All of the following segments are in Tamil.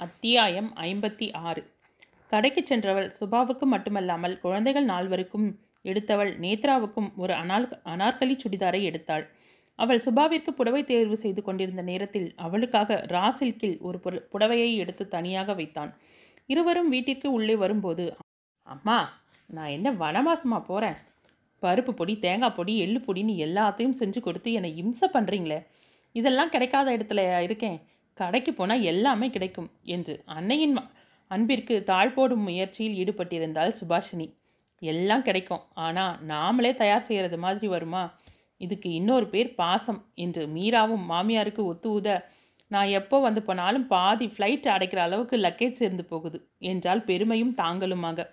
அத்தியாயம் ஐம்பத்தி ஆறு. கடைக்கு சென்றவள் சுபாவுக்கு மட்டுமல்லாமல் குழந்தைகள் நால்வருக்கும் எடுத்தவள் நேத்ராவுக்கும் ஒரு அனால் அனார்கலி சுடிதாரை எடுத்தாள். அவள் சுபாவிற்கு புடவை தேர்வு செய்து கொண்டிருந்த நேரத்தில் அவளுக்காக ரா சில்கில் ஒரு புடவையை எடுத்து தனியாக வைத்தான். இருவரும் வீட்டிற்கு உள்ளே வரும்போது அம்மா நான் என்ன வனவாசமா போகிறேன் பருப்பு பொடி தேங்காய் பொடி எள்ளு பொடின்னு எல்லாத்தையும் செஞ்சு கொடுத்து என்னை இம்சை பண்ணுறீங்களே இதெல்லாம் கிடைக்காத இடத்துல இருக்கேன். கடைக்கு போனால் எல்லாமே கிடைக்கும் என்று அன்னையின் ம- அன்பிற்கு தாழ் போடும் முயற்சியில் ஈடுபட்டிருந்தாள் சுபாஷினி. எல்லாம் கிடைக்கும். ஆனால் நாமளே தயார் செய்கிறது மாதிரி வருமா? இதுக்கு இன்னொரு பேர் பாசம் என்று மீராவும் மாமியாருக்கு ஒத்து ஊத நான் எப்போ வந்து போனாலும் பாதி ஃப்ளைட் அடைக்கிற அளவுக்கு லக்கேஜ் சேர்ந்து போகுது என்றால் பெருமையும் தாங்களுமாக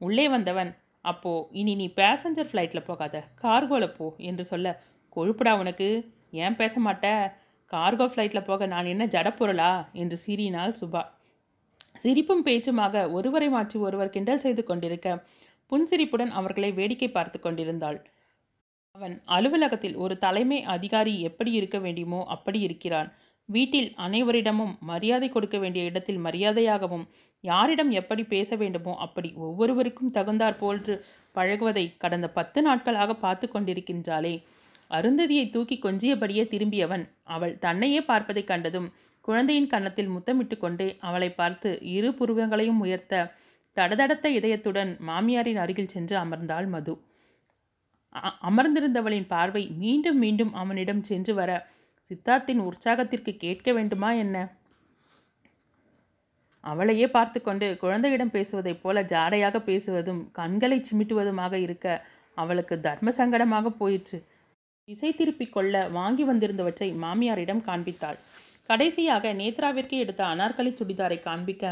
உள்ளே வந்தவன் அப்போ இனி நீ பேசஞ்சர் ஃப்ளைட்டில் போகாத கார்கோவில் போ என்று சொல்ல கொழுப்புடா உனக்கு ஏன் பேச மாட்ட? கார்கோ ஃப்ளைட்டில் போக நான் என்ன ஜடப்பொருளா? என்று சீறினாள் சுபா. சிரிப்பும் பேச்சுமாக ஒருவரை மாற்றி ஒருவர் கிண்டல் செய்து கொண்டிருக்க புன்சிரிப்புடன் அவர்களை வேடிக்கை பார்த்து கொண்டிருந்தாள். அவன் அலுவலகத்தில் ஒரு தலைமை அதிகாரி எப்படி இருக்க வேண்டுமோ அப்படி இருக்கிறான். வீட்டில் அனைவரிடமும் மரியாதை கொடுக்க வேண்டிய இடத்தில் மரியாதையாகவும் யாரிடம் எப்படி பேச வேண்டுமோ அப்படி ஒவ்வொருவருக்கும் தகுந்தாற் போன்று பழகுவதை கடந்த பத்து நாட்களாக பார்த்து கொண்டிருக்கின்றாளே. அருந்ததியை தூக்கி கொஞ்சியபடியே திரும்பியவன். அவள் தன்னையே பார்ப்பதைக் கண்டதும் குழந்தையின் கன்னத்தில் முத்தமிட்டு கொண்டே அவளை பார்த்து இரு புருவங்களையும் உயர்த்த தடதடத்த இதயத்துடன் மாமியாரின் அருகில் சென்று அமர்ந்தாள் மது. அ- அமர்ந்திருந்தவளின் பார்வை மீண்டும் மீண்டும் அவனிடம் சென்று வர சித்தார்த்தின் உற்சாகத்திற்கு கேட்க வேண்டுமா என்ன? அவளையே பார்த்து கொண்டு குழந்தையிடம் பேசுவதைப் போல ஜாடையாக பேசுவதும் கண்களை சிமிட்டுவதுமாக இருக்க அவளுக்கு தர்ம சங்கடமாக போயிற்று. திசை திருப்பிக் கொள்ள வாங்கி வந்திருந்தவற்றை மாமியாரிடம் காண்பித்தாள். கடைசியாக நேத்ராவிற்கு எடுத்த அனார்கலி சுடிதாரை காண்பிக்க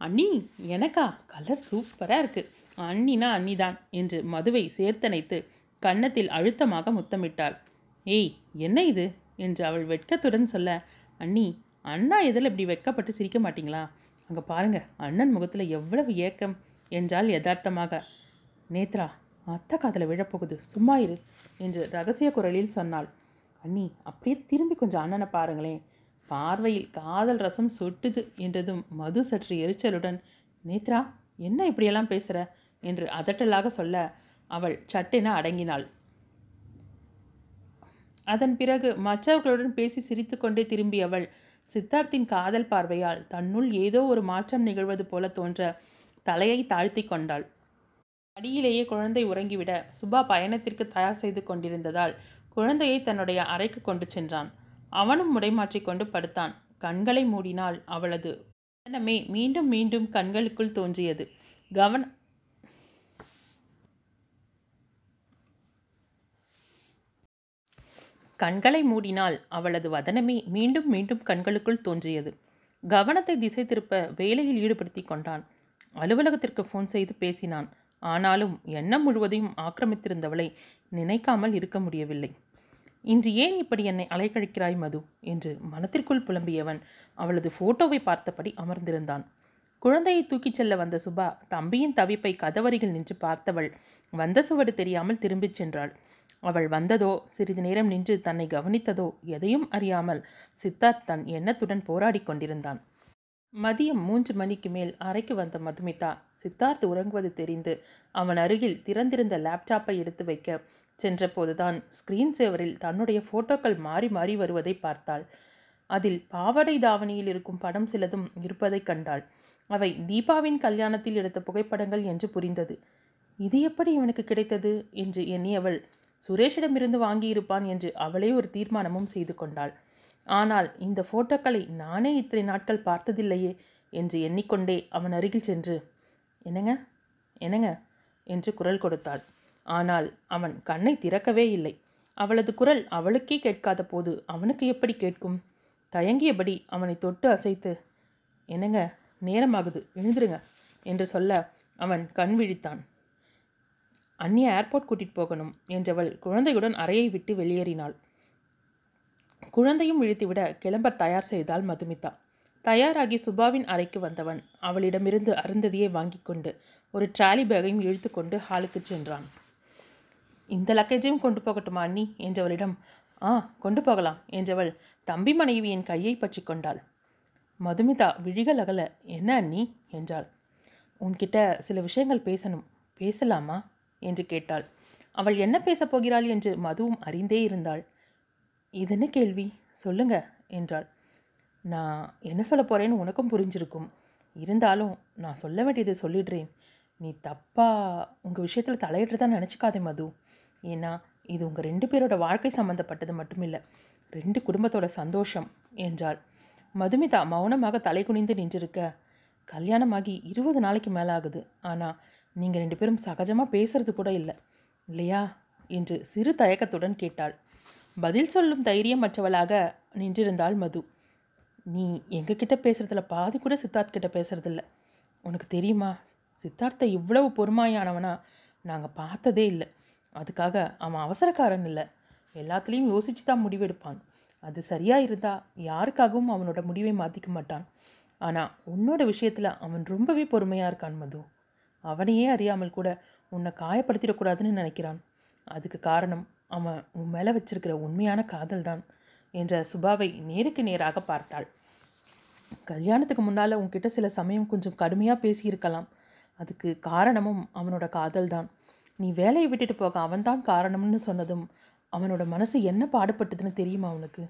அண்ணி எனக்கா? கலர் சூப்பராக இருக்கு. அண்ணினா அண்ணிதான் என்று மதுவை சேர்த்தணைத்து கன்னத்தில் அழுத்தமாக முத்தமிட்டாள். ஏய் என்ன இது? என்று அவள் வெட்கத்துடன் சொல்ல அண்ணி அண்ணா எதில் இப்படி வெட்கப்பட்டு சிரிக்க மாட்டீங்களா? அங்கே பாருங்க அண்ணன் முகத்தில் எவ்வளவு ஏக்கம் என்றால் யதார்த்தமாக. நேத்ரா அத்தை காதில் விழப்போகுது. சும்மா இரு என்று ரகசிய குரலில் சொன்னாள். அண்ணி அப்படியே திரும்பி கொஞ்சம் அண்ணனை பாருங்களேன். பார்வையில் காதல் ரசம் சொட்டுது என்றதும் மது சற்று எரிச்சலுடன் நேத்ரா என்ன இப்படியெல்லாம் பேசுகிற என்று அதட்டலாக சொல்ல அவள் சட்டென அடங்கினாள். அதன் பிறகு மற்றவர்களுடன் பேசி சிரித்துக்கொண்டே திரும்பியவள் சித்தார்த்தின் காதல் பார்வையால் தன்னுள் ஏதோ ஒரு மாற்றம் நிகழ்வது போல தோன்ற தலையை தாழ்த்தி கொண்டாள். அடியிலேயே குழந்தை உறங்கிவிட சுபா பயணத்திற்கு தயார் செய்து கொண்டிருந்ததால் குழந்தையை தன்னுடைய அறைக்கு கொண்டு சென்றான். அவனும் முடைமாற்றிக் கொண்டு படுத்தான். கண்களை மூடினால் அவளது வதனமே மீண்டும் மீண்டும் கண்களுக்குள் தோன்றியது. கவன கண்களை மூடினால் அவளது வதனமே மீண்டும் மீண்டும் கண்களுக்குள் தோன்றியது. கவனத்தை திசை திருப்ப வேலையில் ஈடுபடுத்தி கொண்டான். அலுவலகத்திற்கு ஃபோன் செய்து பேசினான். ஆனாலும் எண்ணம் முழுவதையும் ஆக்கிரமித்திருந்தவளை நினைக்காமல் இருக்க முடியவில்லை. இன்று ஏன் இப்படி என்னை அலைக்கழிக்கிறாய் மது? என்று மனத்திற்குள் புலம்பியவன் அவளது போட்டோவை பார்த்தபடி அமர்ந்திருந்தான். குழந்தையை தூக்கிச் செல்ல வந்த சுபா தம்பியின் தவிப்பை கதவருகில் நின்று பார்த்தவள் வந்த சுவடு தெரியாமல் திரும்பிச் சென்றாள். அவள் வந்ததோ சிறிது நேரம் நின்று தன்னை கவனித்ததோ எதையும் அறியாமல் சித்தார்த் தன் எண்ணத்துடன் போராடிக் கொண்டிருந்தான். மதியம் மூன்று மணிக்கு மேல் அறைக்கு வந்த மதுமிதா சித்தார்த் உறங்குவது தெரிந்து அவன் அருகில் திறந்திருந்த லேப்டாப்பை எடுத்து வைக்க சென்றபோதுதான் ஸ்கிரீன் சேவரில் தன்னுடைய போட்டோக்கள் மாறி மாறி வருவதை பார்த்தாள். அதில் பாவாடை தாவணியில் இருக்கும் படம் சிலதும் இருப்பதைக் கண்டாள். அவை தீபாவின் கல்யாணத்தில் எடுத்த புகைப்படங்கள் என்று புரிந்தது. இது எப்படி இவனுக்கு கிடைத்தது? என்று எண்ணியவள் சுரேஷிடமிருந்து வாங்கியிருப்பான் என்று அவளே ஒரு தீர்மானமும் செய்து கொண்டாள். ஆனால் இந்த ஃபோட்டோக்களை நானே இத்தனை நாட்கள் பார்த்ததில்லையே என்று எண்ணிக்கொண்டே அவன் அருகில் சென்று என்னங்க? என்னங்க? என்று குரல் கொடுத்தாள். ஆனால் அவன் கண்ணை திறக்கவே இல்லை. அவளது குரல் அவளுக்கே கேட்காத போது அவனுக்கு எப்படி கேட்கும்? தயங்கியபடி அவனை தொட்டு அசைத்து என்னங்க? நேரமாகுது. எழுந்துருங்க என்று சொல்ல அவன் கண் விழித்தான். அந்நிய ஏர்போர்ட் கூட்டிகிட்டு போகணும் என்றவள் குழந்தையுடன் அறையை விட்டு வெளியேறினாள். குழந்தையும் இழுத்துவிட கிளம்ப தயார் செய்தாள் மதுமிதா. தயாராகி சுபாவின் அறைக்கு வந்தவன் அவளிடமிருந்து அருந்ததியை வாங்கி கொண்டு ஒரு ட்ராலி பேக்கையும் இழுத்து கொண்டு ஹாலுக்கு சென்றான். இந்த லக்கேஜையும் கொண்டு போகட்டுமா அண்ணி? என்றவளிடம் ஆ கொண்டு போகலாம் என்றவள் தம்பி மனைவியின் கையை பற்றி கொண்டாள். மதுமிதா விழிகள் அகல என்ன அண்ணி? என்றாள். உன்கிட்ட சில விஷயங்கள் பேசணும். பேசலாமா? என்று கேட்டாள். அவள் என்ன பேசப் போகிறாள்? என்று மதுவும் அறிந்தே இருந்தாள். இது என்ன கேள்வி. சொல்லுங்க என்றாள். நான் என்ன சொல்ல போகிறேன்னு உனக்கும் புரிஞ்சிருக்கும். இருந்தாலும் நான் சொல்ல வேண்டியதை சொல்லிடுறேன். நீ தப்பாக உங்கள் விஷயத்தில் தலையிடுறதா நினச்சிக்காதே மது. ஏன்னா இது உங்கள் ரெண்டு பேரோட வாழ்க்கை சம்மந்தப்பட்டது மட்டுமில்லை. ரெண்டு குடும்பத்தோட சந்தோஷம் என்றாள். மதுமிதா மௌனமாக தலை குனிந்து நின்றிருக்க. கல்யாணமாகி இருபது நாளைக்கு மேலே ஆகுது ஆனால் நீங்கள் ரெண்டு பேரும் சகஜமாக பேசுறது கூட இல்லை. இல்லையா? என்று சிறு தயக்கத்துடன் கேட்டாள். பதில் சொல்லும் தைரியமற்றவளாக நின்றிருந்தாள் மது. நீ எங்ககிட்ட பேசுகிறதுல பாதி கூட சித்தார்த் கிட்ட பேசுறதில்ல. உனக்கு தெரியுமா? சித்தார்த்தை இவ்வளவு பொறுமையானவனா? நாங்கள் பார்த்ததே இல்லை. அதுக்காக அவன் அவசரக்காரன் இல்லை. எல்லாத்துலேயும் யோசிச்சு தான் முடிவெடுப்பான். அது சரியாக இருந்தால் யாருக்காகவும் அவனோட முடிவை மாற்றிக்க மாட்டான். ஆனால் உன்னோட விஷயத்தில் அவன் ரொம்பவே பொறுமையாக இருக்கான் மது. அவனையே அறியாமல் கூட உன்னை காயப்படுத்திடக்கூடாதுன்னு நினைக்கிறான். அதுக்கு காரணம் அவன் உன் மேலே வச்சிருக்கிற உண்மையான காதல் தான் என்ற சுபாவை நேருக்கு நேராக பார்த்தாள். கல்யாணத்துக்கு முன்னால் உன்கிட்ட சில சமயம் கொஞ்சம் கடுமையாக பேசியிருக்கலாம். அதுக்கு காரணமும் அவனோட காதல் தான் நீ வேலையை விட்டுட்டு போக அவன்தான் காரணம்னு சொன்னதும் அவனோட மனசு என்ன பாடுபட்டதுன்னு தெரியுமா அவனுக்கு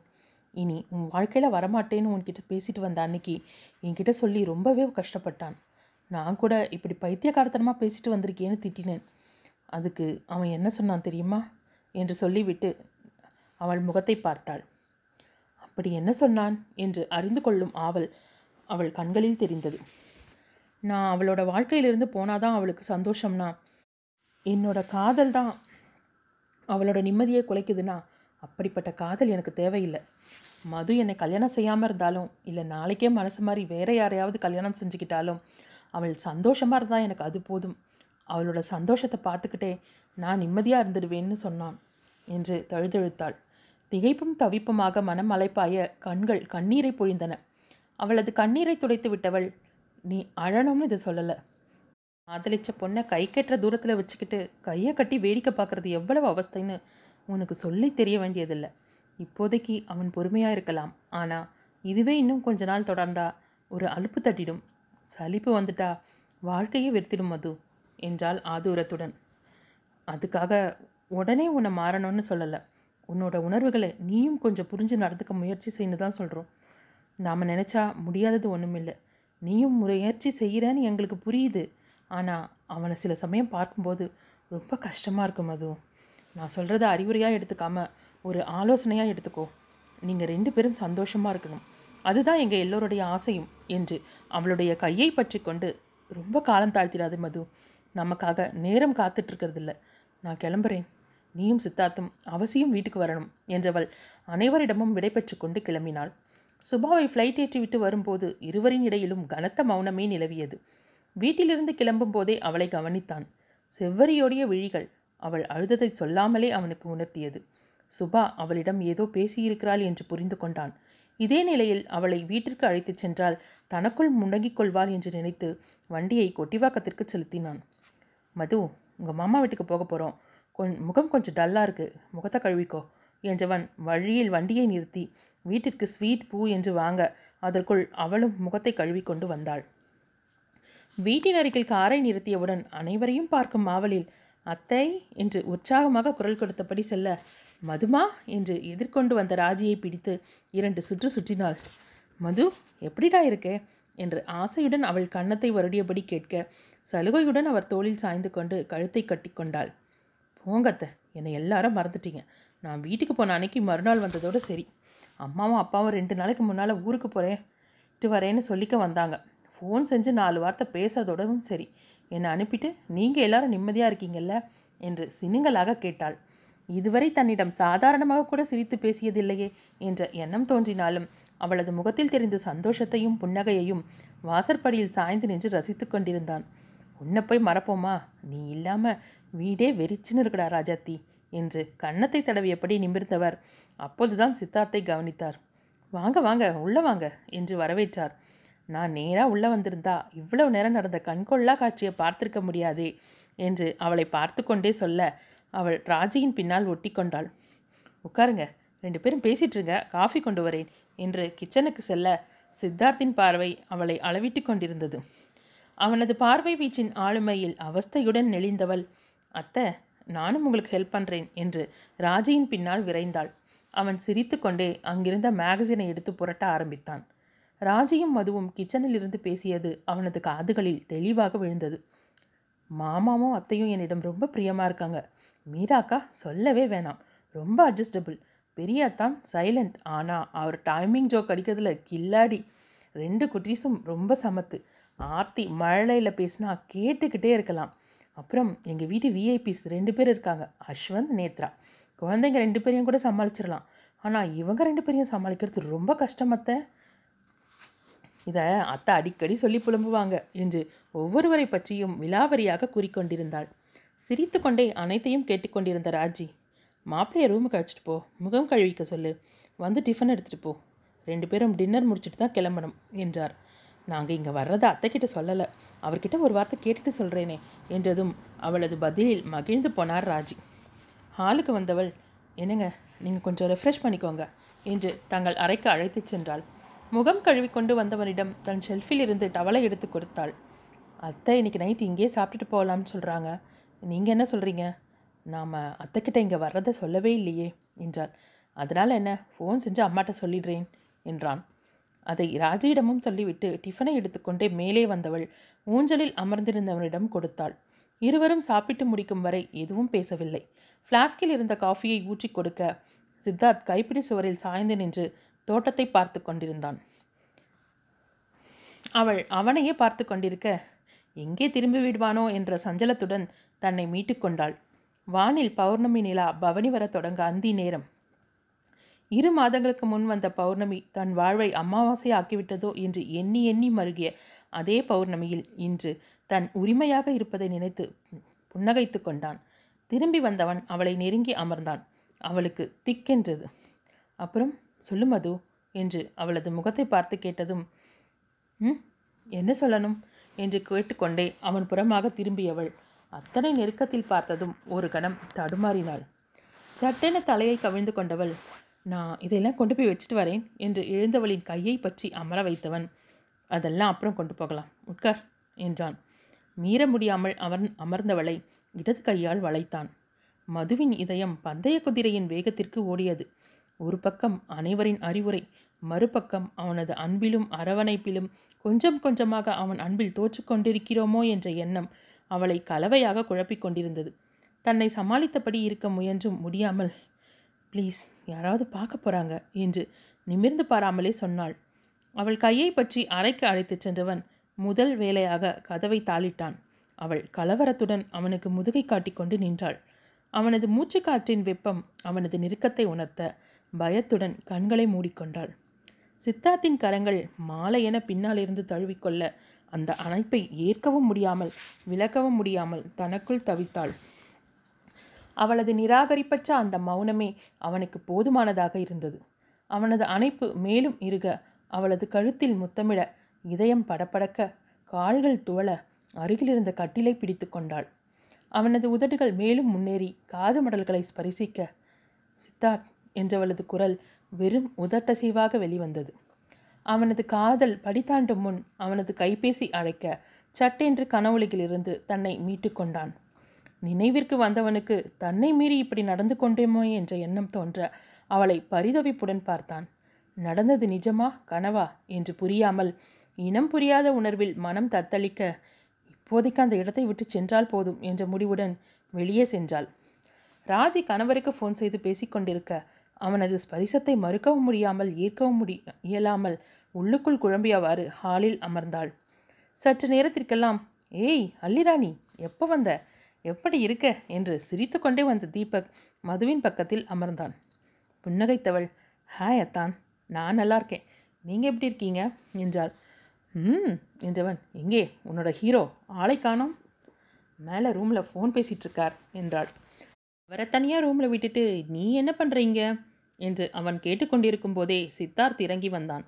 இனி உன் வாழ்க்கையில் வரமாட்டேன்னு உன்கிட்ட பேசிட்டு வந்த அன்னைக்கு என்கிட்ட சொல்லி ரொம்பவே கஷ்டப்பட்டான். நான் கூட இப்படி பைத்தியக்காரத்தனமாக பேசிட்டு வந்திருக்கேன்னு திட்டினேன். அதுக்கு அவன் என்ன சொன்னான் தெரியுமா? என்று சொல்லிவிட்டு அவள் முகத்தை பார்த்தாள். அப்படி என்ன சொன்னான்? என்று அறிந்து கொள்ளும் ஆவல் அவள் கண்களில் தெரிந்தது. நான் அவளோட வாழ்க்கையிலிருந்து போனாதான் அவளுக்கு சந்தோஷம்னா? என்னோட காதல் தான் அவளோட நிம்மதியை குலைக்குதுன்னா அப்படிப்பட்ட காதல் எனக்கு தேவையில்லை. மது என்னை கல்யாணம் செய்யாமல் இருந்தாலும் இல்லை நாளைக்கே மனசு மாதிரி வேற யாரையாவது கல்யாணம் செஞ்சுக்கிட்டாலும் அவள் சந்தோஷமாக இருந்தால் எனக்கு அது போதும். அவளோட சந்தோஷத்தை பார்த்துக்கிட்டே நான் நிம்மதியாக இருந்துடுவேன்னு சொன்னான். என்று தழுதழுத்தாள். திகைப்பும் தவிப்புமாக மனம் அலைப்பாய கண்கள் கண்ணீரை பொழிந்தன. அவளது கண்ணீரை துடைத்து விட்டவள் நீ அழணும்னு இதை சொல்லலை. காதலிச்ச பொண்ணை கை கட்டுற தூரத்தில் வச்சுக்கிட்டு கையை கட்டி வேடிக்கை பார்க்குறது எவ்வளவு அவஸ்தைன்னு உனக்கு சொல்லி தெரிய வேண்டியதில்லை. இப்போதைக்கு அவன் பொறுமையாக இருக்கலாம். ஆனால் இதுவே இன்னும் கொஞ்ச நாள் தொடர்ந்தா ஒரு அலுப்பு தட்டிடும். சலிப்பு வந்துட்டா வாழ்க்கையே வெறுத்திடும் மது என்றாள் ஆதூரத்துடன். அதுக்காக உடனே உன்னை மாறணும்னு சொல்லலை. உன்னோட உணர்வுகளை நீயும் கொஞ்சம் புரிஞ்சு நடந்துக்க முயற்சி செய்யணும் தான் சொல்கிறோம் நாம் நினச்சா முடியாதது ஒன்றுமில்லை நீயும் முயற்சி செய்கிறேன்னு எங்களுக்கு புரியுது. ஆனால் அவனை சில சமயம் பார்க்கும்போது ரொம்ப கஷ்டமாக இருக்கும் அது நான் சொல்கிறத அறிவுரையாக எடுத்துக்காமல் ஒரு ஆலோசனையாக எடுத்துக்கோ. நீங்கள் ரெண்டு பேரும் சந்தோஷமாக இருக்கணும். அதுதான் எங்கள் எல்லோருடைய ஆசையும் என்று அவளுடைய கையை பற்றி கொண்டு ரொம்ப காலம் தாழ்த்திடாது மது. நமக்காக நேரம் காத்துட்ருக்கிறதில்ல நான் கிளம்புறேன். நீயும் சித்தார்த்தும் அவசியம் வீட்டுக்கு வரணும் என்றவள் அனைவரிடமும் விடை பெற்று கொண்டு கிளம்பினாள். சுபாவை ஃப்ளைட் ஏற்றிவிட்டு வரும்போது இருவரின் இடையிலும் கனத்த மௌனமே நிலவியது. வீட்டிலிருந்து கிளம்பும் போதே அவளை கவனித்தான். செவ்வரியோடைய விழிகள் அவள் அழுததை சொல்லாமலே அவனுக்கு உணர்த்தியது. சுபா அவளிடம் ஏதோ பேசியிருக்கிறாள் என்று புரிந்து கொண்டான். இதே நிலையில் அவளை வீட்டிற்கு அழைத்துச் சென்றால் தனக்குள் முடங்கிக் கொள்வாள் என்று நினைத்து வண்டியை கொட்டிவாக்கத்திற்கு செலுத்தினான். மது உங்கள் மாமா வீட்டுக்கு போக போகிறோம் கொஞ் முகம் கொஞ்சம் டல்லாக இருக்குது முகத்தை கழுவிக்கோ. என்றவன் வழியில் வண்டியை நிறுத்தி வீட்டிற்கு ஸ்வீட் பூ என்று வாங்க அதற்குள் அவளும் முகத்தை கழுவிக்கொண்டு வந்தாள். வீட்டின் அருகில் காரை நிறுத்தியவுடன் அனைவரையும் பார்க்கும் ஆவலில் அத்தை என்று உற்சாகமாக குரல் கொடுத்தபடி செல்ல மதுமா என்று எதிர்கொண்டு வந்த ராஜியை பிடித்து இரண்டு சுற்று சுற்றினாள். மது எப்படிடா இருக்கே? என்று ஆசையுடன் அவள் கன்னத்தை வருடியபடி கேட்க சலுகையுடன் அவர் தோளில் சாய்ந்து கொண்டு கழுத்தை கட்டிக்கொண்டாள் போங்கத்த. என்னை எல்லாரும் மறந்துட்டீங்க. நான் வீட்டுக்கு போன அன்னைக்கு மறுநாள் வந்ததோடு சரி. அம்மாவும் அப்பாவும் ரெண்டு நாளைக்கு முன்னால் ஊருக்கு போகிறேன்ட்டு வரேன்னு சொல்லிக்க வந்தாங்க. ஃபோன் செஞ்சு நாலு வார்த்தை பேசுறதோடவும் சரி. என்னை அனுப்பிட்டு நீங்கள் எல்லாரும் நிம்மதியாக இருக்கீங்கல்ல? என்று சினுங்களாக கேட்டாள். இதுவரை தன்னிடம் சாதாரணமாக கூட சிரித்து பேசியதில்லையே என்ற எண்ணம் தோன்றினாலும் அவளது முகத்தில் தெரிந்த சந்தோஷத்தையும் புன்னகையையும் வாசற்படியில் சாய்ந்து நின்று ரசித்து கொண்டிருந்தான். உன்னை போய் மறப்போமா? நீ இல்லாமல் வீடே வெறிச்சுன்னு இருக்கடா ராஜாத்தி என்று கன்னத்தை தடவியபடி நிமிர்ந்தவர். அப்போதுதான் சித்தார்த்தை கவனித்தார். வாங்க வாங்க உள்ள வாங்க என்று வரவேற்றார். நான் நேராக உள்ள வந்திருந்தா இவ்வளவு நேரம் நடந்த கண்கொள்ளா காட்சியை பார்த்திருக்க முடியாதே என்று அவளை பார்த்து கொண்டே சொல்ல அவள் ராஜியின் பின்னால் ஒட்டி கொண்டாள் உட்காருங்க ரெண்டு பேரும் பேசிட்டுருங்க காஃபி கொண்டு வரேன் என்று கிச்சனுக்கு செல்ல சித்தார்த்தின் பார்வை அவளை அளவிட்டு கொண்டிருந்தது. அவனது பார்வை வீச்சின் ஆளுமையில் அவஸ்தையுடன் நெளிந்தவள். அத்தை நானும் உங்களுக்கு ஹெல்ப் பண்ணுறேன் என்று ராஜியின் பின்னால் விரைந்தாள். அவன் சிரித்துக்கொண்டே அங்கிருந்த மேகசினை எடுத்து புரட்ட ஆரம்பித்தான். ராஜியும் மதுவும் கிச்சனில் இருந்து பேசியது அவனது காதுகளில் தெளிவாக விழுந்தது. மாமாவும் அத்தையும் என்னிடம் ரொம்ப பிரியமாக இருக்காங்க. மீராக்கா சொல்லவே வேணாம். ரொம்ப அட்ஜஸ்டபிள் பெரிய அத்தான் சைலண்ட் ஆனால் அவர் டைமிங் ஜோக் அடிக்கிறதுல கில்லாடி. ரெண்டு குட்டீஸும் ரொம்ப சமத்து. ஆர்த்தி மழையில் பேசினா கேட்டுக்கிட்டே இருக்கலாம். அப்புறம் எங்கள் வீட்டு விஐபிஸ் ரெண்டு பேர் இருக்காங்க. அஸ்வந்த் நேத்ரா. குழந்தைங்க ரெண்டு பேரையும் கூட சமாளிச்சிடலாம். ஆனால் இவங்க ரெண்டு பேரையும் சமாளிக்கிறது ரொம்ப கஷ்டம் அத்தை. இதை அத்தை அடிக்கடி சொல்லி புலம்புவாங்க என்று ஒவ்வொருவரை பற்றியும் விலாவரியாக கூறிக்கொண்டிருந்தாள். சிரித்துக்கொண்டே அனைத்தையும் கேட்டுக்கொண்டிருந்த ராஜி மாப்பிள்ளைய ரூமுக்கு அழைச்சிட்டு போ. முகம் கழுவிக்க சொல்லு. வந்து டிஃபன் எடுத்துகிட்டு போ. ரெண்டு பேரும் டின்னர் முடிச்சுட்டு தான் கிளம்பணும் என்றார். நாங்கள் இங்கே வர்றதை அத்தைக்கிட்ட சொல்லலை. அவர்கிட்ட ஒரு வார்த்தை கேட்டுட்டு சொல்கிறேனே என்றதும் அவளது பதிலில் மகிழ்ந்து போனார் ராஜி. ஹாலுக்கு வந்தவள் என்னங்க நீங்கள் கொஞ்சம் ரெஃப்ரெஷ் பண்ணிக்கோங்க என்று தங்கள் அறைக்கு அழைத்துச் சென்றாள். முகம் கழுவிக்கொண்டு வந்தவனிடம் தன் ஷெல்ஃபில் இருந்து டவலை எடுத்து கொடுத்தாள். அத்தை இன்னைக்கு நைட் இங்கேயே சாப்பிட்டுட்டு போகலாம்னு சொல்கிறாங்க நீங்கள் என்ன சொல்கிறீங்க நாம் அத்தைக்கிட்ட இங்கே வர்றதை சொல்லவே இல்லையே என்றாள். அதனால் என்ன? ஃபோன் செஞ்சு அம்மாட்ட சொல்லிடுறேன் என்றான். அதை ராஜியிடமும் சொல்லிவிட்டு டிஃபனை எடுத்துக்கொண்டே மேலே வந்தவள் ஊஞ்சலில் அமர்ந்திருந்தவனிடம் கொடுத்தாள். இருவரும் சாப்பிட்டு முடிக்கும் வரை எதுவும் பேசவில்லை. ஃப்ளாஸ்கில் இருந்த காஃபியை ஊற்றி கொடுக்க சித்தார்த் கைப்பிடி சுவரில் சாய்ந்து நின்று தோட்டத்தை பார்த்து கொண்டிருந்தான். அவள் அவனையே பார்த்து கொண்டிருக்க எங்கே திரும்பி விடுவானோ? என்ற சஞ்சலத்துடன் தன்னை மீட்டுக்கொண்டாள் வானில் பௌர்ணமி நிலா பவனி வரத் தொடங்க அந்தி நேரம். இரு மாதங்களுக்கு முன் வந்த பௌர்ணமி தன் வாழ்வை அமாவாசை ஆக்கிவிட்டதோ என்று எண்ணி எண்ணி மருகிய அதே பௌர்ணமியில் இன்று தன் உரிமையாக இருப்பதை நினைத்து புன்னகைத்து கொண்டான். திரும்பி வந்தவன் அவளை நெருங்கி அமர்ந்தான். அவளுக்கு திக்கென்றது. அப்புறம் சொல்லு மது என்று அவளது முகத்தை பார்த்து கேட்டதும் ம் என்ன சொல்லணும்? என்று கேட்டுக்கொண்டே அவன் புறமாக திரும்பியவள். அத்தனை நெருக்கத்தில் பார்த்ததும் ஒரு கணம் தடுமாறினாள். சட்டென தலையை கவிழ்ந்து கொண்டவள் நான் இதெல்லாம் கொண்டு போய் வச்சுட்டு வரேன் என்று எழுந்தவளின் கையை பற்றி அமர வைத்தவன் அதெல்லாம் அப்புறம் கொண்டு போகலாம். உட்கார் என்றான். மீற முடியாமல் அவன் அமர்ந்தவளை இடது கையால் வளைத்தான். மதுவின் இதயம் பந்தய குதிரையின் வேகத்திற்கு ஓடியது. ஒரு பக்கம் அனைவரின் அறிவுரை மறுபக்கம் அவனது அன்பிலும் அரவணைப்பிலும் கொஞ்சம் கொஞ்சமாக அவன் அன்பில் தோற்றுக்கொண்டிருக்கிறோமோ என்ற எண்ணம் அவளை கலவையாக குழப்பிக் கொண்டிருந்தது. தன்னை சமாளித்தபடி இருக்க முயன்றும் முடியாமல் ப்ளீஸ் யாராவது பார்க்க போகிறாங்க என்று நிமிர்ந்து பாராமலே சொன்னாள். அவள் கையை பற்றி அறைக்கு அழைத்துச் சென்றவன் முதல் வேலையாக கதவை தாளிட்டான். அவள் கலவரத்துடன் அவனுக்கு முதுகை காட்டிக்கொண்டு நின்றாள். அவனது மூச்சுக்காற்றின் வெப்பம் அவனது நெருக்கத்தை உணர்த்த பயத்துடன் கண்களை மூடிக்கொண்டாள் சித்தார்த்தின் கரங்கள் மாலையென பின்னாலிருந்து தழுவிக்கொள்ள அந்த அணைப்பை ஏற்கவும் முடியாமல் விலக்கவும் முடியாமல் தனக்குள் தவித்தாள். அவளது நிராகரிப்பற்ற அந்த மௌனமே அவனுக்கு போதுமானதாக இருந்தது. அவனது அணைப்பு மேலும் இருக அவளது கழுத்தில் முத்தமிட இதயம் படபடக்க கால்கள் துவள அருகிலிருந்த கட்டிலை பிடித்து கொண்டாள். அவனது உதடுகள் மேலும் முன்னேறி காது மடல்களை ஸ்பரிசிக்க சித்தார்த் என்றவளது குரல் வெறும் உதட்டசைவாக வெளிவந்தது. அவனது காதல் படித்தாண்டும் முன் அவனது கைபேசி அழைக்க சட்டென்று கனவுலகிலிருந்து தன்னை மீட்டு கொண்டான். நினைவிற்கு வந்தவனுக்கு தன்னை மீறி இப்படி நடந்து கொண்டேமோ என்ற எண்ணம் தோன்ற அவளை பரிதவிப்புடன் பார்த்தான். நடந்தது நிஜமா கனவா? என்று புரியாமல் இனம் புரியாத உணர்வில் மனம் தத்தளிக்க இப்போதைக்கு அந்த இடத்தை விட்டு சென்றால் போதும் என்ற முடிவுடன் வெளியே சென்றாள். ராஜி கணவருக்கு ஃபோன் செய்து பேசிக்கொண்டிருக்க அவனது ஸ்பரிசத்தை மறுக்கவும் முடியாமல் ஏற்கவும் முடி இயலாமல் உள்ளுக்குள் குழம்பியவாறு ஹாலில் அமர்ந்தாள். சற்று நேரத்திற்கெல்லாம் ஏய் அல்லிராணி எப்போ வந்த? எப்படி இருக்க? என்று சிரித்துக்கொண்டே வந்த தீபக் மதுவின் பக்கத்தில் அமர்ந்தான். புன்னகைத்தவள் ஹாய் அத்தான். நான் நல்லா இருக்கேன். நீங்கள் எப்படி இருக்கீங்க? என்றாள். ம் என்றவன் எங்கே உன்னோட ஹீரோ ஆளை காணோம். மேலே ரூமில் ஃபோன் பேசிகிட்ருக்கார் என்றாள். அவரை தனியாக ரூமில் விட்டுட்டு நீ என்ன பண்ணுறீங்க என்று அவன் கேட்டுக்கொண்டிருக்கும் போதே சித்தார்த் இறங்கி வந்தான்.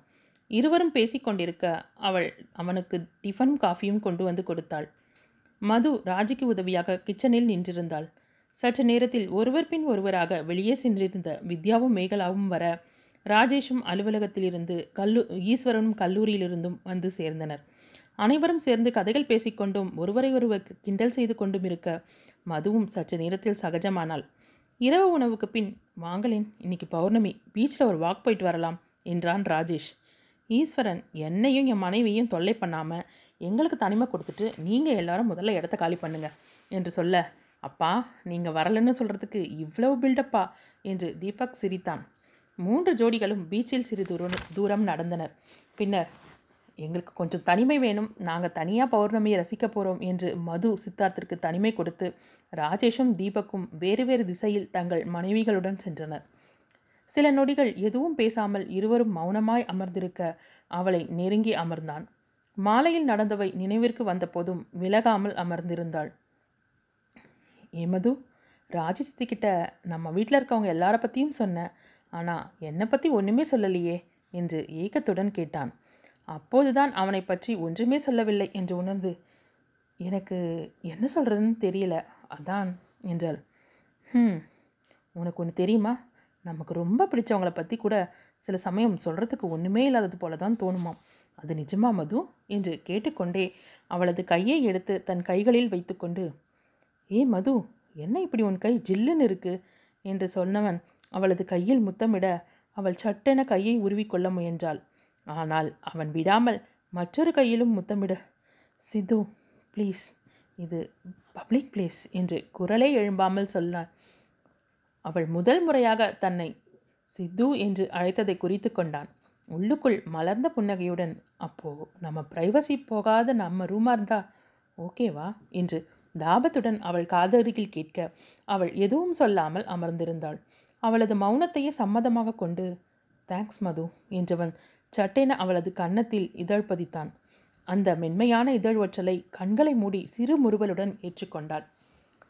இருவரும் பேசிக்கொண்டிருக்க அவள் அவனுக்கு டிஃபனும் காஃபியும் கொண்டு வந்து கொடுத்தாள். மது ராஜிக்கு உதவியாக கிச்சனில் நின்றிருந்தாள். சற்று நேரத்தில் ஒருவர் பின் ஒருவராக வெளியே சென்றிருந்த வித்யாவும் மேகலாவும் வர ராஜேஷும் அலுவலகத்திலிருந்து கல்லு ஈஸ்வரனும் கல்லூரியிலிருந்தும் வந்து சேர்ந்தனர். அனைவரும் சேர்ந்து கதைகள் பேசிக்கொண்டும் ஒருவரை ஒருவர் கிண்டல் செய்து கொண்டும் இருக்க மதுவும் சற்று நேரத்தில் சகஜமானாள். இரவு உணவுக்கு பின் வாங்களேன் இன்னைக்கு பௌர்ணமி பீச்சில் ஒரு வாக் போயிட்டு வரலாம் என்றான் ராஜேஷ். ஈஸ்வரன் என்னையும் என் மனைவியும் தொல்லை பண்ணாமல் எங்களுக்கு தனிமை கொடுத்துட்டு நீங்கள் எல்லாரும் முதல்ல இடத்த காலி பண்ணுங்க என்று சொல்ல அப்பா நீங்கள் வரலன்னு சொல்கிறதுக்கு இவ்வளவு பில்டப்பா என்று தீபக் சிரித்தான். மூன்று ஜோடிகளும் பீச்சில் சிறு தூரம் தூரம் நடந்தனர். பின்னர் எங்களுக்கு கொஞ்சம் தனிமை வேணும். நாங்கள் தனியாக பௌர்ணமியை ரசிக்க போகிறோம் என்று மது சித்தார்த்திற்கு தனிமை கொடுத்து ராஜேஷும் தீபக்கும் வேறு வேறு திசையில் தங்கள் மனைவிகளுடன் சென்றனர். சில நொடிகள் எதுவும் பேசாமல் இருவரும் மௌனமாய் அமர்ந்திருக்க அவளை நெருங்கி அமர்ந்தான். மாலையில் நடந்தவை நினைவிற்கு வந்தபோதும் விலகாமல் அமர்ந்திருந்தாள். ஏமது ராஜி நம்ம வீட்டில் இருக்கவங்க எல்லார பற்றியும் சொன்னேன் ஆனால் என்னை பற்றி ஒன்றுமே சொல்லலையே என்று ஏக்கத்துடன் கேட்டான். அப்போதுதான் அவனை பற்றி ஒன்றுமே சொல்லவில்லை என்று உணர்ந்து எனக்கு என்ன சொல்கிறதுன்னு தெரியல அதான் என்றாள். ம் உனக்கு ஒன்று தெரியுமா? நமக்கு ரொம்ப பிடிச்சவங்கள பற்றி கூட சில சமயம் சொல்கிறதுக்கு ஒன்றுமே இல்லாதது போல தான் தோணுமாம். அது நிஜமா மது? என்று கேட்டுக்கொண்டே அவளது கையை எடுத்து தன் கைகளில் வைத்துக்கொண்டு ஏ மது என்ன இப்படி உன் கை ஜில்லுன்னு இருக்கு? என்று சொன்னவன் அவளது கையில் முத்தமிட அவள் சட்டென கையை உருவிக்கொள்ள முயன்றாள். ஆனால் அவன் விடாமல் மற்றொரு கையிலும் முத்தமிட சிது ப்ளீஸ் இது பப்ளிக் பிளேஸ் என்று குரலே எழும்பாமல் சொன்னாள். அவள் முதல் முறையாக தன்னை சித்து என்று அழைத்ததை குறித்து கொண்டான். உள்ளுக்குள் மலர்ந்த புன்னகையுடன் அப்போ நம்ம பிரைவசி போகாத நம்ம ரூமாக இருந்தா ஓகேவா என்று தாபத்துடன் அவள் காதருகில் கேட்க அவள் எதுவும் சொல்லாமல் அமர்ந்திருந்தாள். அவளது மௌனத்தையே சம்மதமாக கொண்டு தேங்க்ஸ் மது என்றவன் சட்டென அவளது கன்னத்தில் இதழ் பதித்தான். அந்த மென்மையான இதழ் ஒற்றலை கண்களை மூடி சிறு முறுவலுடன் ஏற்றுக்கொண்டாள்.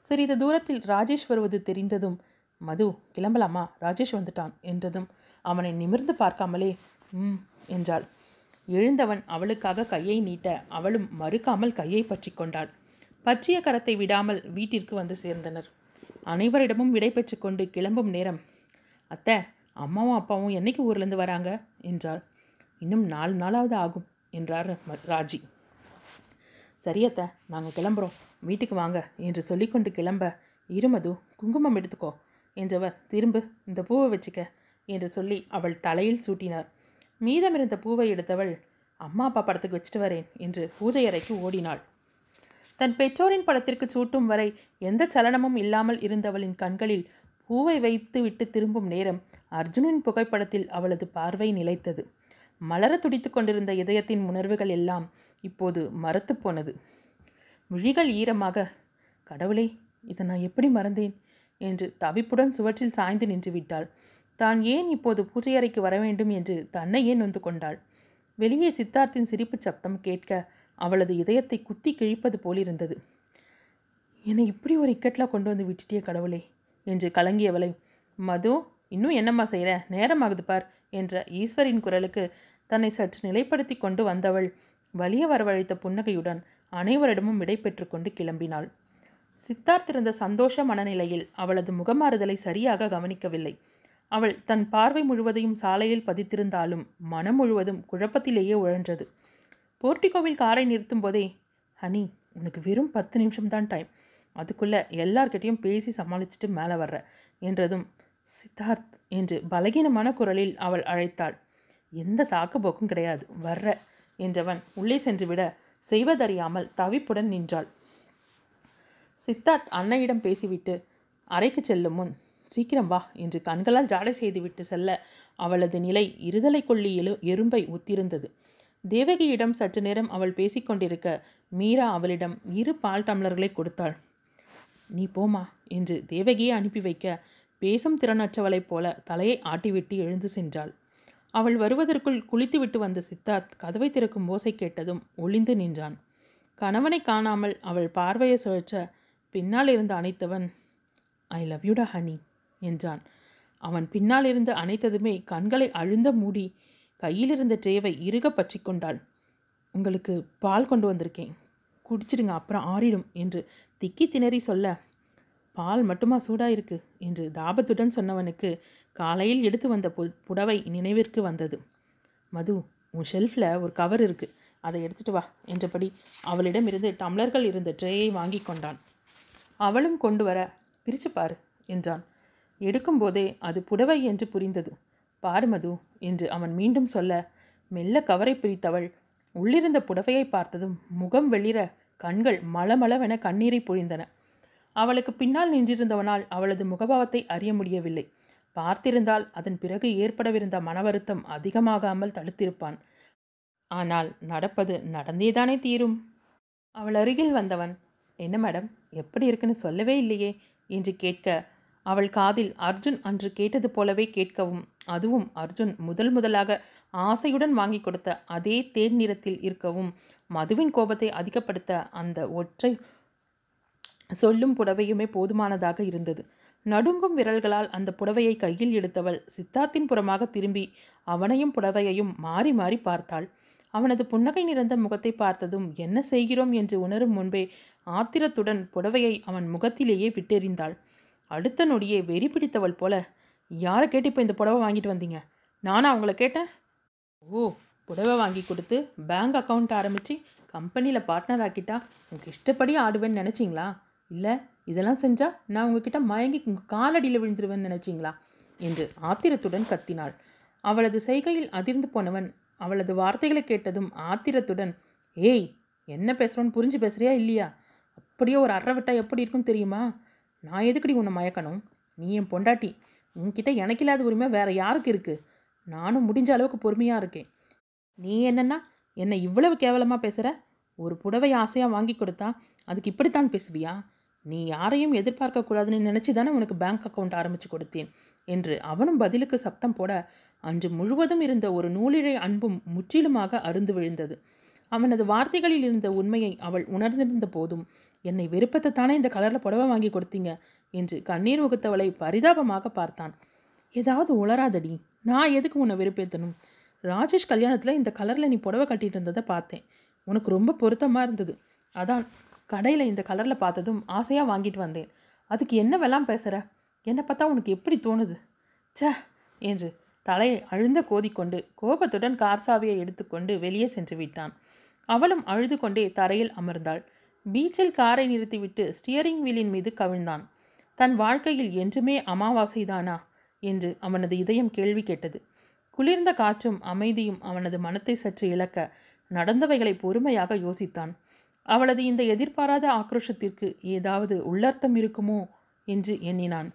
சிறிது தூரத்தில் ராஜேஷ் வருவது தெரிந்ததும் மது கிளம்பலாமா? ராஜேஷ் வந்துட்டான் என்றதும் அவனை நிமிர்ந்து பார்க்காமலே ம் என்றாள். எழுந்தவன் அவளுக்காக கையை நீட்ட அவளும் மறுக்காமல் கையை பற்றி கொண்டாள். பற்றிய கரத்தை விடாமல் வீட்டிற்கு வந்து சேர்ந்தனர். அனைவரிடமும் விடை கொண்டு கிளம்பும் நேரம். அத்தை அம்மாவும் அப்பாவும் என்னைக்கு ஊர்லேருந்து வராங்க? என்றாள். இன்னும் நாலு நாளாவது ஆகும் என்றார் ராஜி. சரி அத்தை நாங்கள் கிளம்புறோம். வீட்டுக்கு வாங்க என்று சொல்லிக்கொண்டு கிளம்ப இருமது குங்குமம் எடுத்துக்கோ என்றவர் திரும்பு இந்த பூவை வச்சுக்க என்று சொல்லி அவள் தலையில் சூட்டினார். மீதமிருந்த பூவை எடுத்தவள் அம்மா அப்பா படத்துக்கு வச்சுட்டு வரேன் என்று பூஜை அறைக்கு ஓடினாள். தன் பெற்றோரின் படத்திற்கு சூட்டும் வரை எந்த சலனமும் இல்லாமல் இருந்தவளின் கண்களில் பூவை வைத்து விட்டு திரும்பும் நேரம் அர்ஜுனின் புகைப்படத்தில் அவளது பார்வை நிலைத்தது. மலர துடித்து கொண்டிருந்த இதயத்தின் உணர்வுகள் எல்லாம் இப்போது மரத்துப் போனது. விழிகள் ஈரமாக கடவுளே இதை நான் எப்படி மறந்தேன்? என்று தவிப்புடன் சுவற்றில் சாய்ந்து நின்று விட்டாள். தான் ஏன் இப்போது பூஜையறைக்கு வர வேண்டும்? என்று தன்னையே நொந்து கொண்டாள். வெளியே சித்தார்த்தின் சிரிப்புச் சப்தம் கேட்க அவளது இதயத்தை குத்தி கிழிப்பது போலிருந்தது. என்னை இப்படி ஒரு இக்கட்டில் கொண்டு வந்து விட்டுட்டிய கடவுளே என்று கலங்கியவளை மது இன்னும் என்னம்மா செய்கிற நேரமாகுது பார் என்ற ஈஸ்வரின் குரலுக்கு தன்னை சற்று நிலைப்படுத்தி கொண்டு வந்தவள் வலிய வரவழைத்த புன்னகையுடன் அனைவரிடமும் விடை பெற்றுக்கொண்டு கிளம்பினாள். சித்தார்த் இருந்த சந்தோஷ மனநிலையில் அவளது முகமாறுதலை சரியாக கவனிக்கவில்லை. அவள் தன் பார்வை முழுவதையும் சாலையில் பதித்திருந்தாலும் மனம் முழுவதும் குழப்பத்திலேயே உழன்றது. போர்ட்டிகோவில் காரை நிறுத்தும் போதே ஹனி உனக்கு வெறும் பத்து நிமிஷம்தான் டைம். அதுக்குள்ளே எல்லார்கிட்டையும் பேசி சமாளிச்சுட்டு மேலே வர்ற என்றதும் சித்தார்த் என்று பலகீனமான குரலில் அவள் அழைத்தாள். எந்த சாக்கு போக்கும் கிடையாது. வர்ற என்றவன் உள்ளே சென்றுவிட செய்வதறியாமல் தவிப்புடன் நின்றாள். சித்தார்த் அன்னையிடம் பேசிவிட்டு அறைக்கு செல்லும் முன் சீக்கிரம் வா என்று கண்களால் ஜாடை செய்துவிட்டு செல்ல அவளது நிலை இருதலை கொள்ளி எழு எறும்பை ஒத்திருந்தது தேவகியிடம் சற்று நேரம் அவள் பேசிக்கொண்டிருக்க மீரா அவளிடம் இரு பால் டம்ளர்களை கொடுத்தாள். நீ போமா என்று தேவகியை அனுப்பி வைக்க பேசும் திறனற்றவளைப் போல தலையை ஆட்டிவிட்டு எழுந்து சென்றாள். அவள் வருவதற்குள் குளித்துவிட்டு வந்த சித்தார்த் கதவை திறக்கும் ஓசை கேட்டதும் ஒளிந்து நின்றான். கணவனை காணாமல் அவள் பார்வையை சுழற்ற பின்னால் இருந்து அணைத்தவன் ஐ லவ் யூடா ஹனி என்றான். அவன் பின்னால் இருந்து அணைத்ததுமே கண்களை அழுந்த மூடி கையில் இருந்த ட்ரேவை இறுக பற்றி கொண்டாள். உங்களுக்கு பால் கொண்டு வந்திருக்கேன். குடிச்சிடுங்க அப்புறம் ஆறிடும் என்று திக்கி திணறி சொல்ல பால் மட்டுமா சூடாக இருக்கு என்று தாபத்துடன் சொன்னவனுக்கு காலையில் எடுத்து வந்த பு புடவை நினைவிற்கு வந்தது. மது உன் ஷெல்ஃபில் ஒரு கவர் இருக்குது அதை எடுத்துட்டு வா என்றபடி அவளிடமிருந்து டம்ளர்கள் இருந்த ட்ரேயை வாங்கி கொண்டான். அவளும் கொண்டு வர பிரிச்சுப்பார் என்றான். எடுக்கும்போதே அது புடவை என்று புரிந்தது. பாரு மது என்று அவன் மீண்டும் சொல்ல மெல்ல கவரை பிரித்தவள் உள்ளிருந்த புடவையை பார்த்ததும் முகம் வெளிர கண்கள் மளமளவென கண்ணீரை பொழிந்தன. அவளுக்கு பின்னால் நின்றிருந்தவனால் அவளது முகபாவத்தை அறிய முடியவில்லை. பார்த்திருந்தால் அதன் பிறகு ஏற்படவிருந்த மனவருத்தம் அதிகமாகாமல் தடுத்திருப்பான். ஆனால் நடப்பது நடந்தேதானே தீரும்? அவள் அருகில் வந்தவன் என்ன மேடம் எப்படி இருக்குன்னு சொல்லவே இல்லையே? என்று கேட்க அவள் காதில் அர்ஜுன் அன்று கேட்டது போலவே கேட்கவும் அதுவும் அர்ஜுன் முதல் முதலாக ஆசையுடன் வாங்கி கொடுத்த அதே தேன் நிறத்தில் இருக்கவும் மதுவின் கோபத்தை அதிகப்படுத்த அந்த ஒற்றை சொல்லும் புடவையுமே போதுமானதாக இருந்தது. நடுங்கும் விரல்களால் அந்த புடவையை கையில் எடுத்தவள் சித்தார்த்தின் புறமாக திரும்பி அவனையும் புடவையையும் மாறி மாறி பார்த்தாள். அவனது புன்னகை நிறைந்த முகத்தை பார்த்ததும் என்ன செய்கிறோம்? என்று உணரும் முன்பே ஆத்திரத்துடன் புடவையை அவன் முகத்திலேயே விட்டெறிந்தாள். அடுத்த நொடியே வெறி பிடித்தவள் போல. யாரை கேட்டு இப்போ இந்த புடவை வாங்கிட்டு வந்தீங்க? நானா அவங்கள கேட்டேன். ஓ புடவை வாங்கி கொடுத்து பேங்க் அக்கௌண்ட் ஆரம்பித்து கம்பெனியில் பார்ட்னர் ஆக்கிட்டா உங்கள் இஷ்டப்படி ஆடுவேன்னு நினச்சிங்களா? இல்லை இதெல்லாம் செஞ்சால் நான் உங்ககிட்ட மயங்கி உங்கள் காலடியில் விழுந்துருவேன்னு நினச்சிங்களா? என்று ஆத்திரத்துடன் கத்தினாள். அவளது செய்கையில் அதிர்ந்து போனவன் அவளது வார்த்தைகளை கேட்டதும் ஆத்திரத்துடன் ஏய் என்ன பேசுகிறோன்னு புரிஞ்சு பேசுகிறியா இல்லையா? அப்படியே ஒரு அறை விட்டா எப்படி இருக்கும் தெரியுமா? நான் எதுக்குடி உன்னை மயக்கணும்? நீ என் பொண்டாட்டி. உன்கிட்ட எனக்கு இல்லாத உரிமை வேற யாருக்கு இருக்குது நானும் முடிஞ்ச அளவுக்கு பொறுமையாக இருக்கேன். நீ என்னென்னா என்னை இவ்வளவு கேவலமாக பேசுகிற ஒரு புடவை ஆசையாக வாங்கி கொடுத்தா அதுக்கு இப்படித்தான் பேசுவியா? நீ யாரையும் எதிர்பார்க்கக்கூடாதுன்னு நினச்சி தானே உனக்கு பேங்க் அக்கௌண்ட் ஆரம்பித்து கொடுத்தேன் என்று அவனும் பதிலுக்கு சப்தம் போட அன்று முழுவதும் இருந்த ஒரு நூலிழை அன்பும் முற்றிலுமாக அருந்து விழுந்தது. அவனது வார்த்தைகளில் இருந்த உண்மையை அவள் உணர்ந்திருந்த போதும் என்னை விருப்பத்தை தானே இந்த கலரில் புடவை வாங்கி கொடுத்தீங்க என்று கண்ணீர் உகுத்தவளை பரிதாபமாக பார்த்தான். ஏதாவது உளராதடி நான் எதுக்கு உன்னை வெறுப்பேற்றணும் ராஜேஷ் கல்யாணத்தில் இந்த கலரில் நீ புடவை கட்டிட்டு இருந்ததை பார்த்தேன். உனக்கு ரொம்ப பொருத்தமாக இருந்தது. அதான் கடையில் இந்த கலரில் பார்த்ததும் ஆசையாக வாங்கிட்டு வந்தேன். அதுக்கு என்ன வெல்லாம் பேசுகிற என்னை பார்த்தா உனக்கு எப்படி தோணுது? ச என்று தலையை அழுந்த கோதிக்கொண்டு கோபத்துடன் கார் சாவியை எடுத்துக்கொண்டு வெளியே சென்று விட்டான். அவளும் அழுது கொண்டே தரையில் அமர்ந்தாள். பீச்சில் காரை நிறுத்திவிட்டு ஸ்டியரிங் வீலின் மீது கவிழ்ந்தான். தன் வாழ்க்கையில் என்றுமே அமாவாசைதானா? என்று அவனது இதயம் கேள்வி கேட்டது. குளிர்ந்த காற்றும் அமைதியும் அவனது மனத்தை சற்று இழக்க நடந்தவைகளை பொறுமையாக யோசித்தான். அவளது இந்த எதிர்பாராத ஆக்ரோஷத்திற்கு ஏதாவது உள்ளர்த்தம் இருக்குமோ? என்று எண்ணினான்.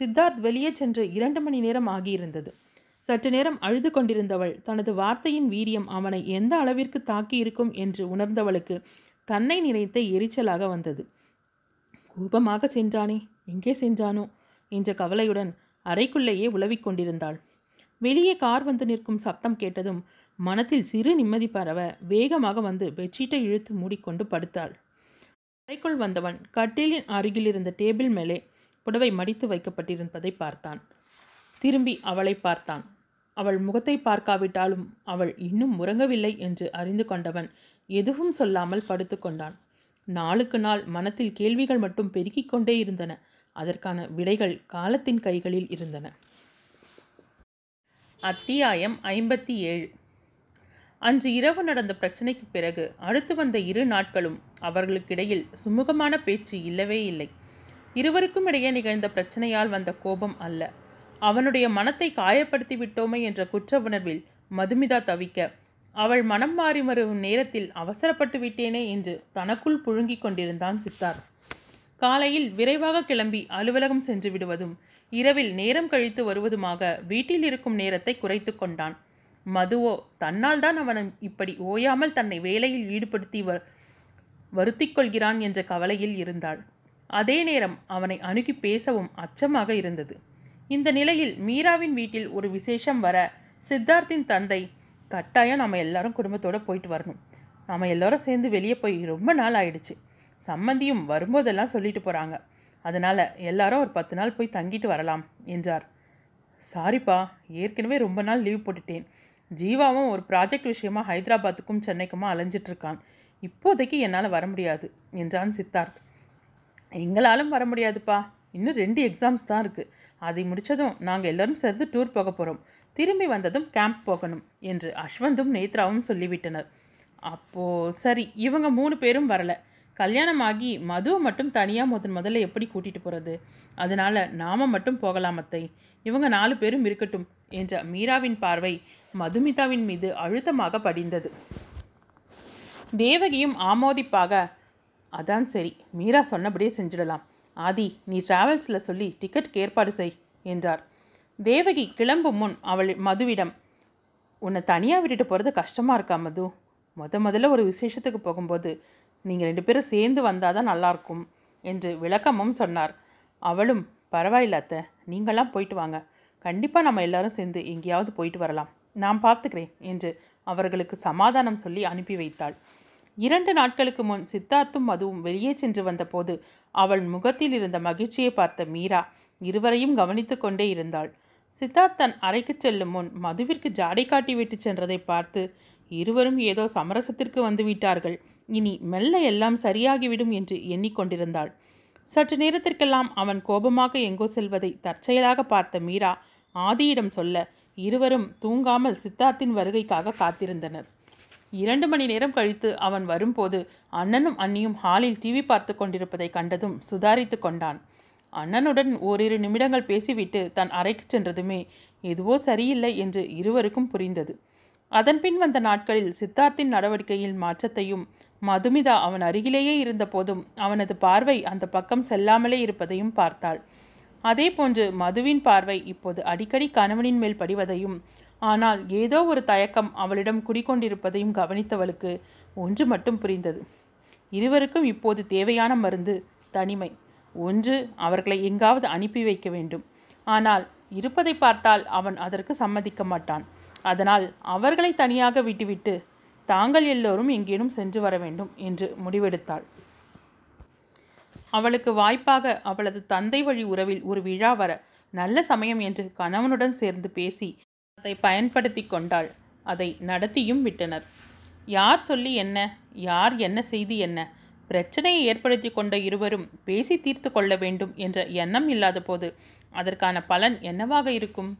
சித்தார்த் வெளியே சென்று இரண்டு மணி நேரம் ஆகியிருந்தது. சற்று நேரம் அழுது கொண்டிருந்தவள் தனது வார்த்தையின் வீரியம் அவனை எந்த அளவிற்கு தாக்கி இருக்கும் என்று உணர்ந்தவளுக்கு தன்னை நினைத்த எரிச்சலாக வந்தது. கோபமாக சென்றானே எங்கே சென்றானோ? என்ற கவலையுடன் அறைக்குள்ளேயே உலவிக் கொண்டிருந்தாள். வெளியே கார் வந்து நிற்கும் சத்தம் கேட்டதும் மனத்தில் சிறு நிம்மதி பரவ வேகமாக வந்து பெட்ஷீட்டை இழுத்து மூடிக்கொண்டு படுத்தாள். அறைக்குள் வந்தவன் கட்டிலின் அருகில் இருந்த டேபிள் மேலே புடவை மடித்து வைக்கப்பட்டிருப்பதை பார்த்தான். திரும்பி அவளை பார்த்தான். அவள் முகத்தை பார்க்காவிட்டாலும் அவள் இன்னும் உறங்கவில்லை என்று அறிந்து கொண்டவன் எதுவும் சொல்லாமல் படுத்துக்கொண்டான் நாளுக்கு நாள் மனத்தில் கேள்விகள் மட்டும் பெருக்கிக் கொண்டே இருந்தன. அதற்கான விடைகள் காலத்தின் கைகளில் இருந்தன. அத்தியாயம் ஐம்பத்தி ஏழு அன்று இரவு நடந்த பிரச்சனைக்கு பிறகு அடுத்து வந்த இரு நாட்களும் அவர்களுக்கிடையில் சுமூகமான பேச்சு இல்லவே இல்லை. இருவருக்கும் இடையே நிகழ்ந்த பிரச்சனையால் வந்த கோபம் அல்ல. அவனுடைய மனத்தை காயப்படுத்தி விட்டோமே என்ற குற்ற உணர்வில் மதுமிதா தவிக்க அவள் மனம் மாறி வரும் நேரத்தில் அவசரப்பட்டு விட்டேனே என்று தனக்குள் புழுங்கிக் கொண்டிருந்தான் சித்தார். காலையில் விரைவாக கிளம்பி அலுவலகம் சென்று விடுவதும் இரவில் நேரம் கழித்து வருவதுமாக வீட்டில் இருக்கும் நேரத்தை குறைத்து கொண்டான். மதுவோ தன்னால் தான் அவன் இப்படி ஓயாமல் தன்னை வேலையில் ஈடுபடுத்தி வ வருத்திக் கொள்கிறான் என்ற கவலையில் இருந்தாள். அதே நேரம் அவனை அணுகி பேசவும் அச்சமாக இருந்தது. இந்த நிலையில் மீராவின் வீட்டில் ஒரு விசேஷம் வர சித்தார்த்தின் தந்தை கட்டாயம் நம்ம எல்லாரும் குடும்பத்தோடு போயிட்டு வரணும். நாம் எல்லாரும் சேர்ந்து வெளியே போய் ரொம்ப நாள் ஆயிடுச்சு. சம்மந்தியும் வரும்போதெல்லாம் சொல்லிட்டு போகிறாங்க அதனால் எல்லாரும் ஒரு பத்து நாள் போய் தங்கிட்டு வரலாம் என்றார். சாரிப்பா ஏற்கனவே ரொம்ப நாள் லீவ் போட்டுட்டேன். ஜீவாவும் ஒரு ப்ராஜெக்ட் விஷயமா ஹைதராபாத்துக்கும் சென்னைக்குமா அலைஞ்சிட்ருக்கான் இப்போதைக்கு என்னால் வர முடியாது என்றான் சித்தார்த். எங்களாலும் வர முடியாதுப்பா. இன்னும் ரெண்டு எக்ஸாம்ஸ் தான் இருக்குது அதை முடிச்சதும் நாங்கள் எல்லாரும் சேர்ந்து டூர் போக போகிறோம் திரும்பி வந்ததும் கேம்ப் போகணும் என்று அஸ்வந்தும் நேத்ராவும் சொல்லிவிட்டனர். அப்போ சரி இவங்க மூணு பேரும் வரல. கல்யாணமாகி மதுவை மட்டும் தனியாக முதன் முதல்ல எப்படி கூட்டிகிட்டு போகிறது அதனால நாம மட்டும் போகலாமத்தை இவங்க நாலு பேரும் இருக்கட்டும் என்ற மீராவின் பார்வை மதுமிதாவின் மீது அழுத்தமாக படிந்தது. தேவகியும் ஆமோதிப்பாக அதான் சரி மீரா சொன்னபடியே செஞ்சிடலாம். ஆதி நீ டிராவல்ஸில் சொல்லி டிக்கெட்டுக்கு ஏற்பாடு செய் என்றார். தேவகி கிளம்பும் முன் அவள் மதுவிடம் உன்னை தனியாக விட்டுட்டு போகிறது கஷ்டமாக இருக்கா மது? முத முதல்ல ஒரு விசேஷத்துக்கு போகும்போது நீங்கள் ரெண்டு பேரும் சேர்ந்து வந்தால் தான் நல்லாயிருக்கும் என்று விளக்கமும் சொன்னார். அவளும் பரவாயில்ல அத்தை நீங்களாம் போயிட்டு வாங்க. கண்டிப்பாக நம்ம எல்லாரும் சேர்ந்து எங்கேயாவது போயிட்டு வரலாம். நான் பார்த்துக்கிறேன் என்று அவர்களுக்கு சமாதானம் சொல்லி அனுப்பி வைத்தாள். இரண்டு நாட்களுக்கு முன் சித்தார்த்தும் மதுவும் வெளியே சென்று வந்தபோது அவள் முகத்தில் இருந்த மகிழ்ச்சியை பார்த்த மீரா இருவரையும் கவனித்து கொண்டே இருந்தாள். சித்தார்த் தன் அறைக்கு செல்லும் முன் மதுவிற்கு ஜாடை காட்டி விட்டு சென்றதை பார்த்து இருவரும் ஏதோ சமரசத்திற்கு வந்து விட்டார்கள். இனி மெல்ல எல்லாம் சரியாகிவிடும் என்று எண்ணிக்கொண்டிருந்தாள் சற்று நேரத்திற்கெல்லாம் அவன் கோபமாக எங்கோ செல்வதை தற்செயலாக பார்த்த மீரா ஆதியிடம் சொல்ல இருவரும் தூங்காமல் சித்தார்த்தின் வருகைக்காக காத்திருந்தனர். இரண்டு மணி நேரம் கழித்து அவன் வரும்போது அண்ணனும் அண்ணியும் ஹாலில் டிவி பார்த்து கொண்டிருப்பதை கண்டதும் சுதாரித்து கொண்டான். அண்ணனுடன் ஓரிரு நிமிடங்கள் பேசிவிட்டு தன் அறைக்கு சென்றதுமே எதுவோ சரியில்லை என்று இருவருக்கும் புரிந்தது. அதன்பின் வந்த நாட்களில் சித்தார்த்தின் நடவடிக்கையில் மாற்றத்தையும் மதுமிதா அவன் அருகிலேயே இருந்த போதும் அவனது பார்வை அந்த பக்கம் செல்லாமலே இருப்பதையும் பார்த்தாள். அதே போன்று மதுவின் பார்வை இப்போது அடிக்கடி கணவனின் மேல் படிவதையும் ஆனால் ஏதோ ஒரு தயக்கம் அவளிடம் குடிக்கொண்டிருப்பதையும் கவனித்தவளுக்கு ஒன்று மட்டும் புரிந்தது. இருவருக்கும் இப்போது தேவையான மருந்து தனிமை. ஒன்று அவர்களை எங்காவது அனுப்பி வைக்க வேண்டும். ஆனால் இருப்பதை பார்த்தால் அவன் அதற்கு சம்மதிக்க மாட்டான். அதனால் அவர்களை தனியாக விட்டுவிட்டு தாங்கள் எல்லோரும் எங்கேனும் சென்று வர வேண்டும் என்று முடிவெடுத்தாள். அவளுக்கு வாய்ப்பாக அவளது தந்தை வழி உறவில் ஒரு விழா வர நல்ல சமயம் என்று கணவனுடன் சேர்ந்து பேசி அதை பயன்படுத்தி கொண்டாள். அதை நடத்தியும் விட்டனர். யார் சொல்லி என்ன? யார் என்ன செய்தி என்ன? பிரச்சனையை ஏற்படுத்தி கொண்ட இருவரும் பேசி தீர்த்து கொள்ள வேண்டும் என்ற எண்ணம் இல்லாத போது அதற்கான பலன் என்னவாக இருக்கும்?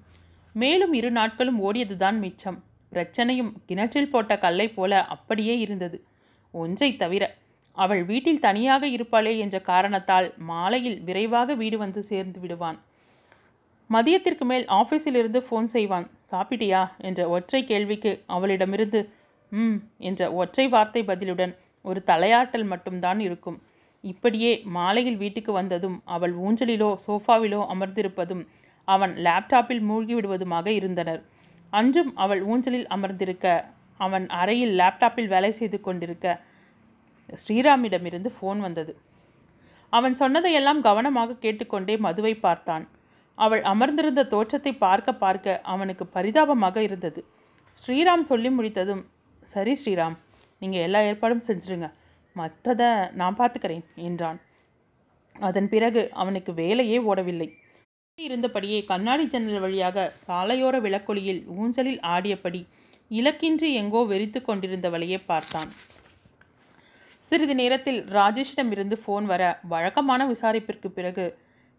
மேலும் இரு நாட்களும் ஓடியதுதான் மிச்சம். பிரச்சனையும் கிணற்றில் போட்ட கல்லை போல அப்படியே இருந்தது. ஒன்றை தவிர அவள் வீட்டில் தனியாக இருப்பாளே என்ற காரணத்தால் மாலையில் விரைவாக வீடு வந்து சேர்ந்து விடுவான். மதியத்திற்கு மேல் ஆஃபீஸிலிருந்து ஃபோன் செய்வான். சாப்பிட்டியா? என்ற ஒற்றை கேள்விக்கு அவளிடமிருந்து ம் என்ற ஒற்றை வார்த்தை பதிலுடன் ஒரு தலையாட்டல் மட்டும்தான் இருக்கும். இப்படியே மாலையில் வீட்டுக்கு வந்ததும் அவள் ஊஞ்சலிலோ சோஃபாவிலோ அமர்ந்திருப்பதும் அவன் லேப்டாப்பில் மூழ்கிவிடுவதுமாக இருந்தனர். அன்றும் அவள் ஊஞ்சலில் அமர்ந்திருக்க அவன் அறையில் லேப்டாப்பில் வேலை செய்து கொண்டிருக்க ஸ்ரீராமிடமிருந்து ஃபோன் வந்தது. அவன் சொன்னதையெல்லாம் கவனமாக கேட்டுக்கொண்டே மதுவை பார்த்தான். அவள் அமர்ந்திருந்த தோற்றத்தை பார்க்க பார்க்க அவனுக்கு பரிதாபமாக இருந்தது. ஸ்ரீராம் சொல்லி முடித்ததும் சரி ஸ்ரீராம் நீங்கள் எல்லா ஏற்பாடும் செஞ்சிருங்க. மற்றதை நான் பார்த்துக்கிறேன் என்றான். அதன் பிறகு அவனுக்கு வேலையே ஓடவில்லை. இருந்தபடியே கண்ணாடி ஜன்னல் வழியாக சாலையோர விளக்கொலியில் ஊஞ்சலில் ஆடியபடி இலக்கின்றி எங்கோ வெறித்து கொண்டிருந்தவளையே பார்த்தான். சிறிது நேரத்தில் ராஜேஷிடமிருந்து ஃபோன் வர வழக்கமான விசாரிப்பிற்கு பிறகு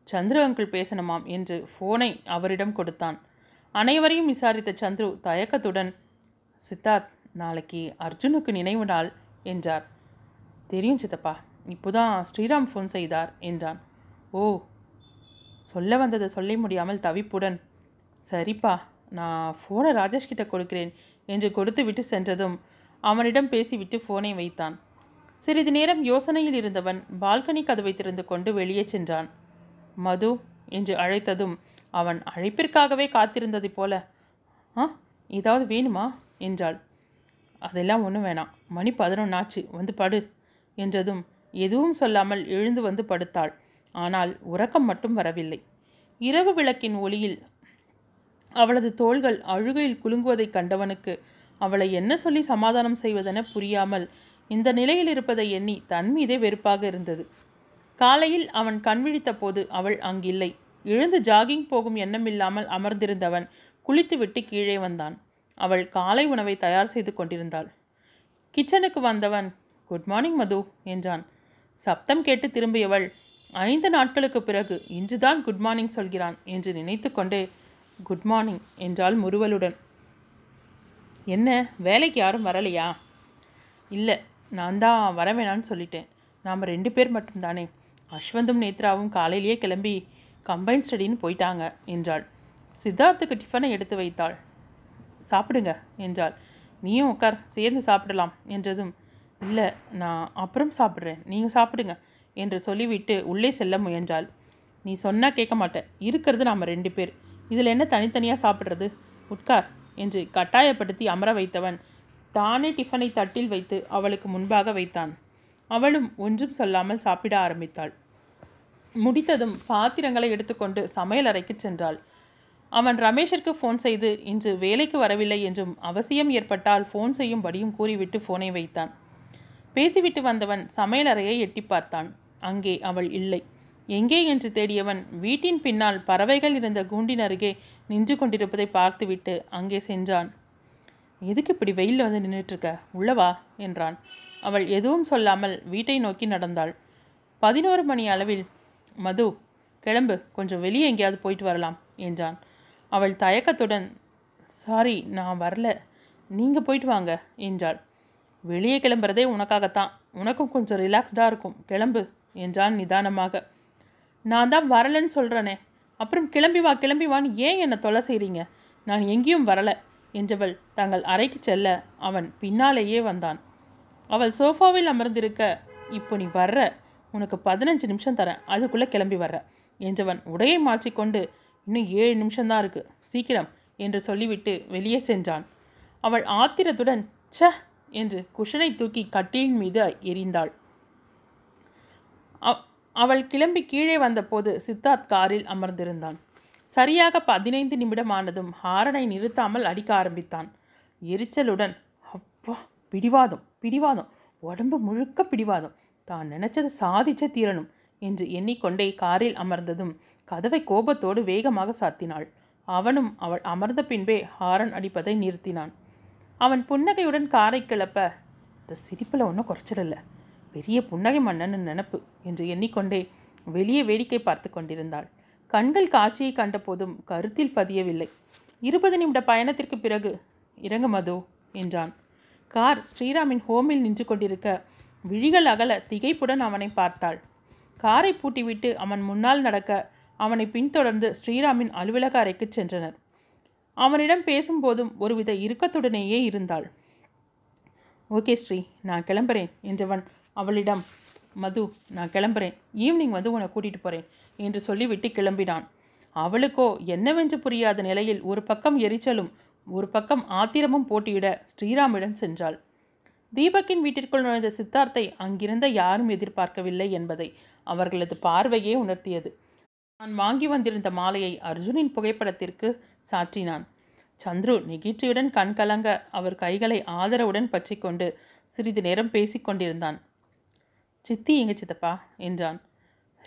சந்துரு அங்கிள் பேசணுமாம்? என்று ஃபோனை அவரிடம் கொடுத்தான். அனைவரையும் விசாரித்த சந்துரு தயக்கத்துடன் சித்தார்த் நாளைக்கு அர்ஜுனுக்கு நினைவு நாள் என்றார். தெரியும் சித்தப்பா இப்போதான் ஸ்ரீராம் ஃபோன் செய்தார் என்றான். ஓ சொல்ல வந்ததை சொல்ல முடியாமல் தவிப்புடன் சரிப்பா நான் ஃபோனை ராஜேஷ் கிட்ட கொடுக்கிறேன் என்று கொடுத்து விட்டு சென்றதும் அவனிடம் பேசிவிட்டு ஃபோனை வைத்தான். சிறிது நேரம் யோசனையில் இருந்தவன் பால்கனி கதவை திறந்து கொண்டு வெளியே சென்றான். மது என்று அழைத்ததும் அவன் அழைப்பிற்காகவே காத்திருந்ததைப் போல ஆ ஏதாவது வேணுமா? என்றாள். அதெல்லாம் ஒன்றும் வேணாம். மணி பதினொன்னாச்சு. வந்து படு என்றதும் எதுவும் சொல்லாமல் எழுந்து வந்து படுத்தாள். ஆனால் உறக்கம் மட்டும் வரவில்லை. இரவு விளக்கின் ஒளியில் அவளது தோள்கள் அழுகையில் குலுங்குவதைக் கண்டவனுக்கு அவளை என்ன சொல்லி சமாதானம் செய்வதென புரியாமல் இந்த நிலையில் இருப்பதை எண்ணி தன் மீதே வெறுப்பாக இருந்தது. காலையில் அவன் கண்விழித்த போது அவள் அங்கில்லை. எழுந்து ஜாகிங் போகும் எண்ணமில்லாமல் அமர்ந்திருந்தவன் குளித்துவிட்டு கீழே வந்தான். அவள் காலை உணவை தயார் செய்து கொண்டிருந்தாள். கிச்சனுக்கு வந்தவன் குட் மார்னிங் மது என்றான். சப்தம் கேட்டு திரும்பியவள் ஐந்து நாட்களுக்கு பிறகு இன்றுதான் குட் மார்னிங் சொல்கிறான் என்று நினைத்து கொண்டே குட் மார்னிங் என்றாள் முறுவலுடன். என்ன வேலைக்கு யாரும் வரலையா? இல்லை நான் தான் வர வேணான்னு சொல்லிட்டேன். நாம் ரெண்டு பேர் மட்டும்தானே. அஸ்வந்தும் நேத்ராவும் காலையிலேயே கிளம்பி கம்பைன் ஸ்டடின்னு போயிட்டாங்க என்றாள். சித்தார்த்துக்கு டிஃபனை எடுத்து வைத்தாள். சாப்பிடுங்க என்றாள். நீயும் உட்கார் சேர்ந்து சாப்பிடலாம் என்றதும் இல்லை நான் அப்புறம் சாப்பிட்றேன் நீங்கள் சாப்பிடுங்க என்று சொல்லிவிட்டு உள்ளே செல்ல முயன்றாள். நீ சொன்னால் கேட்க மாட்டேன் இருக்கிறது நாம் ரெண்டு பேர். இதில் என்ன தனித்தனியாக சாப்பிட்றது? உட்கார் என்று கட்டாயப்படுத்தி அமர வைத்தவன் தானே டிஃபனை தட்டில் வைத்து அவளுக்கு முன்பாக வைத்தான். அவளும் ஒன்றும் சொல்லாமல் சாப்பிட ஆரம்பித்தாள். முடித்ததும் பாத்திரங்களை எடுத்துக்கொண்டு சமையல் அறைக்கு சென்றாள். அவன் ரமேஷிற்கு ஃபோன் செய்து இன்று வேலைக்கு வரவில்லை என்றும் அவசியம் ஏற்பட்டால் ஃபோன் செய்யும்படியும் கூறிவிட்டு ஃபோனை வைத்தான். பேசிவிட்டு வந்தவன் சமையலறையை எட்டி பார்த்தான். அங்கே அவள் இல்லை. எங்கே என்று தேடியவன் வீட்டின் பின்னால் பறவைகள் இருந்த கூண்டின் அருகே நின்று கொண்டிருப்பதை பார்த்துவிட்டு அங்கே சென்றான். எதுக்கு இப்படி வெயிலில் வந்து நின்றுட்டுருக்க? உள்ளவா? என்றான். அவள் எதுவும் சொல்லாமல் வீட்டை நோக்கி நடந்தாள். பதினோரு மணி அளவில் மது கிளம்பு. கொஞ்சம் வெளியே எங்கேயாவது போயிட்டு வரலாம் என்றான். அவள் தயக்கத்துடன் சாரி நான் வரல. நீங்கள் போயிட்டு வாங்க என்றாள். வெளியே கிளம்புறதே உனக்காகத்தான். உனக்கும் கொஞ்சம் ரிலாக்ஸ்டாக இருக்கும். கிளம்பு என்றான் நிதானமாக. நான் தான் வரலன்னு சொல்கிறேனே அப்புறம் கிளம்பி வா கிளம்பி வான்னு ஏன் என்னை தொலை செய்கிறீங்க நான் எங்கேயும் வரலை என்றவள் தங்கள் அறைக்கு செல்ல அவன் பின்னாலேயே வந்தான். அவள் சோஃபாவில் அமர்ந்திருக்க இப்போ நீ வர்ற. உனக்கு பதினஞ்சு நிமிஷம் தரேன். அதுக்குள்ளே கிளம்பி வர்ற என்றவன் உடையை மாற்றிக்கொண்டு இன்னும் ஏழு நிமிஷம்தான் இருக்கு. சீக்கிரம் என்று சொல்லிவிட்டு வெளியே சென்றான். அவள் ஆத்திரத்துடன் ச்ச! என்று குஷனை தூக்கி கட்டிலின் மீது எரிந்தாள் அவ்- அவள் கிளம்பி கீழே வந்தபோது சித்தார்த் காரில் அமர்ந்திருந்தான். சரியாக பதினைந்து நிமிடம் ஆனதும் ஹாரனை நிறுத்தாமல் அடிக்க ஆரம்பித்தான். எரிச்சலுடன் அப்பா பிடிவாதம் பிடிவாதம் உடம்பு முழுக்க பிடிவாதம். தான் நினைச்சது சாதிச்சே தீரணும் என்று எண்ணிக்கொண்டே காரில் அமர்ந்ததும் கதவை கோபத்தோடு வேகமாக சாத்தினாள். அவனும் அவள் அமர்ந்த பின்பே ஹாரன் அடிப்பதை நிறுத்தினான். அவன் புன்னகையுடன் காரை கிளப்ப இந்த சிரிப்பில் ஒன்றும் குறைச்சிடல பெரிய புன்னகை மன்னன் நினப்பு என்று எண்ணிக்கொண்டே வெளியே வேடிக்கை பார்த்து கொண்டிருந்தாள். கண்கள் காட்சியை கண்டபோதும் கருத்தில் பதியவில்லை. இருபது நிமிட பயணத்திற்கு பிறகு இறங்க மதோ என்றான். கார் ஸ்ரீராமின் ஹோமில் நின்று கொண்டிருக்க விழிகள் அகல திகைப்புடன் அவனை பார்த்தாள். காரை பூட்டிவிட்டு அவன் முன்னால் நடக்க அவனை பின்தொடர்ந்து ஸ்ரீராமின் அலுவலக அறைக்கு சென்றனர். அவனிடம் பேசும்போதும் ஒருவித இறுக்கத்துடனேயே இருந்தாள். ஓகே ஸ்ரீ நான் கிளம்புறேன் என்றவன் அவளிடம் மது நான் கிளம்புறேன். ஈவினிங் வந்து உன்னை கூட்டிகிட்டு போகிறேன் என்று சொல்லிவிட்டு கிளம்பினான். அவளுக்கோ என்னவென்று புரியாத நிலையில் ஒரு பக்கம் எரிச்சலும் ஒரு பக்கம் ஆத்திரமும் போட்டியிட ஸ்ரீராமிடம் சென்றாள். தீபக்கின் வீட்டிற்குள் நுழைந்த சித்தார்த்தை அங்கிருந்த யாரும் எதிர்பார்க்கவில்லை என்பதை அவர்களது பார்வையே உணர்த்தியது. நான் வாங்கி வந்திருந்த மாலையை அர்ஜுனின் புகைப்படத்திற்கு சாற்றினான். சந்துரு நெகிழ்ச்சியுடன் கண் கலங்க அவர் கைகளை ஆதரவுடன் பற்றிக்கொண்டு சிறிது நேரம் பேசிக்கொண்டிருந்தான் சித்தி எங்க சித்தப்பா? என்றான்.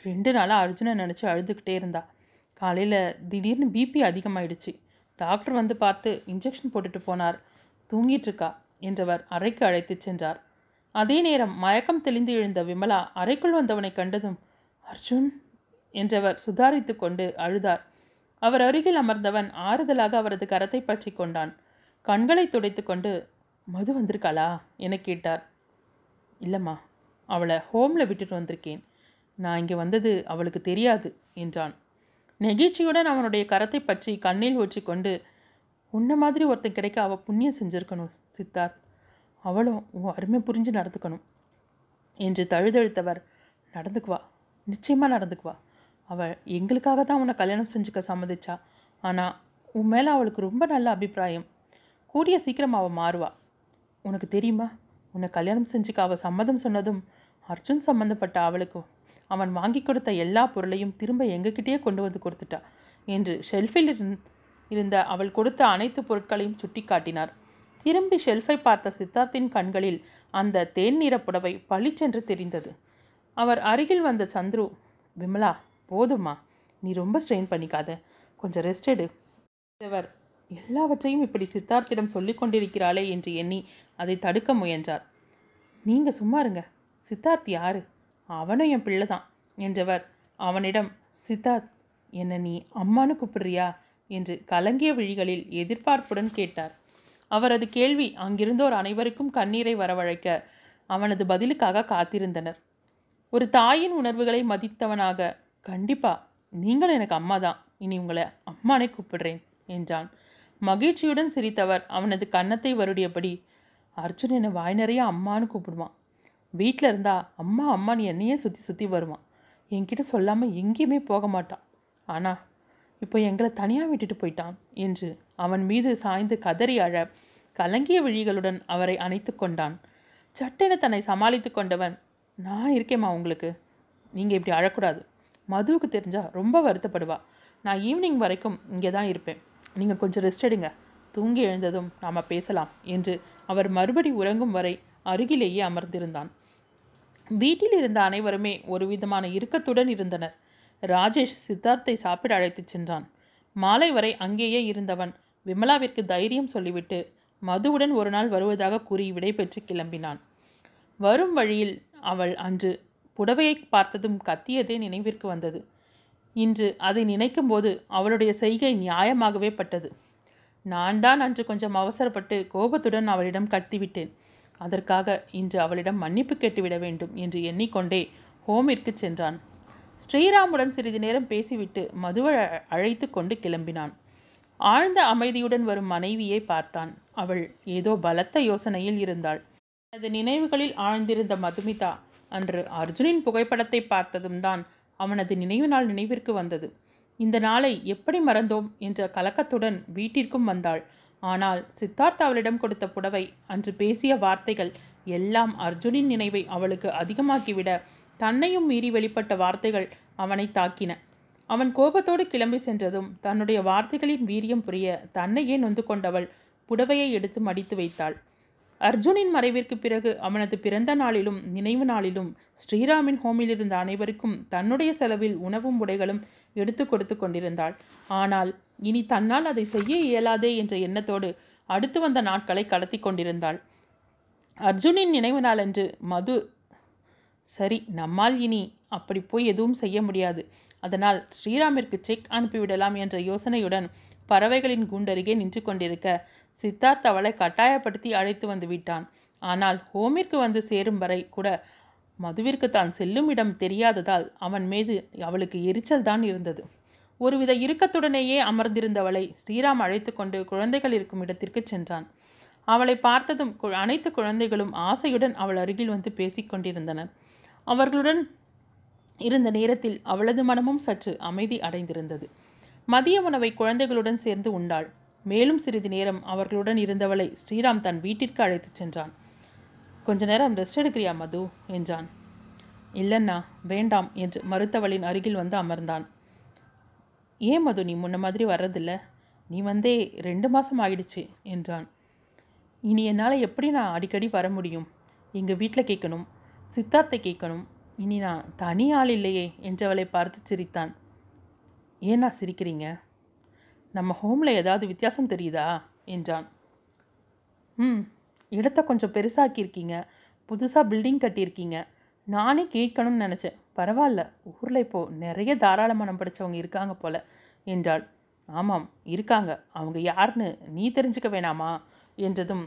ரெண்டு நாளாக அர்ஜுனை நினச்சி அழுதுகிட்டே இருந்தா. காலையில் திடீர்னு பிபி அதிகமாயிடுச்சு. டாக்டர் வந்து பார்த்து இன்ஜெக்ஷன் போட்டுட்டு போனார். தூங்கிட்டு இருக்கா என்றவர் அறைக்கு அழைத்துச் சென்றார். அதே நேரம் மயக்கம் தெளிந்து எழுந்த விமலா அறைக்குள் வந்தவனை கண்டதும் அர்ஜுன் என்றவர் சுதாரித்து கொண்டு அழுதார். அவர் அருகில் அமர்ந்தவன் ஆறுதலாக அவரது கரத்தை பற்றி கொண்டான். கண்களை துடைத்து கொண்டு மது வந்திருக்காளா? என கேட்டார். இல்லைம்மா அவளை ஹோமில் விட்டுட்டு வந்திருக்கேன். நான் இங்கே வந்தது அவளுக்கு தெரியாது என்றான். நெகிழ்ச்சியுடன் அவனுடைய கரத்தை பற்றி கண்ணில் ஊற்றிக்கொண்டு உன்ன மாதிரி ஒருத்தன் கிடைக்க அவள் புண்ணியம் செஞ்சுருக்கணும் சித்தார்த் அவளும் உன் அருமை புரிஞ்சு நடந்துக்கணும். என்று தழுதழுத்தவர் நடந்துக்குவா நிச்சயமாக நடந்துக்குவா. அவள் எங்களுக்காக தான் உன்னை கல்யாணம் செஞ்சுக்க சம்மதிச்சா. ஆனால் உன் மேலே அவளுக்கு ரொம்ப நல்ல அபிப்பிராயம். கூடிய சீக்கிரம் அவள் மாறுவா. உனக்கு தெரியுமா? உன்னை கல்யாணம் செஞ்சுக்க அவள் சம்மதம் சொன்னதும் அர்ஜுன் சம்மந்தப்பட்ட அவளுக்கும் அவன் வாங்கி கொடுத்த எல்லா பொருளையும் திரும்ப எங்ககிட்டயே கொண்டு வந்து கொடுத்துட்டா. என்று ஷெல்ஃபில் இருந்- இருந்த அவள் கொடுத்த அனைத்து பொருட்களையும் சுட்டி காட்டினார். திரும்பி ஷெல்ஃபை பார்த்த சித்தார்த்தின் கண்களில் அந்த தேன் நிற புடவை பளிச்சென்று தெரிந்தது. அவர் அருகில் வந்த சந்துரு விமலா போதுமா நீ ரொம்ப ஸ்ட்ரெயின் பண்ணிக்காத. கொஞ்சம் ரெஸ்ட் எடு. அவர் எல்லாவற்றையும் இப்படி சித்தார்த்திடம் சொல்லிக் கொண்டிருக்கிறாளே என்று எண்ணி அதை தடுக்க முயன்றார். நீங்கள் சும்மா இருங்க. சித்தார்த் யாரு? அவனும் என் பிள்ளை தான். என்றவர் அவனிடம் சித்தார்த் என்னை நீ அம்மானு கூப்பிடுறியா? என்று கலங்கிய விழிகளில் எதிர்பார்ப்புடன் கேட்டார். அவரது கேள்வி அங்கிருந்தோர் அனைவருக்கும் கண்ணீரை வரவழைக்க அவனது பதிலுக்காக காத்திருந்தனர். ஒரு தாயின் உணர்வுகளை மதித்தவனாக கண்டிப்பா நீங்கள் எனக்கு அம்மா தான். இனி உங்களை அம்மானை கூப்பிடுறேன் என்றான். மகிழ்ச்சியுடன் சிரித்தவர் அவனது கன்னத்தை வருடியபடி அர்ஜுன் என்னை வாய் நிறைய அம்மான்னு கூப்பிடுவான். வீட்டில் இருந்தா அம்மா அம்மான்னு என்னையே சுற்றி சுற்றி வருவான். என்கிட்ட சொல்லாமல் எங்கேயுமே போக மாட்டான். ஆனால் இப்போ எங்களை தனியாக விட்டுட்டு போயிட்டான் என்று அவன் மீது சாய்ந்து கதறி அழ கலங்கிய விழிகளுடன் அவரை அணைத்து கொண்டான். சட்டென தன்னை சமாளித்து கொண்டவன் நான் இருக்கேம்மா உங்களுக்கு. நீங்கள் இப்படி அழக்கூடாது. மதுவுக்கு தெரிஞ்சால் ரொம்ப வருத்தப்படுவா. நான் ஈவினிங் வரைக்கும் இங்கே தான் இருப்பேன். நீங்கள் கொஞ்சம் ரெஸ்ட் எடுங்க. தூங்கி எழுந்ததும் நாம் பேசலாம் என்று அவர் மறுபடி உறங்கும் வரை அருகிலேயே அமர்ந்திருந்தான். வீட்டில் இருந்த அனைவருமே ஒரு விதமான இறுக்கத்துடன் இருந்தனர். ராஜேஷ் சித்தார்த்தை சாப்பிட அழைத்துச் சென்றான். மாலை வரை அங்கேயே இருந்தவன் விமலாவிற்கு தைரியம் சொல்லிவிட்டு மதுவுடன் ஒரு நாள் வருவதாக கூறி விடைபெற்று கிளம்பினான். வரும் வழியில் அவள் அன்று புடவையை பார்த்ததும் கத்தியதே நினைவிற்கு வந்தது. இன்று அதை நினைக்கும்போது அவளுடைய செய்கை நியாயமாகவே பட்டது. நான் தான் அன்று கொஞ்சம் அவசரப்பட்டு கோபத்துடன் அவளிடம் கத்திவிட்டேன். அதற்காக இன்று அவளிடம் மன்னிப்பு கேட்டுவிட வேண்டும் என்று எண்ணிக்கொண்டே ஹோமிற்கு சென்றான். ஸ்ரீராமுடன் சிறிது நேரம் பேசிவிட்டு மதுவை அழைத்து கொண்டு கிளம்பினான். ஆழ்ந்த அமைதியுடன் வரும் மனைவியை பார்த்தான். அவள் ஏதோ பலத்த யோசனையில் இருந்தாள். தனது நினைவுகளில் ஆழ்ந்திருந்த மதுமிதா அன்று அர்ஜுனின் புகைப்படத்தை பார்த்ததும் தான் அவனது நினைவு நாள் நினைவிற்கு வந்தது. இந்த நாளை எப்படி மறந்தோம்? என்ற கலக்கத்துடன் வீட்டிற்கும் வந்தாள். ஆனால் சித்தார்த் அவளிடம் கொடுத்த புடவை அன்று பேசிய வார்த்தைகள் எல்லாம் அர்ஜுனின் நினைவை அவளுக்கு அதிகமாக்கிவிட தன்னையும் மீறி வெளிப்பட்ட வார்த்தைகள் அவனை தாக்கின. அவன் கோபத்தோடு கிளம்பி சென்றதும் தன்னுடைய வார்த்தைகளின் வீரியம் புரிய தன்னையே நொந்து கொண்டவள் புடவையை எடுத்து மடித்து வைத்தாள். அர்ஜுனின் மறைவிற்கு பிறகு அவனது பிறந்த நாளிலும் நினைவு நாளிலும் ஸ்ரீராமின் ஹோமில் இருந்த அனைவருக்கும் தன்னுடைய செலவில் உணவும் உடைகளும் எடுத்து கொடுத்து கொண்டிருந்தாள். ஆனால் இனி தன்னால் அதை செய்ய இயலாதே என்ற எண்ணத்தோடு அடுத்து வந்த நாட்களை கடத்தி கொண்டிருந்தாள். அர்ஜுனின் நினைவு நாளன்று மது சரி நம்மால் இனி அப்படி போய் எதுவும் செய்ய முடியாது. அதனால் ஸ்ரீராமிற்கு செக் அனுப்பிவிடலாம் என்ற யோசனையுடன் பறவைகளின் கூண்டருகே நின்று கொண்டிருக்க சித்தார்த் அவளை கட்டாயப்படுத்தி அழைத்து வந்து விட்டான். ஆனால் ஹோமிற்கு வந்து சேரும் வரை கூட மதுவிற்கு தான் செல்லும் இடம் தெரியாததால் அவன் மீது அவளுக்கு எரிச்சல் தான் இருந்தது. ஒருவித இறுக்கத்துடனேயே அமர்ந்திருந்தவளை ஸ்ரீராம் அழைத்து கொண்டு குழந்தைகள் இருக்கும் இடத்திற்கு சென்றான். அவளை பார்த்ததும் கு- அனைத்து குழந்தைகளும் ஆசையுடன் அவள் அருகில் வந்து பேசிக் கொண்டிருந்தனர். அவர்களுடன் இருந்த நேரத்தில் அவளது மனமும் சற்று அமைதி அடைந்திருந்தது. மதிய உணவை குழந்தைகளுடன் சேர்ந்து உண்டாள். மேலும் சிறிது நேரம் அவர்களுடன் இருந்தவளை ஸ்ரீராம் தன் வீட்டிற்கு அழைத்துச் சென்றான். கொஞ்ச நேரம் ரெஸ்ட் எடுக்கிறியா மது? என்றான். இல்லைண்ணா வேண்டாம் என்று மறுத்தவளின் அருகில் வந்து அமர்ந்தான். ஏன் மது நீ முன்ன மாதிரி வர்றதில்ல? நீ வந்தே ரெண்டு மாதம் ஆயிடுச்சு என்றான். இனி என்னால் எப்படி நான் அடிக்கடி வர முடியும்? எங்கள் வீட்டில் கேட்கணும் சித்தார்த்தை கேட்கணும். இனி நான் தனி ஆள் இல்லையே என்றவளை பார்த்து சிரித்தான். ஏன்னா சிரிக்கிறீங்க? நம்ம ஹோமில் ஏதாவது வித்தியாசம் தெரியுதா? என்றான். ம் இடத்த கொஞ்சம் பெருசாக்கியிருக்கீங்க. புதுசாக பில்டிங் கட்டியிருக்கீங்க. நானே கேட்கணும்னு நினச்சேன். பரவாயில்ல ஊரில் இப்போது நிறைய தாராள மனம் படித்தவங்க இருக்காங்க போல என்றாள். ஆமாம் இருக்காங்க. அவங்க யாருன்னு நீ தெரிஞ்சுக்க வேணாமா? என்றதும்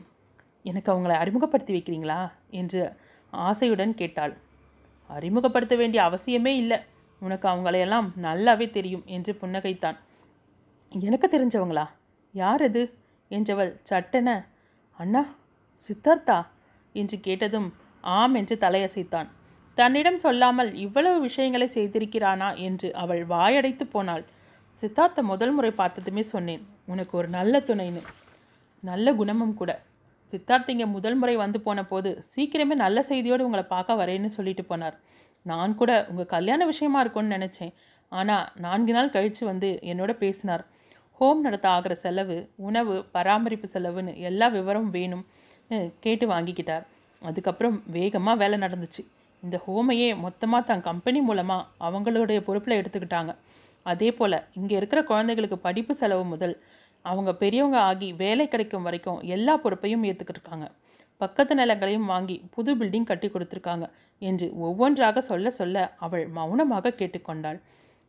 எனக்கு அவங்கள அறிமுகப்படுத்தி வைக்கிறீங்களா? என்று ஆசையுடன் கேட்டாள். அறிமுகப்படுத்த வேண்டிய அவசியமே இல்லை. உனக்கு அவங்களையெல்லாம் நல்லாவே தெரியும் என்று புன்னகைத்தான். எனக்கு தெரிஞ்சவங்களா? யார் அது? என்றவள் சட்டென. அண்ணா சித்தார்த்தா? என்று கேட்டதும் ஆம் என்று தலையசைத்தான். தன்னிடம் சொல்லாமல் இவ்வளவு விஷயங்களை செய்திருக்கிறானா? என்று அவள் வாயடைத்து போனாள். சித்தார்த்தை முதல் முறை பார்த்ததுமே சொன்னேன். உனக்கு ஒரு நல்ல துணைன்னு. நல்ல குணமும் கூட. சித்தார்த் இங்கே முதல் முறை வந்து போன போது சீக்கிரமே நல்ல செய்தியோடு உங்களை பார்க்க வரேன்னு சொல்லிட்டு போனார். நான் கூட உங்கள் கல்யாண விஷயமா இருக்கும்னு நினச்சேன். ஆனால் நான்கு நாள் கழித்து வந்து என்னோட பேசினார். ஹோம் நடத்த ஆகிற செலவு உணவு பராமரிப்பு செலவுன்னு எல்லா விவரமும் வேணும் கேட்டு வாங்கிக்கிட்டார். அதுக்கப்புறம் வேகமாக வேலை நடந்துச்சு. இந்த ஹோமையே மொத்தமாக தன் கம்பெனி மூலமாக அவங்களுடைய பொறுப்பில் எடுத்துக்கிட்டாங்க. அதே போல் இங்கே இருக்கிற குழந்தைகளுக்கு படிப்பு செலவு முதல் அவங்க பெரியவங்க ஆகி வேலை கிடைக்கும் வரைக்கும் எல்லா பொறுப்பையும் ஏற்றுக்கிட்டு இருக்காங்க. பக்கத்து நிலங்களையும் வாங்கி புது பில்டிங் கட்டி கொடுத்துருக்காங்க என்று ஒவ்வொன்றாக சொல்ல சொல்ல அவள் மௌனமாக கேட்டுக்கொண்டாள்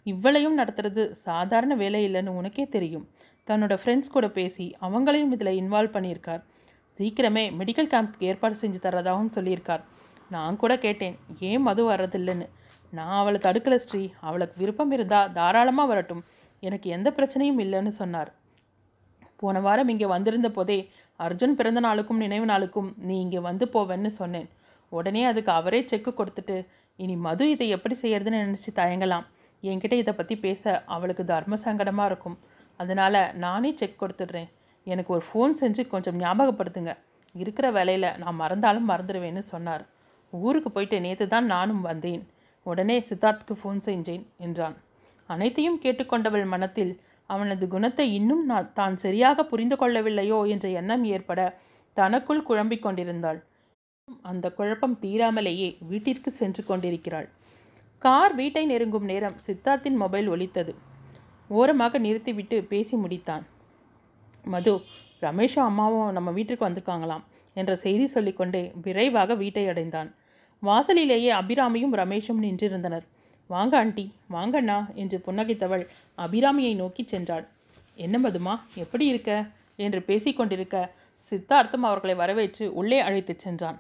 இவ்வளையும் நடத்துறது சாதாரண வேலை இல்லைன்னு உனக்கே தெரியும். தன்னோட ஃப்ரெண்ட்ஸ் கூட பேசி அவங்களையும் இதில் இன்வால்வ் பண்ணியிருக்கார். சீக்கிரமே மெடிக்கல் கேம்ப்க்கு ஏற்பாடு செஞ்சு தரதாகவும் சொல்லியிருக்கார். நான் கூட கேட்டேன் ஏன் மது வர்றதில்லைன்னு? நான் அவளை தடுக்கல ஸ்ரீ. அவளுக்கு விருப்பம் இருந்தால் தாராளமாக வரட்டும். எனக்கு எந்த பிரச்சனையும் இல்லைன்னு சொன்னார். போன வாரம் இங்கே வந்திருந்த போதே அர்ஜுன் பிறந்த நாளுக்கும் நினைவு நாளுக்கும் நீ இங்கே வந்து போவேன்னு சொன்னேன். உடனே அதுக்கு அவரே செக்கு கொடுத்துட்டு இனி மது இதை எப்படி செய்யறதுன்னு நினச்சி தயங்கலாம். என்கிட்ட இதை பற்றி பேச அவளுக்கு தர்ம சங்கடமாக இருக்கும். அதனால் நானே செக் கொடுத்துட்றேன். எனக்கு ஒரு ஃபோன் செஞ்சு கொஞ்சம் ஞாபகப்படுத்துங்க. இருக்கிற வேலையில் நான் மறந்தாலும் மறந்துடுவேன்னு சொன்னார். ஊருக்கு போயிட்டு நேற்று தான் நானும் வந்தேன். உடனே சித்தார்த்துக்கு ஃபோன் செஞ்சேன் என்றான். அனைத்தையும் கேட்டுக்கொண்டவள் மனத்தில் அவனது குணத்தை இன்னும் நான் தான் சரியாக புரிந்து கொள்ளவில்லையோ என்ற எண்ணம் ஏற்பட தனக்குள் குழம்பிக் கொண்டிருந்தாள். அந்த குழப்பம் தீராமலேயே வீட்டிற்கு சென்று கொண்டிருக்கிறாள். கார் வீட்டை நெருங்கும் நேரம் சித்தார்த்தின் மொபைல் ஒலித்தது. ஓரமாக நிறுத்திவிட்டு பேசி முடித்தான். மது ரமேஷும் அம்மாவும் நம்ம வீட்டிற்கு வந்திருக்காங்களாம் என்ற செய்தி சொல்லிக்கொண்டே விரைவாக வீட்டை அடைந்தான். வாசலிலேயே அபிராமியும் ரமேஷும் நின்றிருந்தனர். வாங்க ஆண்டி வாங்கண்ணா என்று புன்னகைத்தவள் அபிராமியை நோக்கி சென்றாள். என்ன மதுமா எப்படி இருக்க? என்று பேசிக்கொண்டிருக்க சித்தார்த்தம் அவர்களை வரவேற்று உள்ளே அழைத்துச் சென்றான்.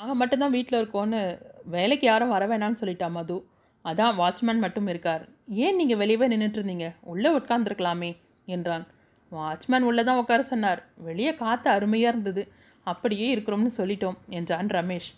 நாங்கள் மட்டும்தான் வீட்டில் இருக்கோன்னு வேலைக்கு யாரும் வர வேணாம்னு சொல்லிட்டா மது. அதான் வாட்ச்மேன் மட்டும் இருக்கார். ஏன் நீங்கள் வெளியவே நின்றுட்டு இருந்தீங்க உள்ளே உட்காந்துருக்கலாமே என்றான். வாட்ச்மேன் உள்ளே தான் உட்கார சொன்னார். வெளியே காற்று அருமையாக இருந்தது. அப்படியே இருக்கிறோம்னு சொல்லிட்டோம் என்றான் ரமேஷ்.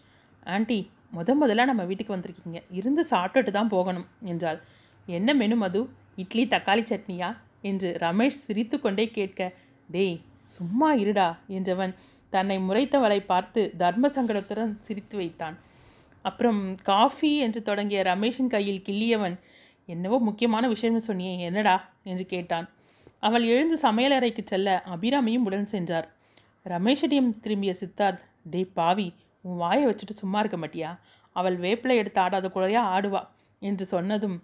ஆண்டி முத முதல்ல நம்ம வீட்டுக்கு வந்திருக்கீங்க. இருந்து சாப்பிட்டுட்டு தான் போகணும் என்றாள். என்ன மெனு மது? இட்லி தக்காளி சட்னியா? என்று ரமேஷ் சிரித்து கொண்டே கேட்க டேய் சும்மா இருடா என்றவன் தன்னை முறைத்தவளை பார்த்து தர்ம சங்கடத்துடன் சிரித்து வைத்தான். அப்புறம் காஃபி என்று தொடங்கிய ரமேஷின் கையில் கிள்ளியவன் என்னவோ முக்கியமான விஷயம்னு சொன்னியே என்னடா? என்று கேட்டான். அவள் எழுந்து சமையலறைக்கு செல்ல அபிராமியும் உடன் சென்றார். ரமேஷிடம் திரும்பிய சித்தார்த் டே பாவி உன் வாயை வச்சுட்டு சும்மா இருக்க மாட்டியா? அவள் வேப்பிலை எடுத்து ஆடாத குழையா ஆடுவா என்று சொன்னதும்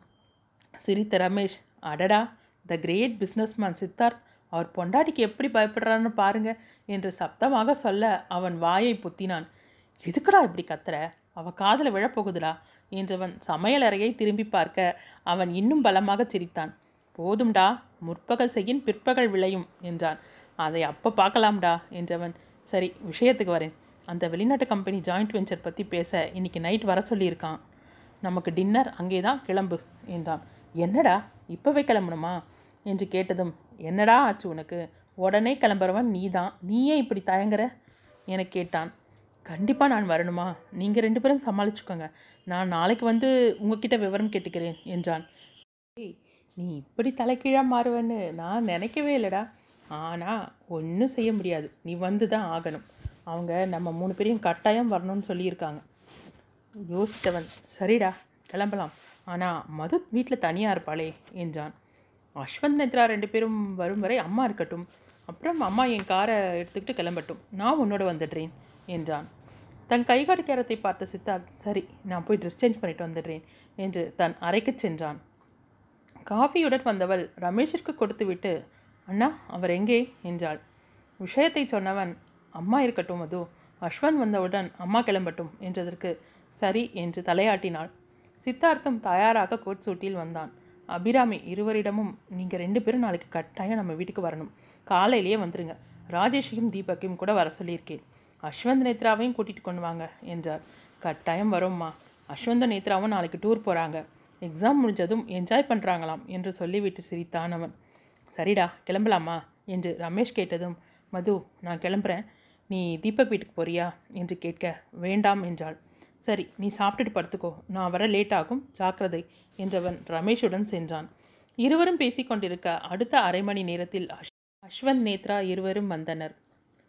சிரித்த ரமேஷ் அடடா த கிரேட் பிஸ்னஸ்மேன் சித்தார்த் அவர் பொண்டாட்டிக்கு எப்படி பயப்படுறான்னு பாருங்க என்று சப்தமாக சொல்ல அவன் வாயை புத்தினான். எதுக்குடா இப்படி கத்துற? அவ காதில் விழப்போகுதுடா என்றவன் சமையலறையை திரும்பி பார்க்க அவன் இன்னும் பலமாக சிரித்தான். போதும்டா முற்பகல் செய்யின் பிற்பகல் விளையும் என்றான். அதை அப்போ பார்க்கலாம்டா என்றவன். சரி விஷயத்துக்கு வரேன். அந்த வெளிநாட்டு கம்பெனி ஜாயிண்ட் வெஞ்சர் பற்றி பேச இன்றைக்கி நைட் வர சொல்லியிருக்கான். நமக்கு டின்னர் அங்கே தான் கிளம்பு என்றான். என்னடா இப்போவே கிளம்பணுமா? என்று கேட்டதும் என்னடா ஆச்சு உனக்கு? உடனே கிளம்புறவன் நீ தான் நீயே இப்படி தயங்குற? என கேட்டான். கண்டிப்பாக நான் வரணுமா? நீங்கள் ரெண்டு பேரும் சமாளிச்சுக்கோங்க. நான் நாளைக்கு வந்து உங்ககிட்ட விவரம் கேட்டுக்கிறேன் என்றான். ஏய் நீ இப்படி தலைக்கீழாக மாறுவேன்னு நான் நினைக்கவே இல்லைடா. ஆனால் ஒன்றும் செய்ய முடியாது. நீ வந்து தான் ஆகணும். அவங்க நம்ம மூணு பேரையும் கட்டாயம் வரணும்னு சொல்லியிருக்காங்க. யோசித்தவன் சரிடா கிளம்பலாம். ஆனால் மது வீட்டில் தனியாக இருப்பாளே என்றான். அஸ்வந்த் நேத்ரா ரெண்டு பேரும் வரும் வரை அம்மா இருக்கட்டும். அப்புறம் அம்மா என் காரை எடுத்துக்கிட்டு கிளம்பட்டும். நான் உன்னோட வந்துடுறேன் என்றான். தன் கைகாடிக்காரத்தை பார்த்த சித்தார்த் சரி நான் போய் ட்ரெஸ் சேஞ்ச் பண்ணிட்டு வந்துடுறேன் என்று தன் அறைக்கு சென்றான். காஃபியுடன் வந்தவள் ரமேஷிற்கு கொடுத்துவிட்டு அண்ணா அவர் எங்கே? என்றாள். விஷயத்தை சொன்னவன் அம்மா இருக்கட்டும் மது அஸ்வந்த் வந்தவுடன் அம்மா கிளம்பட்டும் என்றதற்கு சரி என்று தலையாட்டினாள். சித்தார்த்தம் தயாராக கோட் சூட்டில் வந்தான். அபிராமி இருவரிடமும் நீங்கள் ரெண்டு பேரும் நாளைக்கு கட்டாயம் நம்ம வீட்டுக்கு வரணும். காலையிலேயே வந்துருங்க. ராஜேஷையும் தீபக்கையும் கூட வர சொல்லியிருக்கேன். அஸ்வந்த் நேத்ராவையும் கூட்டிகிட்டு கொண்டு வாங்க என்றார். கட்டாயம் வரோம்மா. அஸ்வந்த நேத்ராவும் நாளைக்கு டூர் போகிறாங்க எக்ஸாம் முடிஞ்சதும் என்ஜாய் பண்ணுறாங்களாம் என்று சொல்லிவிட்டு சிரித்தான் அவன். சரிடா கிளம்பலாமா? என்று ரமேஷ் கேட்டதும் மது நான் கிளம்புறேன். நீ தீபக் வீட்டுக்கு போறியா என்று கேட்க வேண்டாம் என்றாள். சரி நீ சாப்பிட்டுட்டு படுத்துக்கோ. நான் வர லேட் ஆகும். ஜாக்கிரதை என்றவன் ரமேஷுடன் சென்றான். இருவரும் பேசிக்கொண்டிருக்க அடுத்த அரை மணி நேரத்தில் அஷ் அஸ்வந்த் நேத்ரா இருவரும் வந்தனர்.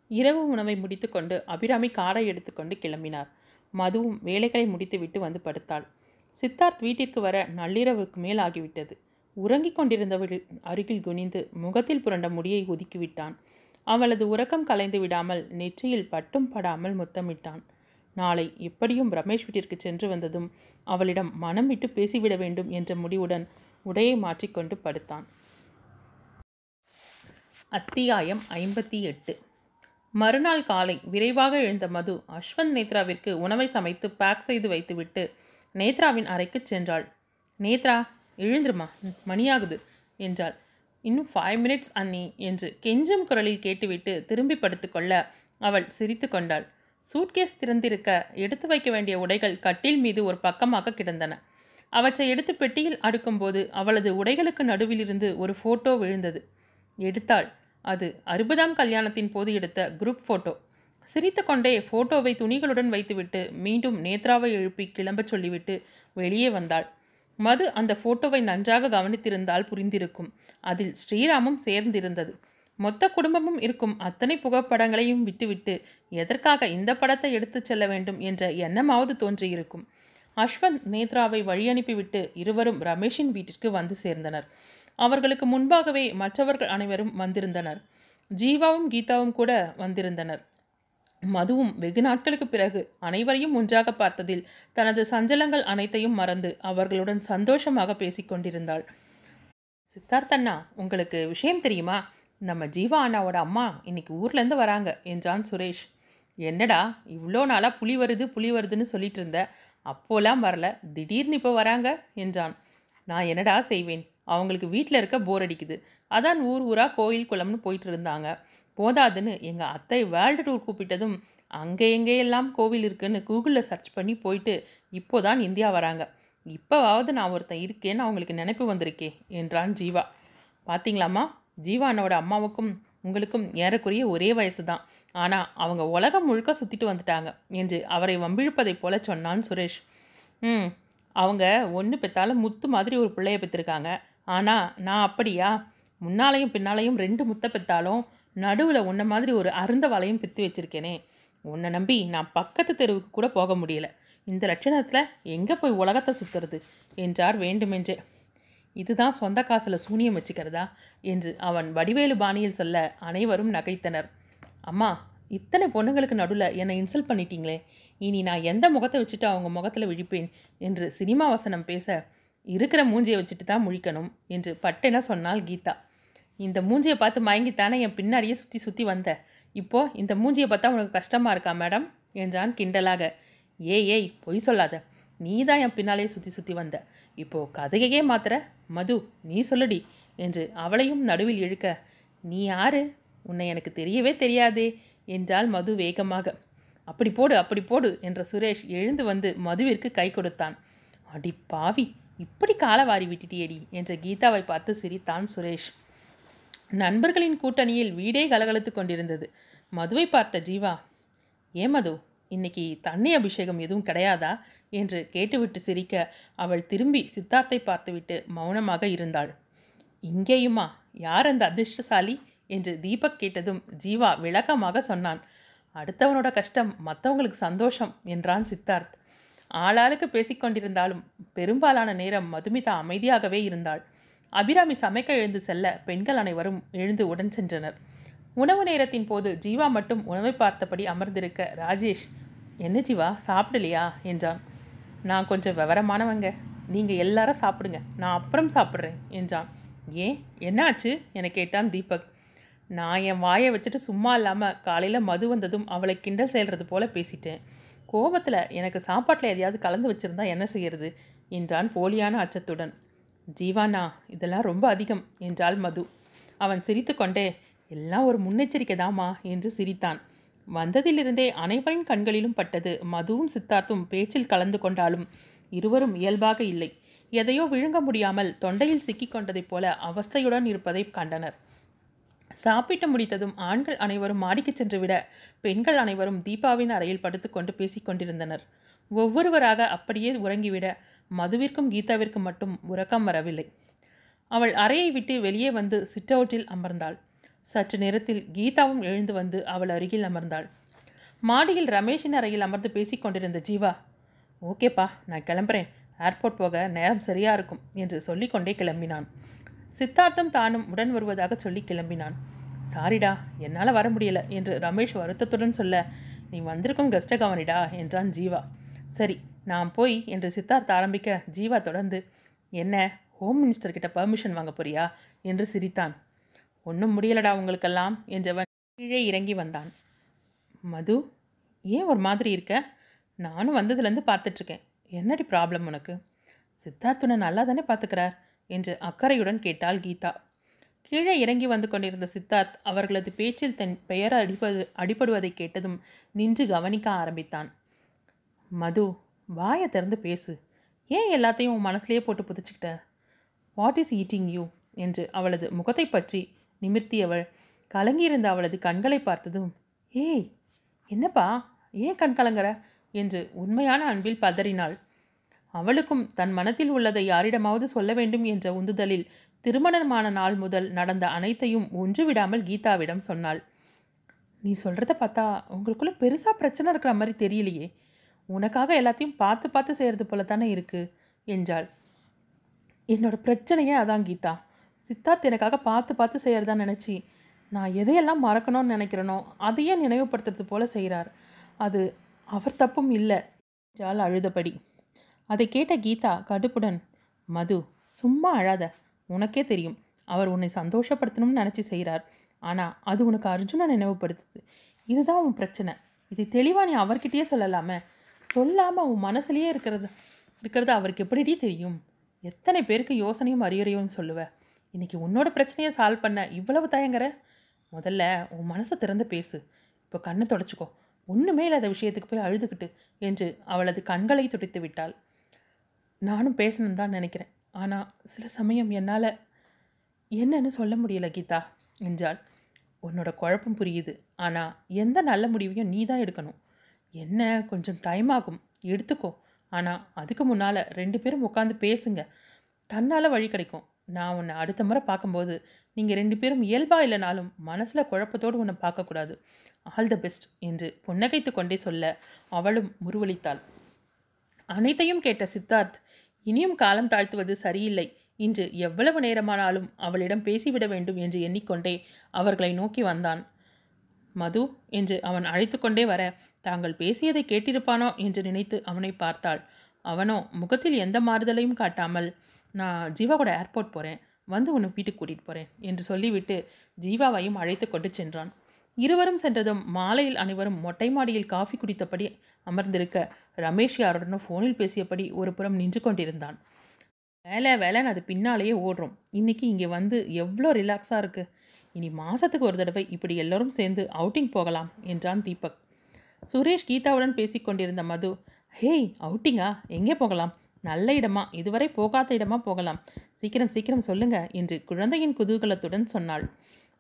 இரவு உணவை முடித்துக்கொண்டு அபிராமி காரை எடுத்துக்கொண்டு கிளம்பினார். மதுவும் வேலைகளை முடித்துவிட்டு வந்து படுத்தாள். சித்தார்த் வீட்டிற்கு வர நள்ளிரவுக்கு மேல் ஆகிவிட்டது. உறங்கிக் கொண்டிருந்தவள் அருகில் குனிந்து முகத்தில் புரண்ட முடியை ஒதுக்கிவிட்டான் அவளது உறக்கம் கலைந்து விடாமல் நெற்றியில் பட்டும் படாமல் முத்தமிட்டான். நாளை எப்படியும் ரமேஷ் வீட்டிற்கு சென்று வந்ததும் அவளிடம் மனம் விட்டு பேசிவிட வேண்டும் என்ற முடிவுடன் உடையை மாற்றிக்கொண்டு படுத்தான். அத்தியாயம் ஐம்பத்தி எட்டு. மறுநாள் காலை விரைவாக எழுந்த மது அஸ்வந்த் நேத்ராவிற்கு உணவை சமைத்து பேக் செய்து வைத்துவிட்டு நேத்ராவின் அறைக்கு சென்றாள். நேத்ரா எழுந்துருமா? மணியாகுது என்றாள். இன்னும் ஃபைவ் மினிட்ஸ் அண்ணி என்று கெஞ்சும் குரலில் கேட்டுவிட்டு திரும்பி படுத்துக்கொள்ள அவள் சிரித்து கொண்டாள். சூட்கேஸ் திறந்திருக்க எடுத்து வைக்க வேண்டிய உடைகள் கட்டில் மீது ஒரு பக்கமாக கிடந்தன. அவற்றை எடுத்து பெட்டியில் அடுக்கும்போது அவளது உடைகளுக்கு நடுவிலிருந்து ஒரு ஃபோட்டோ விழுந்தது. எடுத்தாள். அது அறுபதாம் கல்யாணத்தின் போது எடுத்த குரூப் ஃபோட்டோ சிரித்துக்கொண்டே ஃபோட்டோவை துணிகளுடன் வைத்துவிட்டு மீண்டும் நேத்ராவை எழுப்பி கிளம்பச் சொல்லிவிட்டு வெளியே வந்தாள். மது அந்த ஃபோட்டோவை நன்றாக கவனித்திருந்தால் புரிந்திருக்கும். அதில் ஸ்ரீராமும் சேர்ந்திருந்தது. மொத்த குடும்பமும் இருக்கும் அத்தனை புகைப்படங்களையும் விட்டுவிட்டு எதற்காக இந்த படத்தை எடுத்துச் செல்ல வேண்டும் என்ற எண்ணமாவது தோன்றியிருக்கும். அஸ்வந்த் நேத்ராவை வழி அனுப்பிவிட்டு இருவரும் ரமேஷின் வீட்டிற்கு வந்து சேர்ந்தனர். அவர்களுக்கு முன்பாகவே மற்றவர்கள் அனைவரும் வந்திருந்தனர். ஜீவாவும் கீதாவும் கூட வந்திருந்தனர். மதுவும் வெகு நாட்களுக்கு பிறகு அனைவரையும் ஒன்றாக பார்த்ததில் தனது சஞ்சலங்கள் அனைத்தையும் மறந்து அவர்களுடன் சந்தோஷமாக பேசிக்கொண்டிருந்தாள் சித்தார்த்தண்ணா உங்களுக்கு விஷயம் தெரியுமா? நம்ம ஜீவா அண்ணாவோட அம்மா இன்னைக்கு ஊர்லேருந்து வராங்க என்றான் சுரேஷ். என்னடா இவ்வளோ நாளாக புலி வருது புலி வருதுன்னு சொல்லிட்டு இருந்த? அப்போலாம் வரல திடீர்னு இப்போ வராங்க என்றான். நான் என்னடா செய்வேன்? அவங்களுக்கு வீட்டில் இருக்க போர் அடிக்குது. அதான் ஊர் ஊராக கோயில் குளம்னு போயிட்டு இருந்தாங்க. போதாதுன்னு எங்கள் அத்தை வேர்ல்டு டூர் கூப்பிட்டதும் அங்கே எங்கேயெல்லாம் கோவில் இருக்குன்னு கூகுளில் சர்ச் பண்ணி போயிட்டு இப்போதான் இந்தியா வராங்க. இப்போவாவது நான் ஒருத்தன் இருக்கேன்னு அவங்களுக்கு நினைப்பு வந்திருக்கே என்றான் ஜீவா. பார்த்தீங்களாம்மா ஜீவா அண்ணாவோட அம்மாவுக்கும் உங்களுக்கும் ஏறக்குறைய ஒரே வயசு தான் ஆனால் அவங்க உலகம் முழுக்க சுற்றிட்டு வந்துட்டாங்க என்று அவரை வம்பிழுப்பதைப் போல சொன்னான் சுரேஷ். ம் அவங்க ஒன்று பெற்றாலும் முத்து மாதிரி ஒரு பிள்ளைய பெற்றிருக்காங்க ஆனால் நான் அப்படியா? முன்னாலையும் பின்னாலையும் ரெண்டு முத்தை பெற்றாலும் நடுவில் உன்ன மாதிரி ஒரு அருந்த வலையும் பித்து வச்சிருக்கேனே. உன்னை நம்பி நான் பக்கத்து தெருவுக்கு கூட போக முடியல. இந்த லட்சணத்தில் எங்கே போய் உலகத்தை சுற்றுறது என்றார் வேண்டுமென்றே. இதுதான் சொந்த காசில் சூனியம் வச்சுக்கிறதா? என்று அவன் வடிவேலு பாணியில் சொல்ல அனைவரும் நகைத்தனர். அம்மா இத்தனை பொண்ணுங்களுக்கு நடுவில் என்னை இன்சல்ட் பண்ணிட்டீங்களே. இனி நான் எந்த முகத்தை வச்சுட்டு அவங்க முகத்தில் விழிப்பேன்? என்று சினிமா வசனம் பேச இருக்கிற மூஞ்சியை வச்சுட்டு தான் முழிக்கணும் என்று பட்டென சொன்னாள் கீதா. இந்த மூஞ்சியை பார்த்து மயங்கித்தானே என் பின்னாடியே சுற்றி சுற்றி வந்த. இப்போது இந்த மூஞ்சியை பார்த்தா உனக்கு கஷ்டமாக இருக்கா மேடம்? என்றான் கிண்டலாக. ஏய் ஏய் பொய் சொல்லாத. நீ தான் என் பின்னாலே சுற்றி சுற்றி வந்த. இப்போ கதையையே மாத்திர மது நீ சொல்லுடி என்று அவளையும் நடுவில் இழுக்க. நீ யாரு? உன்னை எனக்கு தெரியவே தெரியாதே என்றாள் மது வேகமாக. அப்படி போடு அப்படி போடு என்ற சுரேஷ் எழுந்து வந்து மதுவிற்கு கை கொடுத்தான். அடி பாவி இப்படி காலை வாரி விட்டுட்டியேடி என்ற கீதாவை பார்த்து சிரித்தான் சுரேஷ். நண்பர்களின் கூட்டணியில் வீடே கலகலத்து கொண்டிருந்தது. மதுவை பார்த்த ஜீவா ஏன் மது? இன்னைக்கு தண்ணி அபிஷேகம் எதுவும் கிடையாதா? என்று கேட்டுவிட்டு சிரிக்க அவள் திரும்பி சித்தார்த்தை பார்த்துவிட்டு மௌனமாக இருந்தாள். இங்கேயுமா? யார் அந்த அதிர்ஷ்டசாலி? என்று தீபக் கேட்டதும் ஜீவா விளக்கமாக சொன்னான். அடுத்தவனோட கஷ்டம் மற்றவங்களுக்கு சந்தோஷம் என்றான் சித்தார்த். ஆளாளுக்கு பேசிக்கொண்டிருந்தாலும் பெரும்பாலான நேரம் மதுமிதா அமைதியாகவே இருந்தாள். அபிராமி சமைக்க எழுந்து செல்ல பெண்கள் அனைவரும் எழுந்து உடன் சென்றனர். உணவு நேரத்தின் போது ஜீவா மட்டும் உணவை பார்த்தபடி அமர்ந்திருக்க ராஜேஷ் என்ன ஜீவா சாப்பிடலையா? என்றான். நான் கொஞ்சம் விவரமானவங்க. நீங்கள் எல்லாரும் சாப்பிடுங்க. நான் அப்புறம் சாப்பிட்றேன் என்றான். ஏன்? என்னாச்சு என கேட்டான் தீபக். நான் என் வாயை வச்சுட்டு சும்மா இல்லாமல் காலையில் மது வந்ததும் அவளை கிண்டல் செய்கிறது போல பேசிட்டேன். கோபத்தில் எனக்கு சாப்பாட்டில் எதையாவது கலந்து வச்சுருந்தா என்ன செய்கிறது என்றான் போலியான அச்சத்துடன். ஜீவானா இதெல்லாம் ரொம்ப அதிகம் என்றாள் மது. அவன் சிரித்துக்கொண்டே எல்லாம் ஒரு முன்னெச்சரிக்கை தாமா என்று சிரித்தான். வந்ததிலிருந்தே அனைவரின் கண்களிலும் பட்டது. மதுவும் சித்தார்த்தும் பேச்சில் கலந்து கொண்டாலும் இருவரும் இயல்பாக இல்லை. எதையோ விழுங்க முடியாமல் தொண்டையில் சிக்கிக் கொண்டதைப் போல அவஸ்தையுடன் இருப்பதை கண்டனர். சாப்பிட்டு முடித்ததும் ஆண்கள் அனைவரும் மாடிக்கு சென்றுவிட பெண்கள் அனைவரும் தீபாவின் அறையில் படுத்துக்கொண்டு பேசிக் கொண்டிருந்தனர். ஒவ்வொருவராக அப்படியே உறங்கிவிட மதுவிற்கும் கீதாவிற்கும் மட்டும் உறக்கம் வரவில்லை. அவள் அறையை விட்டு வெளியே வந்து சிட்டவுட்டில் அமர்ந்தாள். சற்று நேரத்தில் கீதாவும் எழுந்து வந்து அவள் அருகில் அமர்ந்தாள். மாடியில் ரமேஷின் அறையில் அமர்ந்து பேசிக் கொண்டிருந்த ஜீவா ஓகேப்பா நான் கிளம்புறேன். ஏர்போர்ட் போக நேரம் சரியாக இருக்கும் என்று சொல்லிக்கொண்டே கிளம்பினான். சித்தார்த்தம் தானும் உடன் வருவதாக சொல்லி கிளம்பினான். சாரிடா என்னால் வர முடியல என்று ரமேஷ் வருத்தத்துடன் சொல்ல நீ வந்திருக்கும் கெஸ்ட கவனிடா என்றான் ஜீவா. சரி நான் போய் என்று சித்தார்த் ஆரம்பிக்க ஜீவா தொடர்ந்து என்ன ஹோம் மினிஸ்டர் கிட்ட பர்மிஷன் வாங்க போறியா? என்று சிரித்தான். ஒன்றும் முடியலடா உங்களுக்கெல்லாம் என்றவன் கீழே இறங்கி வந்தான். மது ஏன் ஒரு மாதிரி இருக்க? நானும் வந்ததுலேருந்து பார்த்துட்ருக்கேன். என்னடி ப்ராப்ளம் உனக்கு? சித்தார்த்துனை நல்லா தானே பார்த்துக்கிறார் என்று அக்கறையுடன் கேட்டாள் கீதா. கீழே இறங்கி வந்து கொண்டிருந்த சித்தார்த் அவர்களது பேச்சில் தன் பெயர் அடிப்பது அடிபடுவதை கேட்டதும் நின்று கவனிக்க ஆரம்பித்தான். மது வாயை திறந்து பேசு. ஏன் எல்லாத்தையும் உன் மனசுலேயே போட்டு புதிச்சுக்கிட்ட? வாட் இஸ் ஈட்டிங் யூ என்று அவளது முகத்தை பற்றி நிமிர்த்தியவள். கலங்கியிருந்த அவளது கண்களை பார்த்ததும் ஏய் என்னப்பா ஏன் கண் கலங்குற? என்று உண்மையான அன்பில் பதறினாள். அவளுக்கும் தன் மனத்தில் உள்ளதை யாரிடமாவது சொல்ல வேண்டும் என்ற உந்துதலில் திருமணமான நாள் முதல் நடந்த அனைத்தையும் ஒன்று விடாமல் கீதாவிடம் சொன்னாள். நீ சொல்கிறத பார்த்தா உங்களுக்குள்ள பெருசாக பிரச்சனை இருக்கிற மாதிரி தெரியலையே. உனக்காக எல்லாத்தையும் பார்த்து பார்த்து செய்கிறது போல தானே இருக்கு? என்றாள். என்னோட பிரச்சனையே அதான் கீதா. சித்தார்த் எனக்காக பார்த்து பார்த்து செய்கிறதா நினச்சி நான் எதையெல்லாம் மறக்கணும்னு நினைக்கிறேனோ அதையே நினைவுபடுத்துறது போல செய்கிறார் அது அவர் தப்பும் இல்லை. ஜால் அழுதபடி. அதை கேட்ட கீதா கடுப்புடன் மது சும்மா அழாத. உனக்கே தெரியும். அவர் உன்னை சந்தோஷப்படுத்தணும்னு நினச்சி செய்கிறார் ஆனால் அது உனக்கு அர்ஜுனை நினைவுபடுத்துது. இதுதான் உன் பிரச்சனை. இதை தெளிவாக நீ அவர்கிட்டயே சொல்லலாமே. சொல்லாமல் உன் மனசுலேயே இருக்கிறது இருக்கிறது அவருக்கு எப்படிடி தெரியும்? எத்தனை பேருக்கு யோசனையும் அறிவுரையும் சொல்லுவேன் இன்றைக்கி உன்னோட பிரச்சனையை சால்வ் பண்ண இவ்வளவு தயங்குற? முதல்ல உன் மனசை திறந்து பேசு. இப்போ கண்ணை தொடச்சிக்கோ. ஒன்றுமே இல்லாத விஷயத்துக்கு போய் அழுதுகிட்டு என்று அவளது கண்களை துடித்து விட்டாள். நானும் பேசணும் தான் நினைக்கிறேன். ஆனால் சில சமயம் என்னால் என்னன்னு சொல்ல முடியல கீதா என்றாள். உன்னோட குழப்பம் புரியுது. ஆனால் எந்த நல்ல முடிவையும் நீ தான் எடுக்கணும். என்ன? கொஞ்சம் டைம் ஆகும். எடுத்துக்கோ. ஆனால் அதுக்கு முன்னால் ரெண்டு பேரும் உட்காந்து பேசுங்க. தன்னால் வழி கிடைக்கும். நான் உன்னை அடுத்த முறை பார்க்கும்போது நீங்கள் ரெண்டு பேரும் இயல்பாக இல்லைனாலும் மனசில் குழப்பத்தோடு உன்னை பார்க்கக்கூடாது. ஆல் த பெஸ்ட் என்று புன்னகைத்து கொண்டே சொல்ல அவளும் முருவளித்தாள் அனைத்தையும் கேட்ட சித்தார்த் இனியும் காலம் தாழ்த்துவது சரியில்லை இன்று எவ்வளவு நேரமானாலும் அவளிடம் பேசிவிட வேண்டும் என்று எண்ணிக்கொண்டே அவர்களை நோக்கி வந்தான். மது என்று அவன் அழைத்து கொண்டே வர தாங்கள் பேசியதை கேட்டிருப்பானோ? என்று நினைத்து அவனை பார்த்தாள். அவனோ முகத்தில் எந்த மாறுதலையும் காட்டாமல் நான் ஜீவா கூட ஏர்போர்ட் போகிறேன் வந்து உன்னை வீட்டுக்கு கூட்டிகிட்டு போகிறேன் என்று சொல்லிவிட்டு ஜீவாவையும் அழைத்து கொண்டு சென்றான். இருவரும் சென்றதும் மாலையில் அனைவரும் மொட்டை மாடியில் காஃபி குடித்தபடி அமர்ந்திருக்க ரமேஷ் யாருடனும் ஃபோனில் பேசியபடி ஒரு புறம் நின்று கொண்டிருந்தான். வேலை வேலைன்னு அது பின்னாலேயே ஓடுறோம். இன்றைக்கி இங்கே வந்து எவ்வளோ ரிலாக்ஸாக இருக்குது இனி மாதத்துக்கு ஒரு தடவை இப்படி எல்லோரும் சேர்ந்து அவுட்டிங் போகலாம் என்றான் தீபக். சுரேஷ் கீதாவுடன் பேசிக்கொண்டிருந்த மது ஹேய் அவுட்டிங்கா எங்கே போகலாம்? நல்ல இடமா? இதுவரை போகாத இடமா போகலாம். சீக்கிரம் சீக்கிரம் சொல்லுங்க என்று குழந்தையின் குதூகலத்துடன் சொன்னாள்.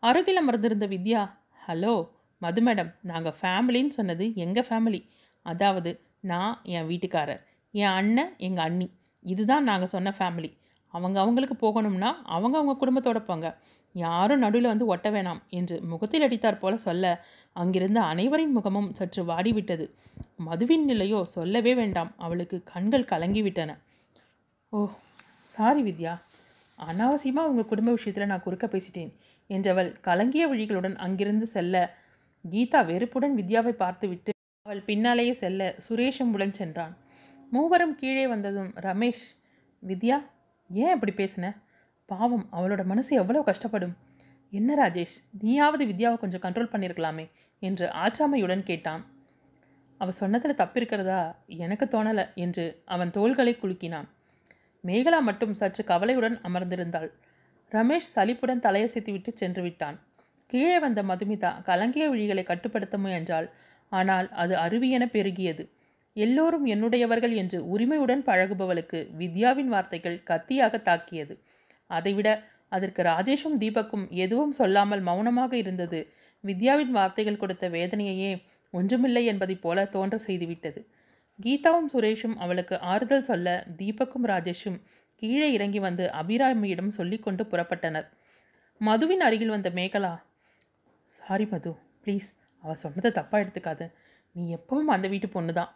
அருகில் அமர்ந்திருந்த வித்யா ஹலோ மது மேடம் நாங்கள் ஃபேமிலின்னு சொன்னது எங்கள் ஃபேமிலி? அதாவது நான் என் வீட்டுக்காரர் என் அண்ணன் எங்கள் அண்ணி. இதுதான் நாங்கள் சொன்ன ஃபேமிலி. அவங்க அவங்களுக்கு போகணும்னா அவங்க அவங்க குடும்பத்தோட போங்க. யாரும் நடுவில் வந்து ஒட்ட வேணாம் என்று முகத்தில் அடித்தார் போல சொல்ல அங்கிருந்த அனைவரின் முகமும் சற்று வாடிவிட்டது. மதுவின் நிலையோ சொல்லவே வேண்டாம். அவளுக்கு கண்கள் கலங்கிவிட்டன. ஓ சாரி வித்யா. அனாவசியமாக உங்கள் குடும்ப விஷயத்தில் நான் குறுக்க பேசிட்டேன் என்றவள் கலங்கிய விழிகளுடன் அங்கிருந்து செல்ல. கீதா வெறுப்புடன் வித்யாவை பார்த்துவிட்டு அவள் பின்னாலேயே செல்ல சுரேஷும் உடன் சென்றான். மூவரும் கீழே வந்ததும் ரமேஷ் வித்யா ஏன் அப்படி பேசின? பாவம் அவளோட மனசு எவ்வளோ கஷ்டப்படும். என்ன ராஜேஷ் நீயாவது வித்யாவை கொஞ்சம் கண்ட்ரோல் பண்ணியிருக்கலாமே என்று ஆச்சாமையுடன் கேட்டான். அவ சொன்னதில் தப்பிருக்கிறதா எனக்கு தோணலை என்று அவன் தோள்களை குலுக்கினான். மேகலா மட்டும் சற்று கவலையுடன் அமர்ந்திருந்தாள். ரமேஷ் சலிப்புடன் தலையசைத்துவிட்டு சென்று விட்டான். கீழே வந்த மதுமிதா கலங்கிய விழிகளை கட்டுப்படுத்த முயன்றாள். ஆனால் அது அருவியென பெருகியது. எல்லோரும் என்னுடையவர்கள் என்று உரிமையுடன் பழகுபவளுக்கு வித்யாவின் வார்த்தைகள் கத்தியாக தாக்கியது. அதைவிட அதற்கு ராஜேஷும் தீபக்கும் எதுவும் சொல்லாமல் மௌனமாக இருந்தது. வித்யாவின் வார்த்தைகள் கொடுத்த வேதனையையே ஒன்றுமில்லை என்பதைப் போல தோன்ற செய்துவிட்டது. கீதாவும் சுரேஷும் அவளுக்கு ஆறுதல் சொல்ல தீபக்கும் ராஜேஷும் கீழே இறங்கி வந்து அபிராமியிடம் சொல்லிக்கொண்டு புறப்பட்டனர். மதுவின் அருகில் வந்த மேகலா சாரி மது. ப்ளீஸ் அவள் சொன்னதை தப்பாக எடுத்துக்காத. நீ எப்பவும் அந்த வீட்டு பொண்ணு தான்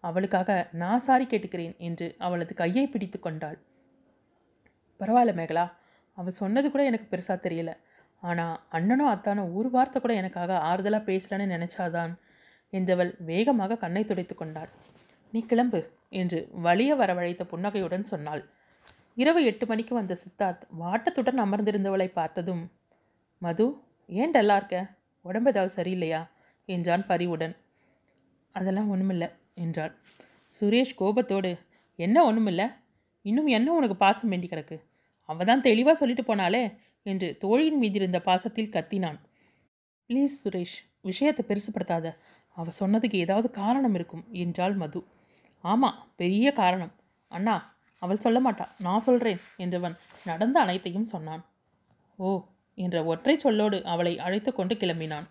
அவளுக்காக நான் சாரி கேட்டுக்கிறேன் என்று அவளது கையை பிடித்து கொண்டாள். பரவாயில்ல மேகலா. அவள் சொன்னது கூட எனக்கு பெருசாக தெரியல. ஆனால் அண்ணனும் அத்தானும் ஒரு வார்த்தை கூட எனக்காக ஆறுதலாக பேசலன்னு நினச்சாதான் என்றவள் வேகமாக கண்ணை துடைத்து கொண்டாள். நீ கிளம்பு என்று வலிய வரவழைத்த புன்னகையுடன் சொன்னாள். இரவு எட்டு மணிக்கு வந்த சித்தார்த் வாட்டத்துடன் அமர்ந்திருந்தவளை பார்த்ததும் மது ஏன் டல்லா இருக்க? உடம்பு ஏதாவது சரியில்லையா? என்றான் பரிவுடன். அதெல்லாம் ஒன்றுமில்ல என்றாள். சுரேஷ் கோபத்தோடு என்ன ஒன்றுமில்ல இன்னும் என்ன உனக்கு பாசம் வேண்டி கிடக்கு? அவள் தான் தெளிவாக சொல்லிட்டு போனாலே என்று தோழியின் மீதி இருந்த பாசத்தில் கத்தினான். ப்ளீஸ் சுரேஷ் விஷயத்தை பெருசுப்படுத்தாத. அவ சொன்னதுக்கு ஏதாவது காரணம் இருக்கும் என்றாள் மது. ஆமாம் பெரிய காரணம். அண்ணா அவள் சொல்ல மாட்டா. நான் சொல்கிறேன் என்றவன் நடந்த அனைத்தையும் சொன்னான். ஓ என்ற ஒற்றை சொல்லோடு அவளை அழைத்து கொண்டு கிளம்பினான்.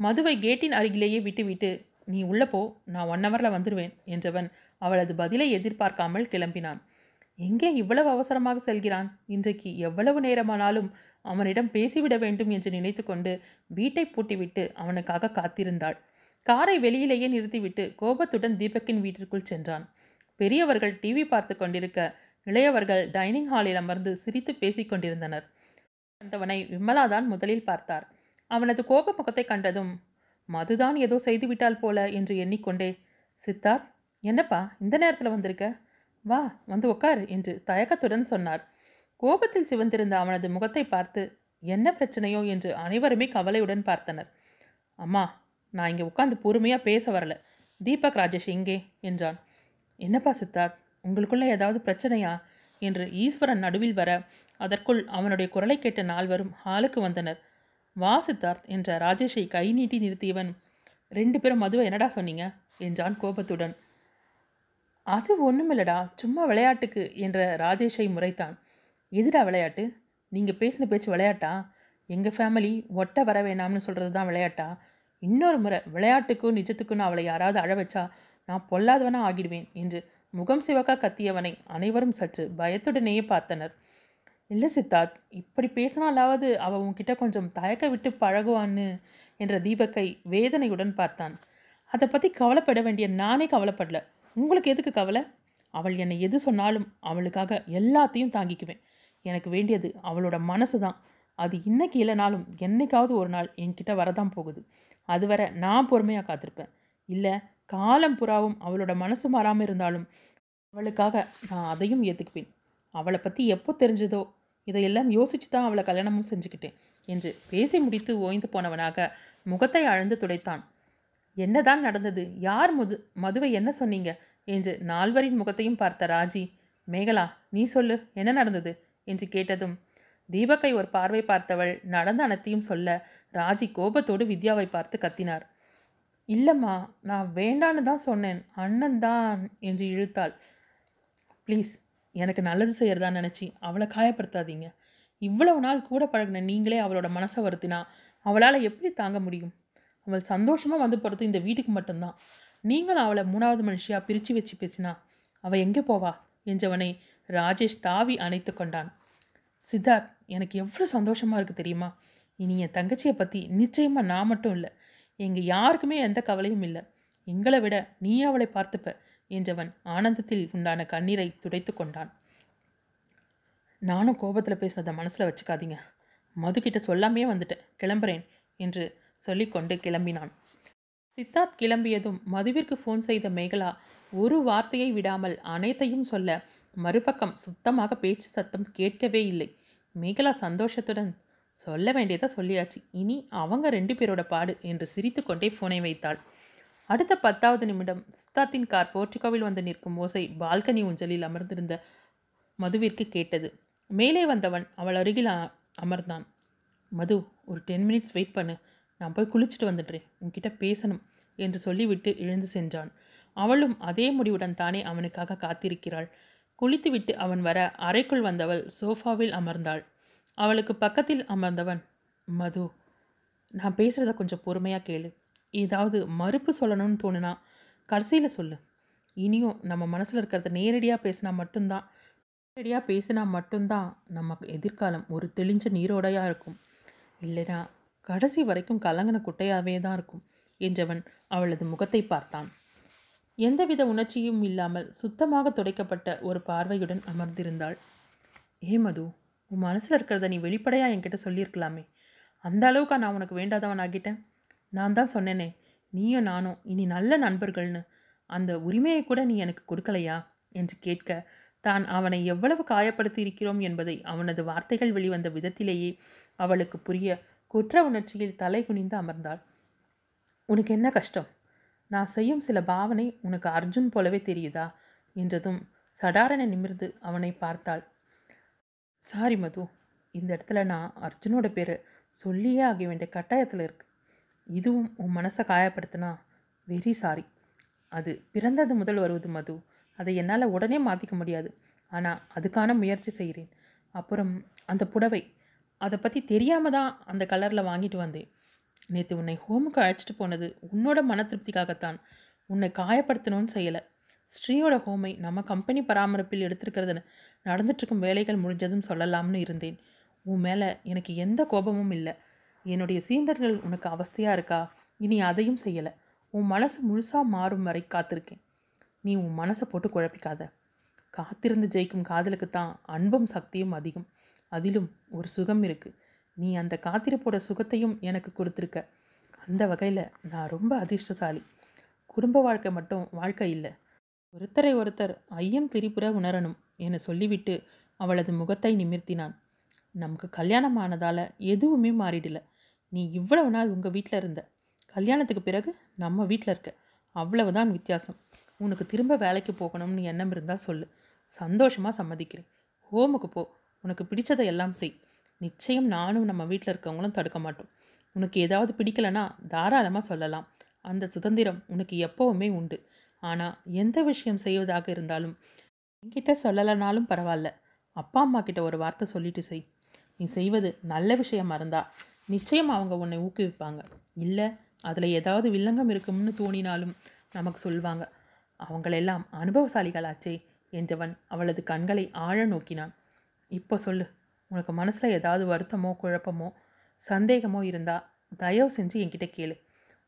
மதுவை கேட்டின் அருகிலேயே விட்டுவிட்டு நீ உள்ளே போ. நான் ஒன் ஹவரில் வந்துடுவேன் என்றவன் அவளது பதிலை எதிர்பார்க்காமல் கிளம்பினான். எங்கே இவ்வளவு அவசரமாக செல்கிறான்? இன்றைக்கு எவ்வளவு நேரமானாலும் அவனிடம் பேசிவிட வேண்டும் என்று நினைத்துக்கொண்டு வீட்டை பூட்டிவிட்டு அவனுக்காக காத்திருந்தாள். காரை வெளியிலேயே நிறுத்திவிட்டு கோபத்துடன் தீபக்கின் வீட்டிற்குள் சென்றான். பெரியவர்கள் டிவி பார்த்து கொண்டிருக்க இளையவர்கள் டைனிங் ஹாலில் அமர்ந்து சிரித்து பேசிக் கொண்டிருந்தனர். வந்தவனை விமலாதான் முதலில் பார்த்தார். அவனது கோப முகத்தை கண்டதும் மதுதான் ஏதோ செய்துவிட்டால் போல என்று எண்ணிக்கொண்டே சித்தார் என்னப்பா இந்த நேரத்தில் வந்திருக்க? வா வந்து உட்கார் என்று தயக்கத்துடன் சொன்னார். கோபத்தில் சிவந்திருந்த அவனது முகத்தை பார்த்து என்ன பிரச்சனையோ என்று அனைவருமே கவலையுடன் பார்த்தனர். அம்மா நான் இங்கே உட்காந்து பொறுமையாக பேச வரல. தீபக் ராஜேஷ் எங்கே? என்றான். என்னப்பா சித்தார்த் உங்களுக்குள்ளே ஏதாவது பிரச்சனையா? என்று ஈஸ்வரன் நடுவில் வர அதற்குள் அவனுடைய குரலை கேட்ட நால்வரும் ஹாலுக்கு வந்தனர். வா சித்தார்த் என்ற ராஜேஷை கை நீட்டி நிறுத்தியவன் ரெண்டு பேரும் மதுவை என்னடா சொன்னீங்க? என்றான் கோபத்துடன். அது ஒன்றுமில்லடா சும்மா விளையாட்டுக்கு என்ற ராஜேஷை முறைத்தான். எதுடா விளையாட்டு? நீங்கள் பேசின பேச்சு விளையாட்டா? எங்கள் ஃபேமிலி ஒட்ட வர வேணாம்னு சொல்கிறது தான் விளையாட்டா? இன்னொரு முறை விளையாட்டுக்கும் நிஜத்துக்கும் அவளை யாராவது அழ வச்சா நான் பொல்லாதவனா ஆகிடுவேன் என்று முகம் சிவக்கா கத்தியவனை அனைவரும் சற்று பயத்துடனேயே பார்த்தனர். இல்லை சித்தார்த் இப்படி பேசினாலாவது அவ உன்கிட்ட கொஞ்சம் தயக்க விட்டு பழகுவான்னு என்ற தீபக்கை வேதனையுடன் பார்த்தான். அதை பற்றி கவலைப்பட வேண்டிய நானே கவலைப்படல. உங்களுக்கு எதுக்கு கவலை? அவள் என்னை எது சொன்னாலும் அவளுக்காக எல்லாத்தையும் தாங்கிக்குவேன். எனக்கு வேண்டியது அவளோட மனசு தான் அது இன்னைக்கு இல்லைனாலும் என்னைக்காவது ஒரு நாள் என்கிட்ட வரதான் போகுது. அதுவரை நான் பொறுமையாக காத்திருப்பேன். இல்லை காலம் புறாவும் அவளோட மனசு மாறாமல் இருந்தாலும் அவளுக்காக நான் அதையும் ஏற்றுக்குவேன் அவளை பற்றி எப்போ தெரிஞ்சதோ இதையெல்லாம் யோசிச்சு தான் அவளை கல்யாணமும் செஞ்சுக்கிட்டேன் என்று பேசி முடித்து ஓய்ந்து போனவனாக முகத்தை அழுந்து துடைத்தான். என்னதான் நடந்தது? யார் முது மதுவை என்ன சொன்னீங்க? என்று நால்வரின் முகத்தையும் பார்த்த ராஜி மேகலா நீ சொல்லு என்ன நடந்தது? என்று கேட்டதும் தீபக்கை ஒரு பார்வை பார்த்தவள் நடந்த அனைத்தையும் சொல்ல ராஜி கோபத்தோடு வித்யாவை பார்த்து கத்தினார். இல்லைம்மா நான் வேண்டான்னு தான் சொன்னேன். அண்ணன் தான் என்று இழுத்தாள். ப்ளீஸ் எனக்கு நல்லது செய்யறதா நினச்சி அவளை காயப்படுத்தாதீங்க. இவ்வளவு நாள் கூட பழகின நீங்களே அவளோட மனசை வருத்தினா அவளால் எப்படி தாங்க முடியும்? அவள் சந்தோஷமாக வந்து போகிறது இந்த வீட்டுக்கு மட்டும்தான். நீங்களும் அவளை மூணாவது மனுஷியாக பிரித்து வச்சு பேசினா அவள் எங்கே போவா? என்றவனை ராஜேஷ் தாவி அணைத்து கொண்டான். சித்தார்த் எனக்கு எவ்வளோ சந்தோஷமாக இருக்குது தெரியுமா? இனி என் தங்கச்சியை பற்றி நிச்சயமாக நான் மட்டும் இல்லை. எங்கள் யாருக்குமே எந்த கவலையும் இல்லை. எங்களை விட நீ அவளை பார்த்துப்ப என்றவன் ஆனந்தத்தில் உண்டான கண்ணீரை துடைத்து கொண்டான். நானும் கோபத்தில் பேசுனதை மனசில் வச்சுக்காதீங்க. மதுக்கிட்ட சொல்லாமே வந்துட்டேன். கிளம்புறேன் என்று சொல்லிக்கொண்டு கிளம்பினான். சித்தார்த் கிளம்பியதும் மதுவிற்கு ஃபோன் செய்த மேகலா ஒரு வார்த்தையை விடாமல் அனைத்தையும் சொல்ல மறுபக்கம் சுத்தமாக பேச்சு சத்தம் கேட்கவே இல்லை. மேகலா சந்தோஷத்துடன் சொல்ல வேண்டியதை சொல்லியாச்சு. இனி அவங்க ரெண்டு பேரோட பாடு என்று சிரித்துக்கொண்டே ஃபோனை வைத்தாள். அடுத்த பத்தாவது நிமிடம் சித்தார்த்தின் கார் போர்ச்சுகோவில் வந்து நிற்கும் ஓசை பால்கனி ஊஞ்சலில் அமர்ந்திருந்த மதுவிற்கு கேட்டது. மேலே வந்தவன் அவள் அருகில் அ- அமர்ந்தான். மது ஒரு டென் மினிட்ஸ் வெயிட் பண்ணு. நான் போய் குளிச்சுட்டு வந்துடுறேன். உன்கிட்ட பேசணும் என்று சொல்லிவிட்டு எழுந்து சென்றான். அவளும் அதே முடிவுடன் தானே அவனுக்காக காத்திருக்கிறாள். குளித்துவிட்டு அவன் வர அறைக்குள் வந்தவள் சோஃபாவில் அமர்ந்தாள். அவளுக்கு பக்கத்தில் அமர்ந்தவன் மது நான் பேசுகிறத கொஞ்சம் பொறுமையாக கேளு. ஏதாவது மறுப்பு சொல்லணும்னு தோணுனா கடைசியில் சொல்லு. இனியும் நம்ம மனசில் இருக்கிறத நேரடியாக பேசினா மட்டும்தான் நேரடியாக பேசினா மட்டும்தான் நமக்கு எதிர்காலம் ஒரு தெளிஞ்ச நீரோடையாக இருக்கும். இல்லைனா கடைசி வரைக்கும் கலங்கின குட்டையாகவே தான் இருக்கும் என்றவன் அவளது முகத்தை பார்த்தான். எந்தவித உணர்ச்சியும் இல்லாமல் சுத்தமாக துடைக்கப்பட்ட ஒரு பார்வையுடன் அமர்ந்திருந்தாள். ஏ மது உன் மனசில் இருக்கிறத நீ வெளிப்படையாக என்கிட்ட சொல்லியிருக்கலாமே. அந்த அளவுக்கா நான் உனக்கு வேண்டாதவன் ஆகிட்டேன் நான் தான் சொன்னேனே. நீயும் நானும் இனி நல்ல நண்பர்கள்னு. அந்த உரிமையை கூட நீ எனக்கு கொடுக்கலையா? என்று கேட்க தான் அவனை எவ்வளவு காயப்படுத்தி இருக்கிறோம் என்பதை அவனது வார்த்தைகள் வெளிவந்த விதத்திலேயே அவளுக்கு புரிய குற்ற உணர்ச்சியில் தலை குனிந்து அமர்ந்தாள். உனக்கு என்ன கஷ்டம்? நான் செய்யும் சில பாவனை உனக்கு அர்ஜுன் போலவே தெரியுதா? என்றதும் சடாரண நிமிர்ந்து அவனை பார்த்தாள். சாரி மது இந்த இடத்துல நான் அர்ஜுனோட பேர் சொல்லியே ஆக வேண்டிய கட்டாயத்தில் இருக்கு. இதுவும் உன் மனசை காயப்படுத்தினா வெரி சாரி. அது பிறந்தது முதல் வருவது மது. அதை என்னால் உடனே மாற்றிக்க முடியாது. ஆனால் அதுக்கான முயற்சி செய்கிறேன். அப்புறம் அந்த புடவை அதை பற்றி தெரியாமல் தான் அந்த கலரில் வாங்கிட்டு வந்தேன். நேற்று உன்னை ஹோமுக்கு அழைச்சிட்டு போனது உன்னோட மன திருப்திக்காகத்தான். உன்னை காயப்படுத்தணும்னு செய்யலை. ஸ்ரீயோட ஹோமை நம்ம கம்பெனி பராமரிப்பில் எடுத்திருக்கிறது நடந்துட்டுருக்கும் வேலைகள் முடிஞ்சதும் சொல்லலாம்னு இருந்தேன். உன் மேலே எனக்கு எந்த கோபமும் இல்லை. என்னுடைய சீண்டர்கள் உனக்கு அவஸ்தையாக இருக்கா? இனி அதையும் செய்யலை. உன் மனசு முழுசாக மாறும் வரை காத்திருக்கேன். நீ உன் மனசை போட்டு குழப்பிக்காத. காத்திருந்து ஜெயிக்கும் காதலுக்கு தான் அன்பும் சக்தியும் அதிகம். அதிலும் ஒரு சுகம் இருக்குது நீ அந்த காத்திருப்போட சுகத்தையும் எனக்கு கொடுத்துருக்க. அந்த வகையில் நான் ரொம்ப அதிர்ஷ்டசாலி. குடும்ப வாழ்க்கை மட்டும் வாழ்க்கை இல்லை. ஒருத்தரை ஒருத்தர் ஐயம் திரிபுர உணரணும் என சொல்லிவிட்டு அவளது முகத்தை நிமிர்த்தினான். நமக்கு கல்யாணம் ஆனதால் எதுவுமே மாறிடல. நீ இவ்வளவு நாள் உங்கள் வீட்டில் இருந்த. கல்யாணத்துக்கு பிறகு நம்ம வீட்டில் இருக்க. அவ்வளவுதான் வித்தியாசம். உனக்கு திரும்ப வேலைக்கு போகணும்னு எண்ணம் இருந்தால் சொல்லு. சந்தோஷமாக சம்மதிக்கிறேன். ஹோமுக்கு போ. உனக்கு பிடிச்சதை எல்லாம் செய். நிச்சயம் நானும் நம்ம வீட்டில் இருக்கவங்களும் தடுக்க மாட்டோம். உனக்கு ஏதாவது பிடிக்கலனா தாராளமாக சொல்லலாம். அந்த சுதந்திரம் உனக்கு எப்போவுமே உண்டு. ஆனால் எந்த விஷயம் செய்வதாக இருந்தாலும் என்கிட்ட சொல்லலைனாலும் பரவாயில்ல. அப்பா அம்மா கிட்ட ஒரு வார்த்தை சொல்லிட்டு செய். நீ செய்வது நல்ல விஷயமா இருந்தா நிச்சயம் அவங்க உன்னை ஊக்குவிப்பாங்க. இல்லை அதில் ஏதாவது வில்லங்கம் இருக்கும்னு தோணினாலும் நமக்கு சொல்வாங்க அவங்களெல்லாம் அனுபவசாலிகளாச்சே என்றவன் அவளது கண்களை ஆழ நோக்கினான். இப்போ சொல்லு. உனக்கு மனசில் ஏதாவது வருத்தமோ குழப்பமோ சந்தேகமோ இருந்தால் தயவு செஞ்சு என்கிட்ட கேளு.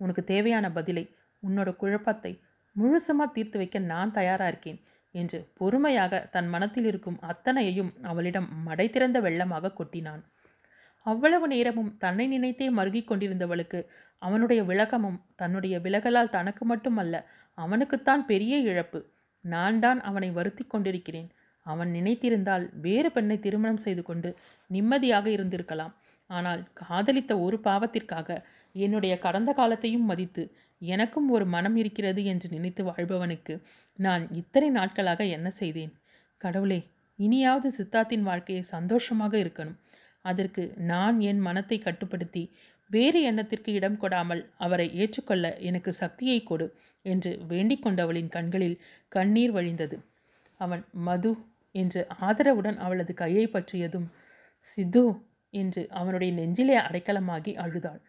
உனக்கு தேவையான பதிலை உன்னோட குழப்பத்தை முழுசமாக தீர்த்து வைக்க நான் தயாராக இருக்கேன் என்று பொறுமையாக தன் மனத்தில் இருக்கும் அத்தனையையும் அவளிடம் மடை திறந்த வெள்ளமாக கொட்டினான். அவ்வளவு நேரமும் தன்னை நினைத்தே மருகிக் கொண்டிருந்தவளுக்கு அவனுடைய விலகமும் தன்னுடைய விலகலால் தனக்கு மட்டுமல்ல அவனுக்குத்தான் பெரிய இழப்பு. நான் தான் அவனை வருத்தி கொண்டிருக்கிறேன். அவன் நினைத்திருந்தால் வேறு பெண்ணை திருமணம் செய்து கொண்டு நிம்மதியாக இருந்திருக்கலாம். ஆனால் காதலித்த ஒரு பாவத்திற்காக என்னுடைய கடந்த காலத்தையும் மதித்து எனக்கும் ஒரு மனம் இருக்கிறது என்று நினைத்து வாழ்பவனுக்கு நான் இத்தனை நாட்களாக என்ன செய்தேன்? கடவுளே இனியாவது சித்தார்த்தின் வாழ்க்கையை சந்தோஷமாக இருக்கணும். அதற்கு நான் என் மனத்தை கட்டுப்படுத்தி வேறு எண்ணத்திற்கு இடம் கொடாமல் அவரை ஏற்றுக்கொள்ள எனக்கு சக்தியை கொடு என்று வேண்டிக் கொண்டவளின் கண்களில் கண்ணீர் வழிந்தது. அவன் மது என்று ஆதரவுடன் அவளது கையை பற்றியதும் சித்து என்று அவனுடைய நெஞ்சிலே அடைக்கலமாகி அழுதாள்.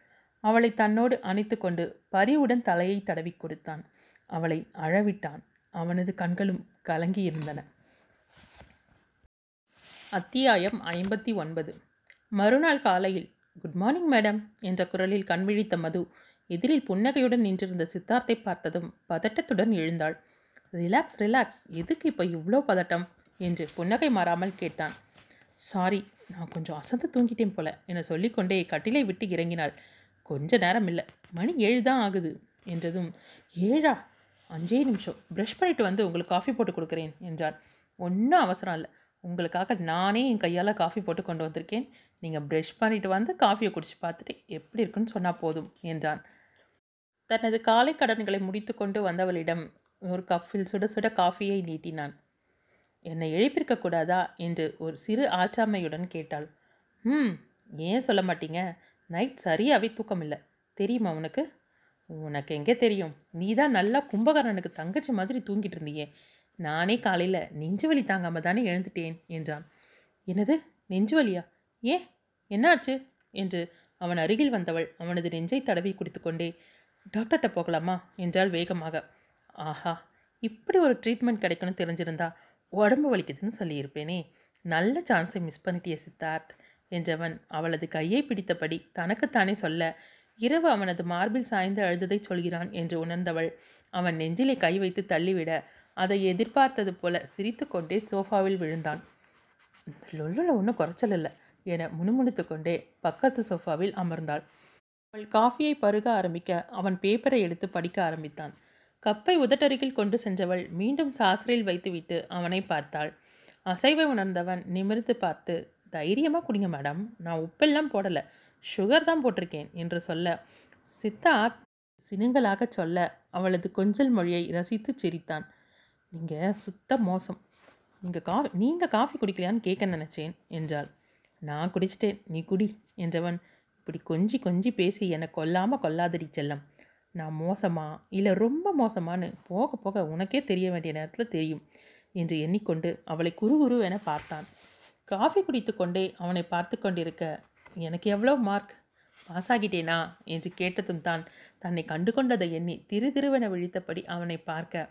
அவளை தன்னோடு அணைத்து கொண்டு பரிவுடன் தலையை தடவி கொடுத்தான். அவளை அழவிட்டான். அவனது கண்களும் கலங்கியிருந்தன. அத்தியாயம் ஐம்பத்தி ஒன்பது. மறுநாள் காலையில் குட் மார்னிங் மேடம் என்ற குரலில் கண்விழித்த மது எதிரில் புன்னகையுடன் நின்றிருந்த சித்தார்த்தை பார்த்ததும் பதட்டத்துடன் எழுந்தாள். Relax relax. எதுக்கு இப்போ இவ்வளோ பதட்டம்? என்று புன்னகை மாறாமல் கேட்டான். சாரி நான் கொஞ்சம் அசந்து தூங்கிட்டேன் போல என சொல்லிக்கொண்டே கட்டிலை விட்டு இறங்கினாள். கொஞ்ச நேரம் இல்லை மணி ஏழு தான் ஆகுது என்றதும் ஏழா அஞ்சே நிமிஷம் ப்ரஷ் பண்ணிட்டு வந்து உங்களுக்கு காஃபி போட்டு கொடுக்குறேன் என்றார் ஒன்றும் அவசரம் இல்லை உங்களுக்காக நானே என் கையால் காஃபி போட்டு கொண்டு வந்திருக்கேன். நீங்கள் ப்ரஷ் பண்ணிட்டு வந்து காஃபியை குடிச்சு பார்த்துட்டு எப்படி இருக்குன்னு சொன்னால் போதும் என்றான். தனது காலை கடன்களை முடித்து கொண்டு வந்தவளிடம் ஒரு கப்பில் சுட சுட காஃபியை நீட்டினான். என்னை எழுப்பியிருக்க கூடாதா? என்று ஒரு சிறு ஆச்சாமையுடன் கேட்டாள். ம் ஏன் சொல்ல மாட்டீங்க? நைட் சரியாகவே தூக்கம் இல்லை தெரியுமா உனக்கு? உனக்கு எங்கே தெரியும்? நீ தான் நல்லா கும்பகரனுக்கு தங்கச்சி மாதிரி தூங்கிட்டு இருந்தியே. நானே காலையில் நெஞ்சு வலி தாங்காமல் தானே எழுந்துட்டேன் என்றான். என்னது? நெஞ்சு வலியா? ஏன்? என்னாச்சு? என்று அவன் அருகில் வந்தவள் அவனது நெஞ்சை தடவி குடித்துக்கொண்டே டாக்டர்கிட்ட போகலாமா? என்றாள் வேகமாக. ஆஹா இப்படி ஒரு ட்ரீட்மெண்ட் கிடைக்கணும் தெரிஞ்சிருந்தா உடம்பு வலிக்குதுன்னு சொல்லியிருப்பேனே. நல்ல சான்ஸை மிஸ் பண்ணிட்டிய சித்தார்த் என்றவன் அவளது கையை பிடித்தபடி தனக்குத்தானே சொல்ல இரவு அவனது மார்பில் சாய்ந்து அழுததை சொல்கிறான் என்று உணர்ந்தவள். அவன் நெஞ்சிலே கை வைத்து தள்ளிவிட அதை எதிர்பார்த்தது போல சிரித்துக்கொண்டே சோஃபாவில் விழுந்தான். லொல்லுல ஒன்றும் குறைச்சல் இல்லை என முணுமுணுத்து கொண்டே பக்கத்து சோஃபாவில் அமர்ந்தாள். அவள் காஃபியை பருக ஆரம்பிக்க அவன் பேப்பரை எடுத்து படிக்க ஆரம்பித்தான். கப்பை உதட்டருகில் கொண்டு சென்றவள் மீண்டும் சாஸ்திரில் வைத்துவிட்டு அவனை பார்த்தாள். அசைவை உணர்ந்தவன் நிமிர்ந்து பார்த்து தைரியமாக குடிங்க மேடம். நான் உப்பெல்லாம் போடலை. சுகர் தான் போட்டிருக்கேன் என்று சொல்ல சித்தார்த் சினுங்களாகச் சொல்ல அவளது கொஞ்சல் மொழியை ரசித்து சிரித்தான். நீங்கள் சுத்த மோசம். நீங்கள் கா நீங்கள் காஃபி குடிக்கலையான்னு கேட்க நினச்சேன் என்றாள். நான் குடிச்சிட்டேன். நீ குடி என்றவன் இப்படி கொஞ்சி கொஞ்சி பேசி என்னை கொல்லாமல் கொல்லாதடி செல்லம். நான் மோசமா இல்லை ரொம்ப மோசமான்னு போக போக உனக்கே தெரிய வேண்டிய நேரத்தில் தெரியும் என்று எண்ணிக்கொண்டு அவளை குறுகுரு என பார்த்தான். காஃபி குடித்து கொண்டே அவனை பார்த்து கொண்டிருக்க எனக்கு எவ்வளோ மார்க்? பாஸ் ஆகிட்டேனா? என்று கேட்டதும் தான் தன்னை கண்டு கொண்டதை எண்ணி திரு திருவென விழித்தபடி அவனை பார்க்க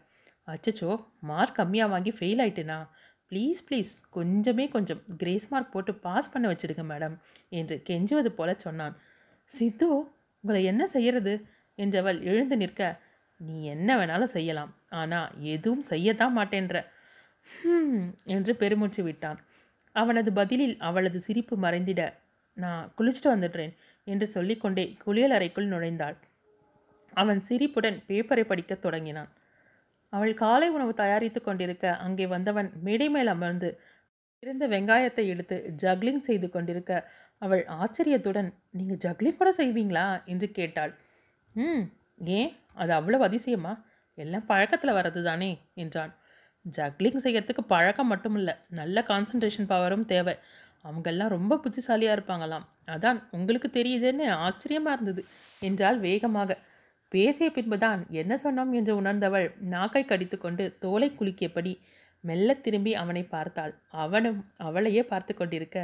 அச்சச்சோ மார்க் கம்மியாக வாங்கி ஃபெயில் ஆயிட்டேனா? ப்ளீஸ் ப்ளீஸ் கொஞ்சமே கொஞ்சம் கிரேஸ் மார்க் போட்டு பாஸ் பண்ண வச்சுடுங்க மேடம் என்று கெஞ்சுவது போல சொன்னான். சித்து உங்களை என்ன செய்யறது? என்றவள் எழுந்து நிற்க நீ என்ன வேணாலும் செய்யலாம். ஆனால் எதுவும் செய்யத்தான் மாட்டேன்ற. என்று பெருமூச்சு விட்டான். அவனது பதிலில் அவளது சிரிப்பு மறைந்திட நான் குளிச்சுட்டு வந்துடுறேன் என்று சொல்லிக்கொண்டே குளியல் அறைக்குள் நுழைந்தாள். அவன் சிரிப்புடன் பேப்பரை படிக்கத் தொடங்கினான். அவள் காலை உணவு தயாரித்து கொண்டிருக்க அங்கே வந்தவன் மேடை மேல் அமர்ந்து இருந்த வெங்காயத்தை எடுத்து ஜக்லிங் செய்து கொண்டிருக்க அவள் ஆச்சரியத்துடன் நீங்கள் ஜக்லிங் கூட செய்வீங்களா? என்று கேட்டாள். ம் ஏன்? அது அவ்வளவு அதிசயமா? எல்லாம் பழக்கத்தில் வர்றது தானே? என்றான். ஜக்லிங் செய்யறதுக்கு பழக்கம் மட்டும் இல்லை நல்ல கான்சன்ட்ரேஷன் பவரும் தேவை. அவங்கெல்லாம் ரொம்ப புத்திசாலியாக இருப்பாங்களாம். அதான் உங்களுக்கு தெரியுதுன்னு ஆச்சரியமாக இருந்தது என்றால் வேகமாக. பேசிய பின்புதான் என்ன சொன்னோம் என்று உணர்ந்தவள் நாக்கை கடித்துக்கொண்டு தோலை குலுக்கியபடி மெல்ல திரும்பி அவனை பார்த்தாள். அவனும் அவளையே பார்த்து கொண்டிருக்க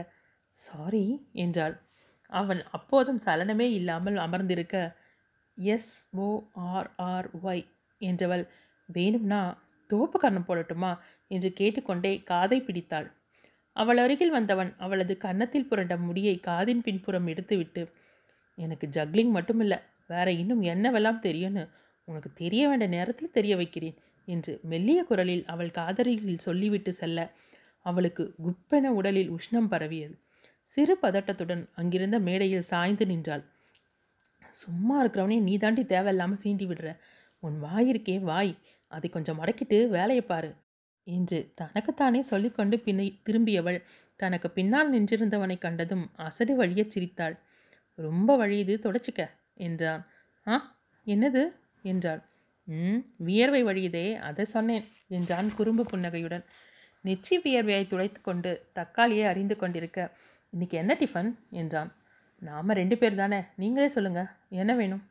சாரி என்றாள். அவன் அப்போதும் சலனமே இல்லாமல் அமர்ந்திருக்க எஸ் ஒய் என்றவள் வேணும்னா தோப்பு கண்ணம் போடட்டுமா? என்று கேட்டுக்கொண்டே காதை பிடித்தாள். அவள் அருகில் வந்தவன் அவளது கன்னத்தில் புரண்ட முடியை காதின் பின்புறம் எடுத்துவிட்டு எனக்கு ஜக்லிங் மட்டுமில்லை வேற இன்னும் என்னவெல்லாம் தெரியும்னு உனக்கு தெரிய வேண்டிய நேரத்தில் தெரிய வைக்கிறேன் என்று மெல்லிய குரலில் அவள் காதலியில் சொல்லிவிட்டு செல்ல அவளுக்கு குப்பென உடலில் உஷ்ணம் பரவியது. சிறு பதட்டத்துடன் அங்கிருந்த மேடையில் சாய்ந்து நின்றாள். சும்மா இருக்கிறவனே நீ தாண்டி தேவையில்லாமல் சீண்டி விடுற. உன் வாய் இருக்கே வாய். அதை கொஞ்சம் மடக்கிட்டு வேலையை பாரு. என்று தனக்குத்தானே சொல்லிக்கொண்டு பின்னை திரும்பியவள் தனக்கு பின்னால் நின்றிருந்தவனை கண்டதும் அசடு வழியச் சிரித்தாள். ரொம்ப வழியுது தொடச்சிக்க என்றான். ஆ என்னது? என்றாள். ம் வியர்வை வழியுதே அதை சொன்னேன் என்றான் குறும்பு புன்னகையுடன். நெச்சி வியர்வையை துடைத்து கொண்டு தக்காளியை அறிந்து கொண்டிருக்க. இன்னைக்கு என்ன டிஃபன்? என்றான். நாம் ரெண்டு பேர் தானே? நீங்களே சொல்லுங்க. என்ன வேணும்?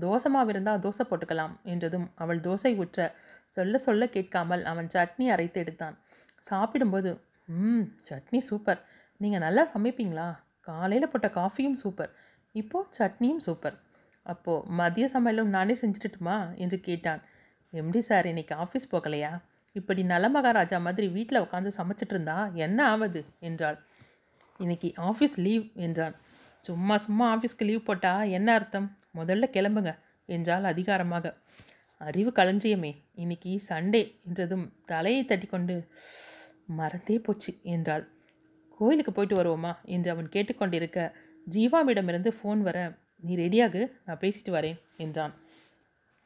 தோசை இருந்தால் தோசை போட்டுக்கலாம் என்றதும் அவள் தோசை ஊற்ற சொல்ல சொல்ல கேட்காமல் அவன் சட்னி அரைத்து எடுத்தான். சாப்பிடும்போது ம் சட்னி சூப்பர். நீங்கள் நல்லா சமைப்பீங்களா? காலையில் போட்ட காஃபியும் சூப்பர். இப்போது சட்னியும் சூப்பர். அப்போது மதிய சமையலும் நானே செஞ்சுட்டுமா என்று கேட்டான். எம்டி சார் இன்னைக்கு ஆஃபீஸ் போகலையா? இப்படி நல மகாராஜா மாதிரி வீட்டில் உட்காந்து சமைச்சிட்டு இருந்தா என்ன ஆவது? என்றாள். இன்னைக்கு ஆஃபீஸ் லீவ் என்றான். சும்மா சும்மா ஆஃபீஸ்க்கு லீவ் போட்டா என்ன அர்த்தம்? முதல்ல கிளம்புங்க என்றால் அதிகாரமாக. அறிவு களஞ்சியமே. இன்னைக்கு சண்டே என்றதும் தலையை தட்டிக்கொண்டு மறந்தே போச்சு என்றாள். கோயிலுக்கு போயிட்டு வருவோமா? என்று அவன் கேட்டுக்கொண்டிருக்க ஜீவாவிடமிருந்து ஃபோன் வர நீ ரெடியாகு நான் பேசிட்டு வரேன் என்றான்.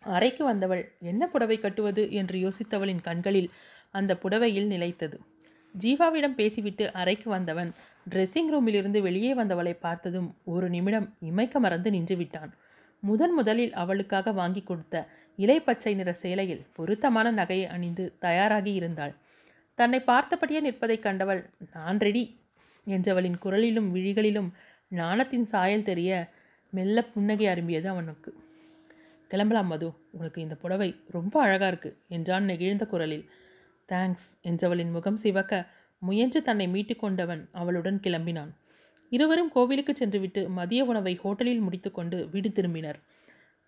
அறைக்கு வந்தவள் என்ன புடவை கட்டுவது? என்று யோசித்தவளின் கண்களில் அந்த புடவையில் நிலைத்தது. ஜீவாவிடம் பேசிவிட்டு அறைக்கு வந்தவன் ட்ரெஸ்ஸிங் ரூமிலிருந்து வெளியே வந்தவளை பார்த்ததும் ஒரு நிமிடம் இமைக்க மறந்து நின்று விட்டான். முதன் முதலில் அவளுக்காக வாங்கி கொடுத்த இலை பச்சை நிற சேலையில் பொருத்தமான நகையை அணிந்து தயாராகி இருந்தாள். தன்னை பார்த்தபடியே நிற்பதைக் கண்டவள் நான் ரெடி என்றவளின் குரலிலும் விழிகளிலும் நாணத்தின் சாயல் தெரிய மெல்ல புன்னகை அரும்பியது அவனுக்கு. கிளம்பலாம் மது உனக்கு இந்த புடவை ரொம்ப அழகாக இருக்கு என்றான் நெகிழ்ந்த குரலில். தேங்க்ஸ் என்றவளின் முகம் சிவக்க முயன்று தன்னை மீட்டு கொண்டவன் அவளுடன் கிளம்பினான். இருவரும் கோவிலுக்கு சென்றுவிட்டு மதிய உணவை ஹோட்டலில் முடித்துக்கொண்டு வீடு திரும்பினர்.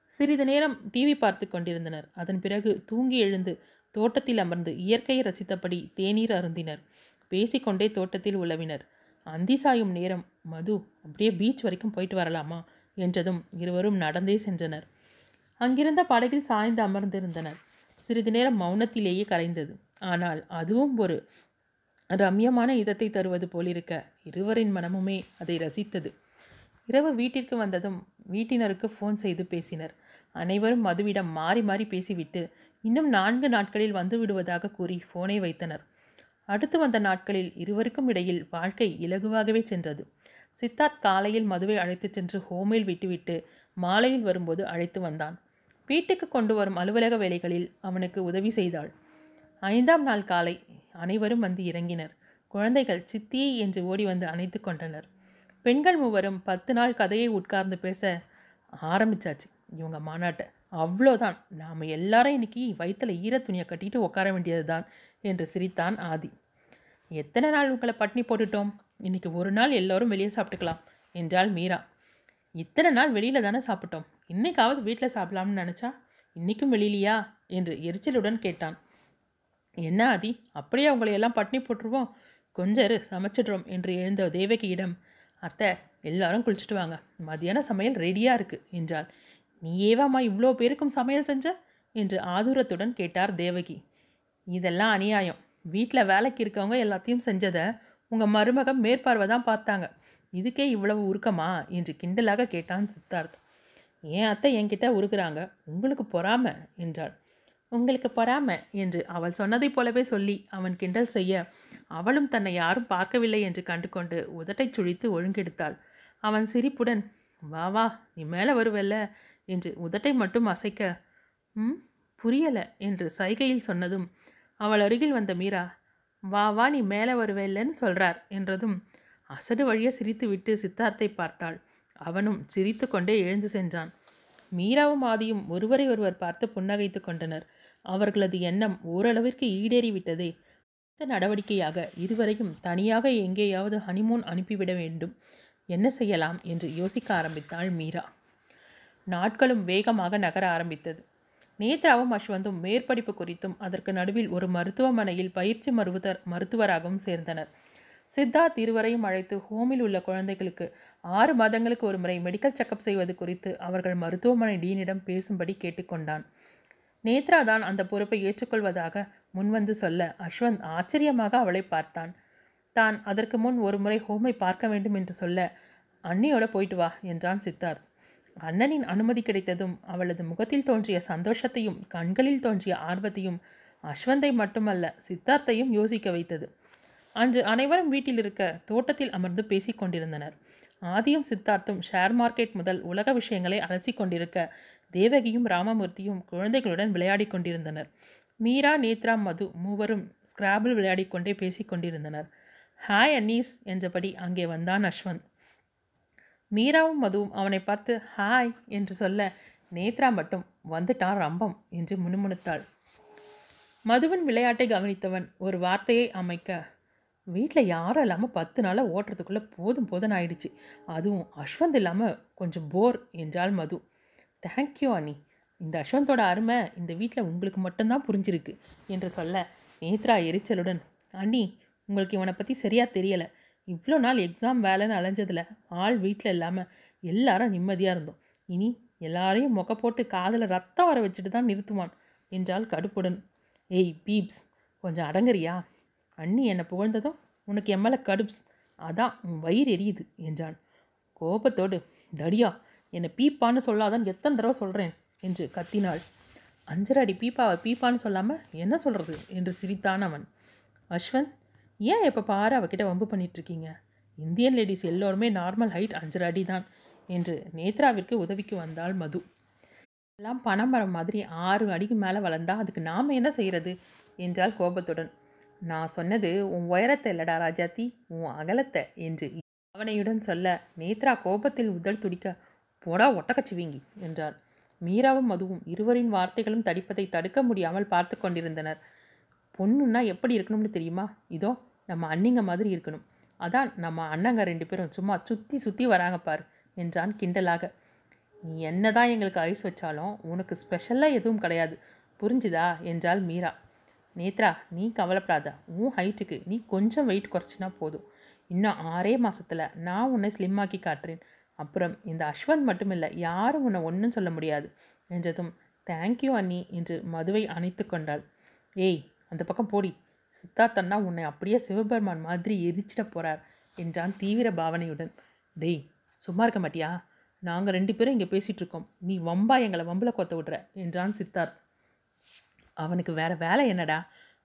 சிறிது நேரம் டிவி பார்த்து கொண்டிருந்தனர். அதன் பிறகு தூங்கி எழுந்து தோட்டத்தில் அமர்ந்து இயற்கையை ரசித்தபடி தேநீர் அருந்தினர். பேசிக்கொண்டே தோட்டத்தில் உலவினர் அந்தி சாயும் நேரம் மது அப்படியே பீச் வரைக்கும் போயிட்டு வரலாமா? என்றதும் இருவரும் நடந்தே சென்றனர். அங்கிருந்த படகில் சாய்ந்து அமர்ந்திருந்தனர். சிறிது நேரம் மௌனத்திலேயே கரைந்தது. ஆனால் அதுவும் ஒரு ரம்யமான இதத்தை தருவது போலிருக்க இருவரின் மனமுமே அதை ரசித்தது. இரவு வீட்டிற்கு வந்ததும் வீட்டினருக்கு ஃபோன் செய்து பேசினர். அனைவரும் மதுவிடம் மாறி மாறி பேசிவிட்டு இன்னும் நான்கு நாட்களில் வந்து விடுவதாக கூறி ஃபோனை வைத்தனர். அடுத்து வந்த நாட்களில் இருவருக்கும் இடையில் வாழ்க்கை இலகுவாகவே சென்றது. சித்தார்த் காலையில் மதுவை அழைத்துச் சென்று ஹோமில் விட்டுவிட்டு மாலையில் வரும்போது அழைத்து வந்தான். வீட்டுக்கு கொண்டு வரும் அலுவலக வேலைகளில் அவனுக்கு உதவி செய்தாள். ஐந்தாம் நாள் காலை அனைவரும் வந்து இறங்கினர். குழந்தைகள் சித்தி என்று ஓடி வந்து அணைத்து கொண்டனர். பெண்கள் மூவரும் பத்து நாள் கதையை உட்கார்ந்து பேச ஆரம்பிச்சாச்சு. இவங்க மாநாட்டை அவ்வளோதான். நாம் எல்லாரும் இன்னைக்கு வயிற்றில் ஈர துணியை கட்டிட்டு உட்கார வேண்டியது தான் என்று சிரித்தான் ஆதி. எத்தனை நாள் உங்களை பட்னி போட்டுட்டோம்? இன்னைக்கு ஒரு நாள் எல்லோரும் வெளியே சாப்பிட்டுக்கலாம் என்றாள் மீரா. இத்தனை நாள் வெளியில் தானே சாப்பிட்டோம்? இன்னைக்காவது வீட்டில் சாப்பிடலாம்னு நினச்சா இன்றைக்கும் வெளியிலையா? என்று எரிச்சலுடன் கேட்டான். என்ன ஆதி அப்படியே அவங்களையெல்லாம் எல்லாம் பட்னி போட்டுருவோம்? கொஞ்சரு சமைச்சிடுறோம் என்று எழுந்த தேவகியிடம் அத்தை எல்லாரும் குளிச்சுட்டு வாங்க. மதியான சமையல் ரெடியாக இருக்குது என்றாள். நீ ஏவாம்மா இவ்வளோ பேருக்கும் சமையல் செஞ்ச? என்று ஆதூரத்துடன் கேட்டார் தேவகி. இதெல்லாம் அநியாயம். வீட்டில் வேலைக்கு இருக்கவங்க எல்லாத்தையும் செஞ்சதை உங்கள் மருமகம் மேற்பார்வை தான் பார்த்தாங்க. இதுக்கே இவ்வளவு உருக்கமா? என்று கிண்டலாக கேட்டான் சித்தார்த். ஏன் அத்தை என்கிட்ட உருகிறாங்க? உங்களுக்கு பொறாம? என்றாள். உங்களுக்கு பொறாம? என்று அவள் சொன்னதைப் போலவே சொல்லி அவன் கிண்டல் செய்ய அவளும் தன்னை யாரும் பார்க்கவில்லை என்று கண்டுகொண்டு உதட்டைச் சுழித்து ஒழுங்கெடுத்தாள். அவன் சிரிப்புடன் வா வா நீ மேலே வருவல்ல என்று உதட்டை மட்டும் அசைக்க ம் புரியலை என்று சைகையில் சொன்னதும் அவள் அருகில் வந்த மீரா வா வா நீ மேலே வருவேல்லன்னு சொல்கிறார் என்றதும் அசடு வழியாக சிரித்துவிட்டு சித்தார்த்தை பார்த்தாள். அவனும் சிரித்து கொண்டே எழுந்து சென்றான். மீராவும் ஆதியும் ஒருவரை ஒருவர் பார்த்து புன்னகைத்து கொண்டனர். அவர்களது எண்ணம் ஓரளவிற்கு ஈடேறிவிட்டதே. அடுத்த நடவடிக்கையாக இருவரையும் தனியாக எங்கேயாவது ஹனிமூன் அனுப்பிவிட வேண்டும். என்ன செய்யலாம் என்று யோசிக்க ஆரம்பித்தாள் மீரா. நாட்களும் வேகமாக நகர ஆரம்பித்தது. நேத்ராவும் அஸ்வந்தும் மேற்படிப்பு குறித்தும் அதற்கு நடுவில் ஒரு மருத்துவமனையில் பயிற்சி மருத்துவர் மருத்துவராகவும் சேர்ந்தனர். சித்தார்த் இருவரையும் அழைத்து ஹோமில் உள்ள குழந்தைகளுக்கு ஆறு மாதங்களுக்கு ஒரு முறை மெடிக்கல் செக்கப் செய்வது குறித்து அவர்கள் மருத்துவமனை டீனிடம் பேசும்படி கேட்டுக்கொண்டான். நேத்ரா தான் அந்த பொறுப்பை ஏற்றுக்கொள்வதாக முன்வந்து சொல்ல அஸ்வந்த் ஆச்சரியமாக அவளை பார்த்தான். தான் அதற்கு முன் ஒரு முறை ஹோமை பார்க்க வேண்டும் என்று சொல்ல அன்னியோட போயிட்டு வா என்றான் சித்தார்த். அண்ணனின் அனுமதி கிடைத்ததும் அவளது முகத்தில் தோன்றிய சந்தோஷத்தையும் கண்களில் தோன்றிய ஆர்வத்தையும் அஸ்வந்தை மட்டுமல்ல சித்தார்த்தையும் யோசிக்க வைத்தது. அன்று அனைவரும் வீட்டில் இருக்க தோட்டத்தில் அமர்ந்து பேசிக் கொண்டிருந்தனர். ஆதியும் சித்தார்த்தும் ஷேர் மார்க்கெட் முதல் உலக விஷயங்களை அலசி கொண்டிருக்க தேவகியும் ராமமூர்த்தியும் குழந்தைகளுடன் விளையாடிக் கொண்டிருந்தனர். மீரா நேத்ரா மது மூவரும் ஸ்கிராபிள் விளையாடி கொண்டே பேசிக் கொண்டிருந்தனர். ஹாய் அன்னீஸ் என்றபடி அங்கே வந்தான் அஸ்வந்த் மீராவும் மதுவும் அவனை பார்த்து ஹாய் என்று சொல்ல நேத்ரா மட்டும் வந்துட்டான் ரம்பம் என்று முணுமுணுத்தாள். மதுவின் விளையாட்டை கவனித்தவன் ஒரு வார்த்தையை அமைக்க வீட்டில் யாரும் இல்லாமல் பத்து நாளாக ஓட்டுறதுக்குள்ளே போதும் போதும் ஆயிடுச்சு. அதுவும் அஸ்வந்த் இல்லாமல் கொஞ்சம் போர் என்றால் மது. தேங்க்யூ அண்ணி. இந்த அஸ்வந்தோட அருமை இந்த வீட்டில் உங்களுக்கு மட்டும்தான் புரிஞ்சிருக்கு என்று சொல்ல நேத்ரா எரிச்சலுடன் அண்ணி உங்களுக்கு இவனை பற்றி சரியாக தெரியலை. இவ்வளோ நாள் எக்ஸாம் வேலைன்னு அலைஞ்சதில் ஆள் வீட்டில் இல்லாமல் எல்லாரும் நிம்மதியாக இருந்தோம். இனி எல்லாரையும் மொக்க போட்டு காதில் ரத்தம் வர வச்சுட்டு தான் நிறுத்துவான் என்றால் கடுப்புடன். ஏய் பீப்ஸ் கொஞ்சம் அடங்குறியா? அண்ணி என்னை புகழ்ந்ததும் உனக்கு என் மேலே கடுப்ஸ். அதான் உன் வயிறு எரியுது என்றான். கோபத்தோடு தடியா என்னை பீப்பான்னு சொல்லாதான் எத்தனை தடவை சொல்கிறேன் என்று கத்தினாள். அஞ்சரை அடி பீப்பாவை பீப்பான்னு சொல்லாமல் என்ன சொல்கிறது என்று சிரித்தான் அவன். அஸ்வந்த் ஏன் எப்போ பாரு அவகிட்ட வம்பு பண்ணிகிட்ருக்கீங்க இந்தியன் லேடிஸ் எல்லோருமே நார்மல் ஹைட் அஞ்சரை அடி தான் என்று நேத்ராவிற்கு உதவிக்கு வந்தாள் மது. எல்லாம் பனைமரம் மாதிரி ஆறு அடிக்கு மேலே வளர்ந்தா அதுக்கு நாம் என்ன செய்கிறது என்றால் கோபத்துடன். நான் சொன்னது உன் உயரத்தை இல்லடா ராஜாத்தி உன் அகலத்தை என்று அவனையுடன் சொல்ல நேத்ரா கோபத்தில் உதல் துடிக்க போடா ஒட்டக்கச்சுவீங்கி என்றார் மீராவும் மதுவும் இருவரின் வார்த்தைகளும் தடிப்பதை தடுக்க முடியாமல் பார்த்து கொண்டிருந்தனர். பொண்ணுன்னா எப்படி இருக்கணும்னு தெரியுமா? இதோ நம்ம அண்ணிங்க மாதிரி இருக்கணும். அதான் நம்ம அண்ணங்க ரெண்டு பேரும் சும்மா சுற்றி சுற்றி வராங்க பார் என்றான் கிண்டலாக. நீ என்னதான் எங்களுக்கு ஐஸ் வச்சாலும் உனக்கு ஸ்பெஷலாக எதுவும் கிடையாது. புரிஞ்சுதா? என்றாள் மீரா. நேத்ரா நீ கவலைப்படாத. உன் ஹைட்டுக்கு நீ கொஞ்சம் வெயிட் குறைச்சினா போதும். இன்னும் ஆறே மாதத்தில் நான் உன்னை ஸ்லிம் ஆக்கி காட்டுறேன். அப்புறம் இந்த அஸ்வந்த் மட்டும் இல்லை யாரும் உன்னை ஒன்றும் சொல்ல முடியாது. என்றதும் தேங்க்யூ அண்ணி என்று மதுவை அணைத்து கொண்டாள். ஏய் அந்த பக்கம் போடி. சித்தார்த்தன்னா உன்னை அப்படியே சிவபெருமான் மாதிரி எரிச்சிட போகிறார் என்றான் தீவிர பாவனையுடன். டேய் சும்மா இருக்க மாட்டியா? நாங்கள் ரெண்டு பேரும் இங்கே பேசிகிட்ருக்கோம் நீ வம்பா எங்களை வம்பில் கொத்த விடுற என்றான் சித்தார்த். அவனுக்கு வேற வேலை என்னடா?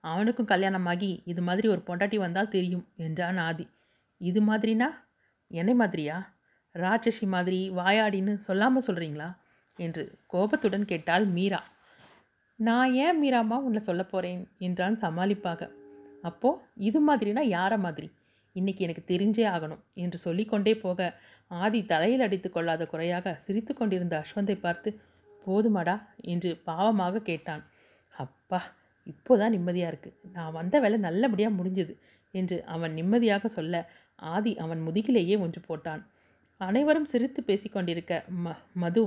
அவனுக்கும் கல்யாணமாகி இது மாதிரி ஒரு பொண்டாட்டி வந்தால் தெரியும் என்றான் ஆதி. இது மாதிரினா? என்னை மாதிரியா? ராட்சசி மாதிரி வாயாடின்னு சொல்லாமல் சொல்கிறீங்களா என்று கோபத்துடன் கேட்டாள் மீரா. நான் ஏன் மீராம்மா உன்னை சொல்ல போகிறேன் என்றான் சமாளிப்பாக. அப்போது இது மாதிரினா யார மாதிரி? இன்னைக்கு எனக்கு தெரிஞ்சே ஆகணும் என்று சொல்லிக்கொண்டே போக ஆதி தலையில் அடித்து கொள்ளாத குறையாக சிரித்து கொண்டிருந்த அஸ்வந்தை பார்த்து போதுமாடா என்று பாவமாக கேட்டான். அப்பா இப்போதான் நிம்மதியாக இருக்குது நான் வந்த வேலை நல்லபடியாக முடிஞ்சது என்று அவன் நிம்மதியாக சொல்ல ஆதி அவன் முதுகிலேயே ஒன்று போட்டான். அனைவரும் சிரித்து பேசிக்கொண்டிருக்க ம மது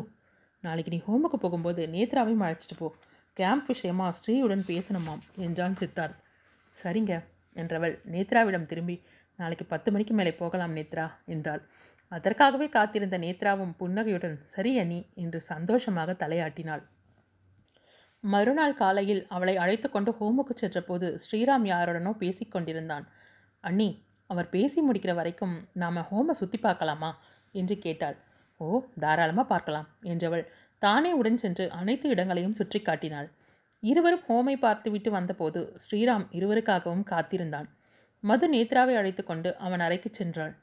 நாளைக்கு நீ ஹோமுக்கு போகும்போது நேத்ராவையும் அழைச்சிட்டு போ. கேம்ப் விஷயமா ஸ்ரீயுடன் பேசணுமாம் என்றான் சித்தார்த். சரிங்க என்றவள் நேத்ராவிடம் திரும்பி நாளைக்கு பத்து மணிக்கு மேலே போகலாம் நேத்ரா என்றாள். அதற்காகவே காத்திருந்த நேத்ராவும் புன்னகையுடன் சரி அணி என்று சந்தோஷமாக தலையாட்டினாள். மறுநாள் காலையில் அவளை அழைத்து கொண்டு ஹோமுக்கு சென்றபோது ஸ்ரீராம் யாருடனோ பேசிக்கொண்டிருந்தான் அண்ணி அவர் பேசி முடிக்கிற வரைக்கும் நாம் ஹோமை சுற்றி பார்க்கலாமா? என்று கேட்டாள். ஓ தாராளமாக பார்க்கலாம் என்றவள் தானே உடன் சென்று அனைத்து இடங்களையும் சுற்றி காட்டினாள். இருவரும் ஹோமை பார்த்துவிட்டு வந்தபோது ஸ்ரீராம் இருவருக்காகவும் காத்திருந்தான். மது நேத்ராவை அழைத்து கொண்டு அவன் அறைக்கு சென்றாள்.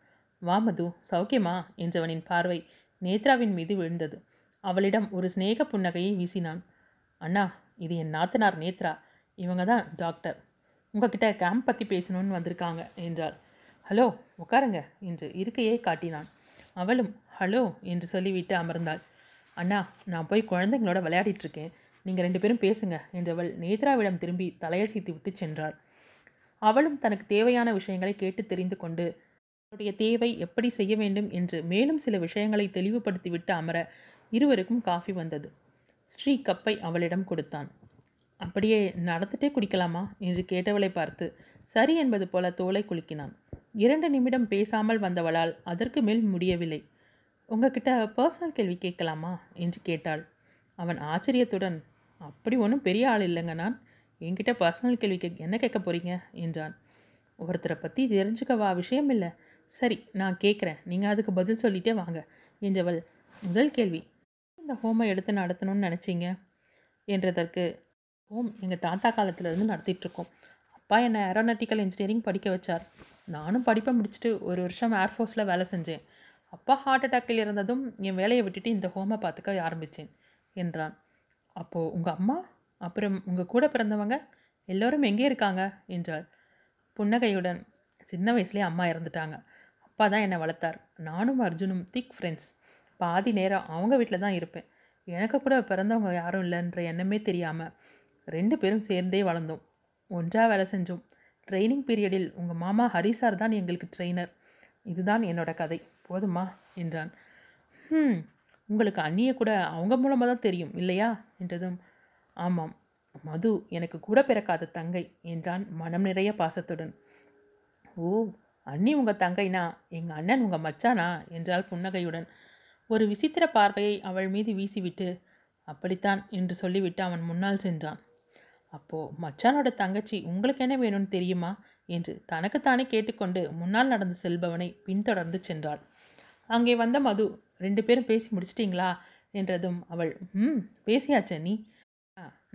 வா மது சௌக்கியமா? என்றவனின் பார்வை நேத்ராவின் மீது விழுந்தது. அவளிடம் ஒரு சிநேக புன்னகையை வீசினான். அண்ணா இது என் நாத்தனார் நேத்ரா. இவங்க தான் டாக்டர். உங்ககிட்ட கேம்ப் பற்றி பேசணும்னு வந்திருக்காங்க என்றாள் ஹலோ உட்காருங்க என்று இருக்கையே காட்டினான். அவளும் ஹலோ என்று சொல்லிவிட்டு அமர்ந்தாள். அண்ணா நான் போய் குழந்தைங்களோட விளையாடிட்டு இருக்கேன் நீங்கள் ரெண்டு பேரும் பேசுங்க என்றவள் நேத்ராவிடம் திரும்பி தலையசைத்து விட்டு சென்றாள். அவளும் தனக்கு தேவையான விஷயங்களை கேட்டு தெரிந்து கொண்டு அவருடைய தேவை எப்படி செய்ய வேண்டும்? என்று மேலும் சில விஷயங்களை தெளிவுபடுத்திவிட்டு அமர இருவருக்கும் காஃபி வந்தது. ஸ்ரீ கப்பை அவளிடம் கொடுத்தான். அப்படியே நடந்துட்டே குடிக்கலாமா? என்று கேட்டவளை பார்த்து சரி என்பது போல தோலை குலுக்கினான். இரண்டு நிமிடம் பேசாமல் வந்தவளால் அதற்கு மேல் முடியவில்லை. உங்ககிட்ட பர்சனல் கேள்வி கேட்கலாமா? என்று கேட்டாள். அவன் ஆச்சரியத்துடன் அப்படி ஒன்றும் பெரிய ஆள் இல்லைங்க நான். என்கிட்ட பர்சனல் கேள்வி கே என்ன கேட்க போகிறீங்க என்றான். ஒருத்தரை பற்றி தெரிஞ்சுக்கவா? விஷயம் இல்லை. சரி நான் கேட்குறேன். நீங்கள் அதுக்கு பதில் சொல்லிட்டே வாங்க என்றவள் முதல் கேள்வி இந்த ஹோமை எடுத்து நடத்தணும்னு நினச்சிங்க? என்றதற்கு ஹோம் எங்கள் தாத்தா காலத்திலேருந்து நடத்திட்டுருக்கோம். அப்பா என்னை ஏரோனாட்டிக்கல் இன்ஜினியரிங் படிக்க வச்சார். நானும் படிப்பை முடிச்சுட்டு ஒரு வருஷம் ஏர்ஃபோர்ஸில் வேலை செஞ்சேன். அப்பா ஹார்ட் அட்டாக்கில் இருந்ததும் என் வேலையை விட்டுட்டு இந்த ஹோமை பார்த்துக்க ஆரம்பித்தேன் என்றான். அப்போது உங்கள் அம்மா? அப்புறம் உங்கள் கூட பிறந்தவங்க? எல்லோரும் எங்கே இருக்காங்க? என்றாள். புன்னகையுடன் சின்ன வயசுலேயே அம்மா இறந்துட்டாங்க. அப்பா தான் என்னை வளர்த்தார். நானும் அர்ஜுனும் திக் ஃப்ரெண்ட்ஸ் பாதி நேரம் அவங்க வீட்டில் தான் இருப்பேன். எனக்கு கூட பிறந்தவங்க யாரும் இல்லைன்ற எண்ணமே தெரியாமல் ரெண்டு பேரும் சேர்ந்தே வளர்ந்தோம். ஒன்றாக வேலை செஞ்சோம். ட்ரைனிங் பீரியடில் உங்கள் மாமா ஹரி சார் தான் எங்களுக்கு ட்ரெயினர் இதுதான் என்னோட கதை. போதுமா? என்றான். ம் உங்களுக்கு அண்ணியை கூட அவங்க மூலமாக தான் தெரியும் இல்லையா? என்றதும் ஆமாம். மது எனக்கு கூட பிறக்காத தங்கை என்றான் மனம் நிறைய பாசத்துடன். ஓ அண்ணி உங்கள் தங்கைனா எங்கள் அண்ணன் உங்கள் மச்சானா? என்றால் புன்னகையுடன். ஒரு விசித்திர பார்வையை அவள் மீது வீசிவிட்டு அப்படித்தான் என்று சொல்லிவிட்டு அவன் முன்னால் சென்றான். அப்போ மச்சானோட தங்கச்சி உங்களுக்கு என்ன வேணும்னு தெரியுமா? என்று தனக்குத்தானே கேட்டுக்கொண்டு முன்னால் நடந்து செல்பவனை பின்தொடர்ந்து சென்றாள். அங்கே வந்த மது ரெண்டு பேரும் பேசி முடிச்சிட்டிங்களா? என்றதும் அவள் ம் பேசியாச்சே நீ.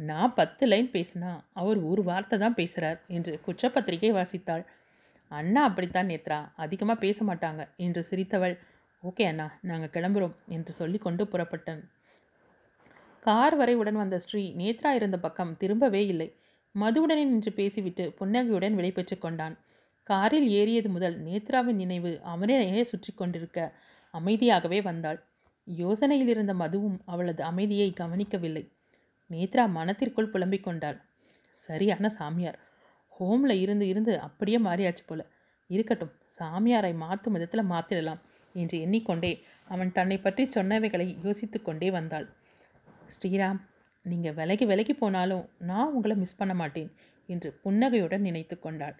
நான் பத்து லைன் பேசினா அவர் ஒரு வார்த்தை தான் பேசுகிறார் என்று குற்றப்பத்திரிகை வாசித்தாள். அண்ணா அப்படித்தான் நேத்ரா அதிகமாக பேச மாட்டாங்க என்று சிரித்தவள் ஓகே அண்ணா நாங்கள் கிளம்புறோம் என்று சொல்லிக்கொண்டு புறப்பட்டன். கார் வரை உடன் வந்த ஸ்ரீ நேத்ரா இருந்த பக்கம் திரும்பவே இல்லை. மதுவுடனே நின்று பேசிவிட்டு புன்னகையுடன் விடைபெற்று கொண்டான். காரில் ஏறியது முதல் நேத்ராவின் நினைவு அவனையே சுற்றி கொண்டிருக்க அமைதியாகவே வந்தாள். யோசனையில் இருந்த மதுவும் அவளது அமைதியை கவனிக்கவில்லை. நேத்ரா மனத்திற்குள் புலம்பிக் கொண்டாள். சரியான சாமியார். ஹோமில் இருந்து இருந்து அப்படியே மாறியாச்சு போல. இருக்கட்டும் சாமியாரை மாற்றும் விதத்தில் மாற்றிடலாம் என்று எண்ணிக்கொண்டே அவன் தன்னை பற்றி சொன்னவைகளை யோசித்து கொண்டே வந்தாள். ஸ்ரீராம் நீங்கள் விலகி விலகி போனாலும் நான் உங்களை மிஸ் பண்ண மாட்டேன் என்று புன்னகையுடன் நினைத்து கொண்டாள்.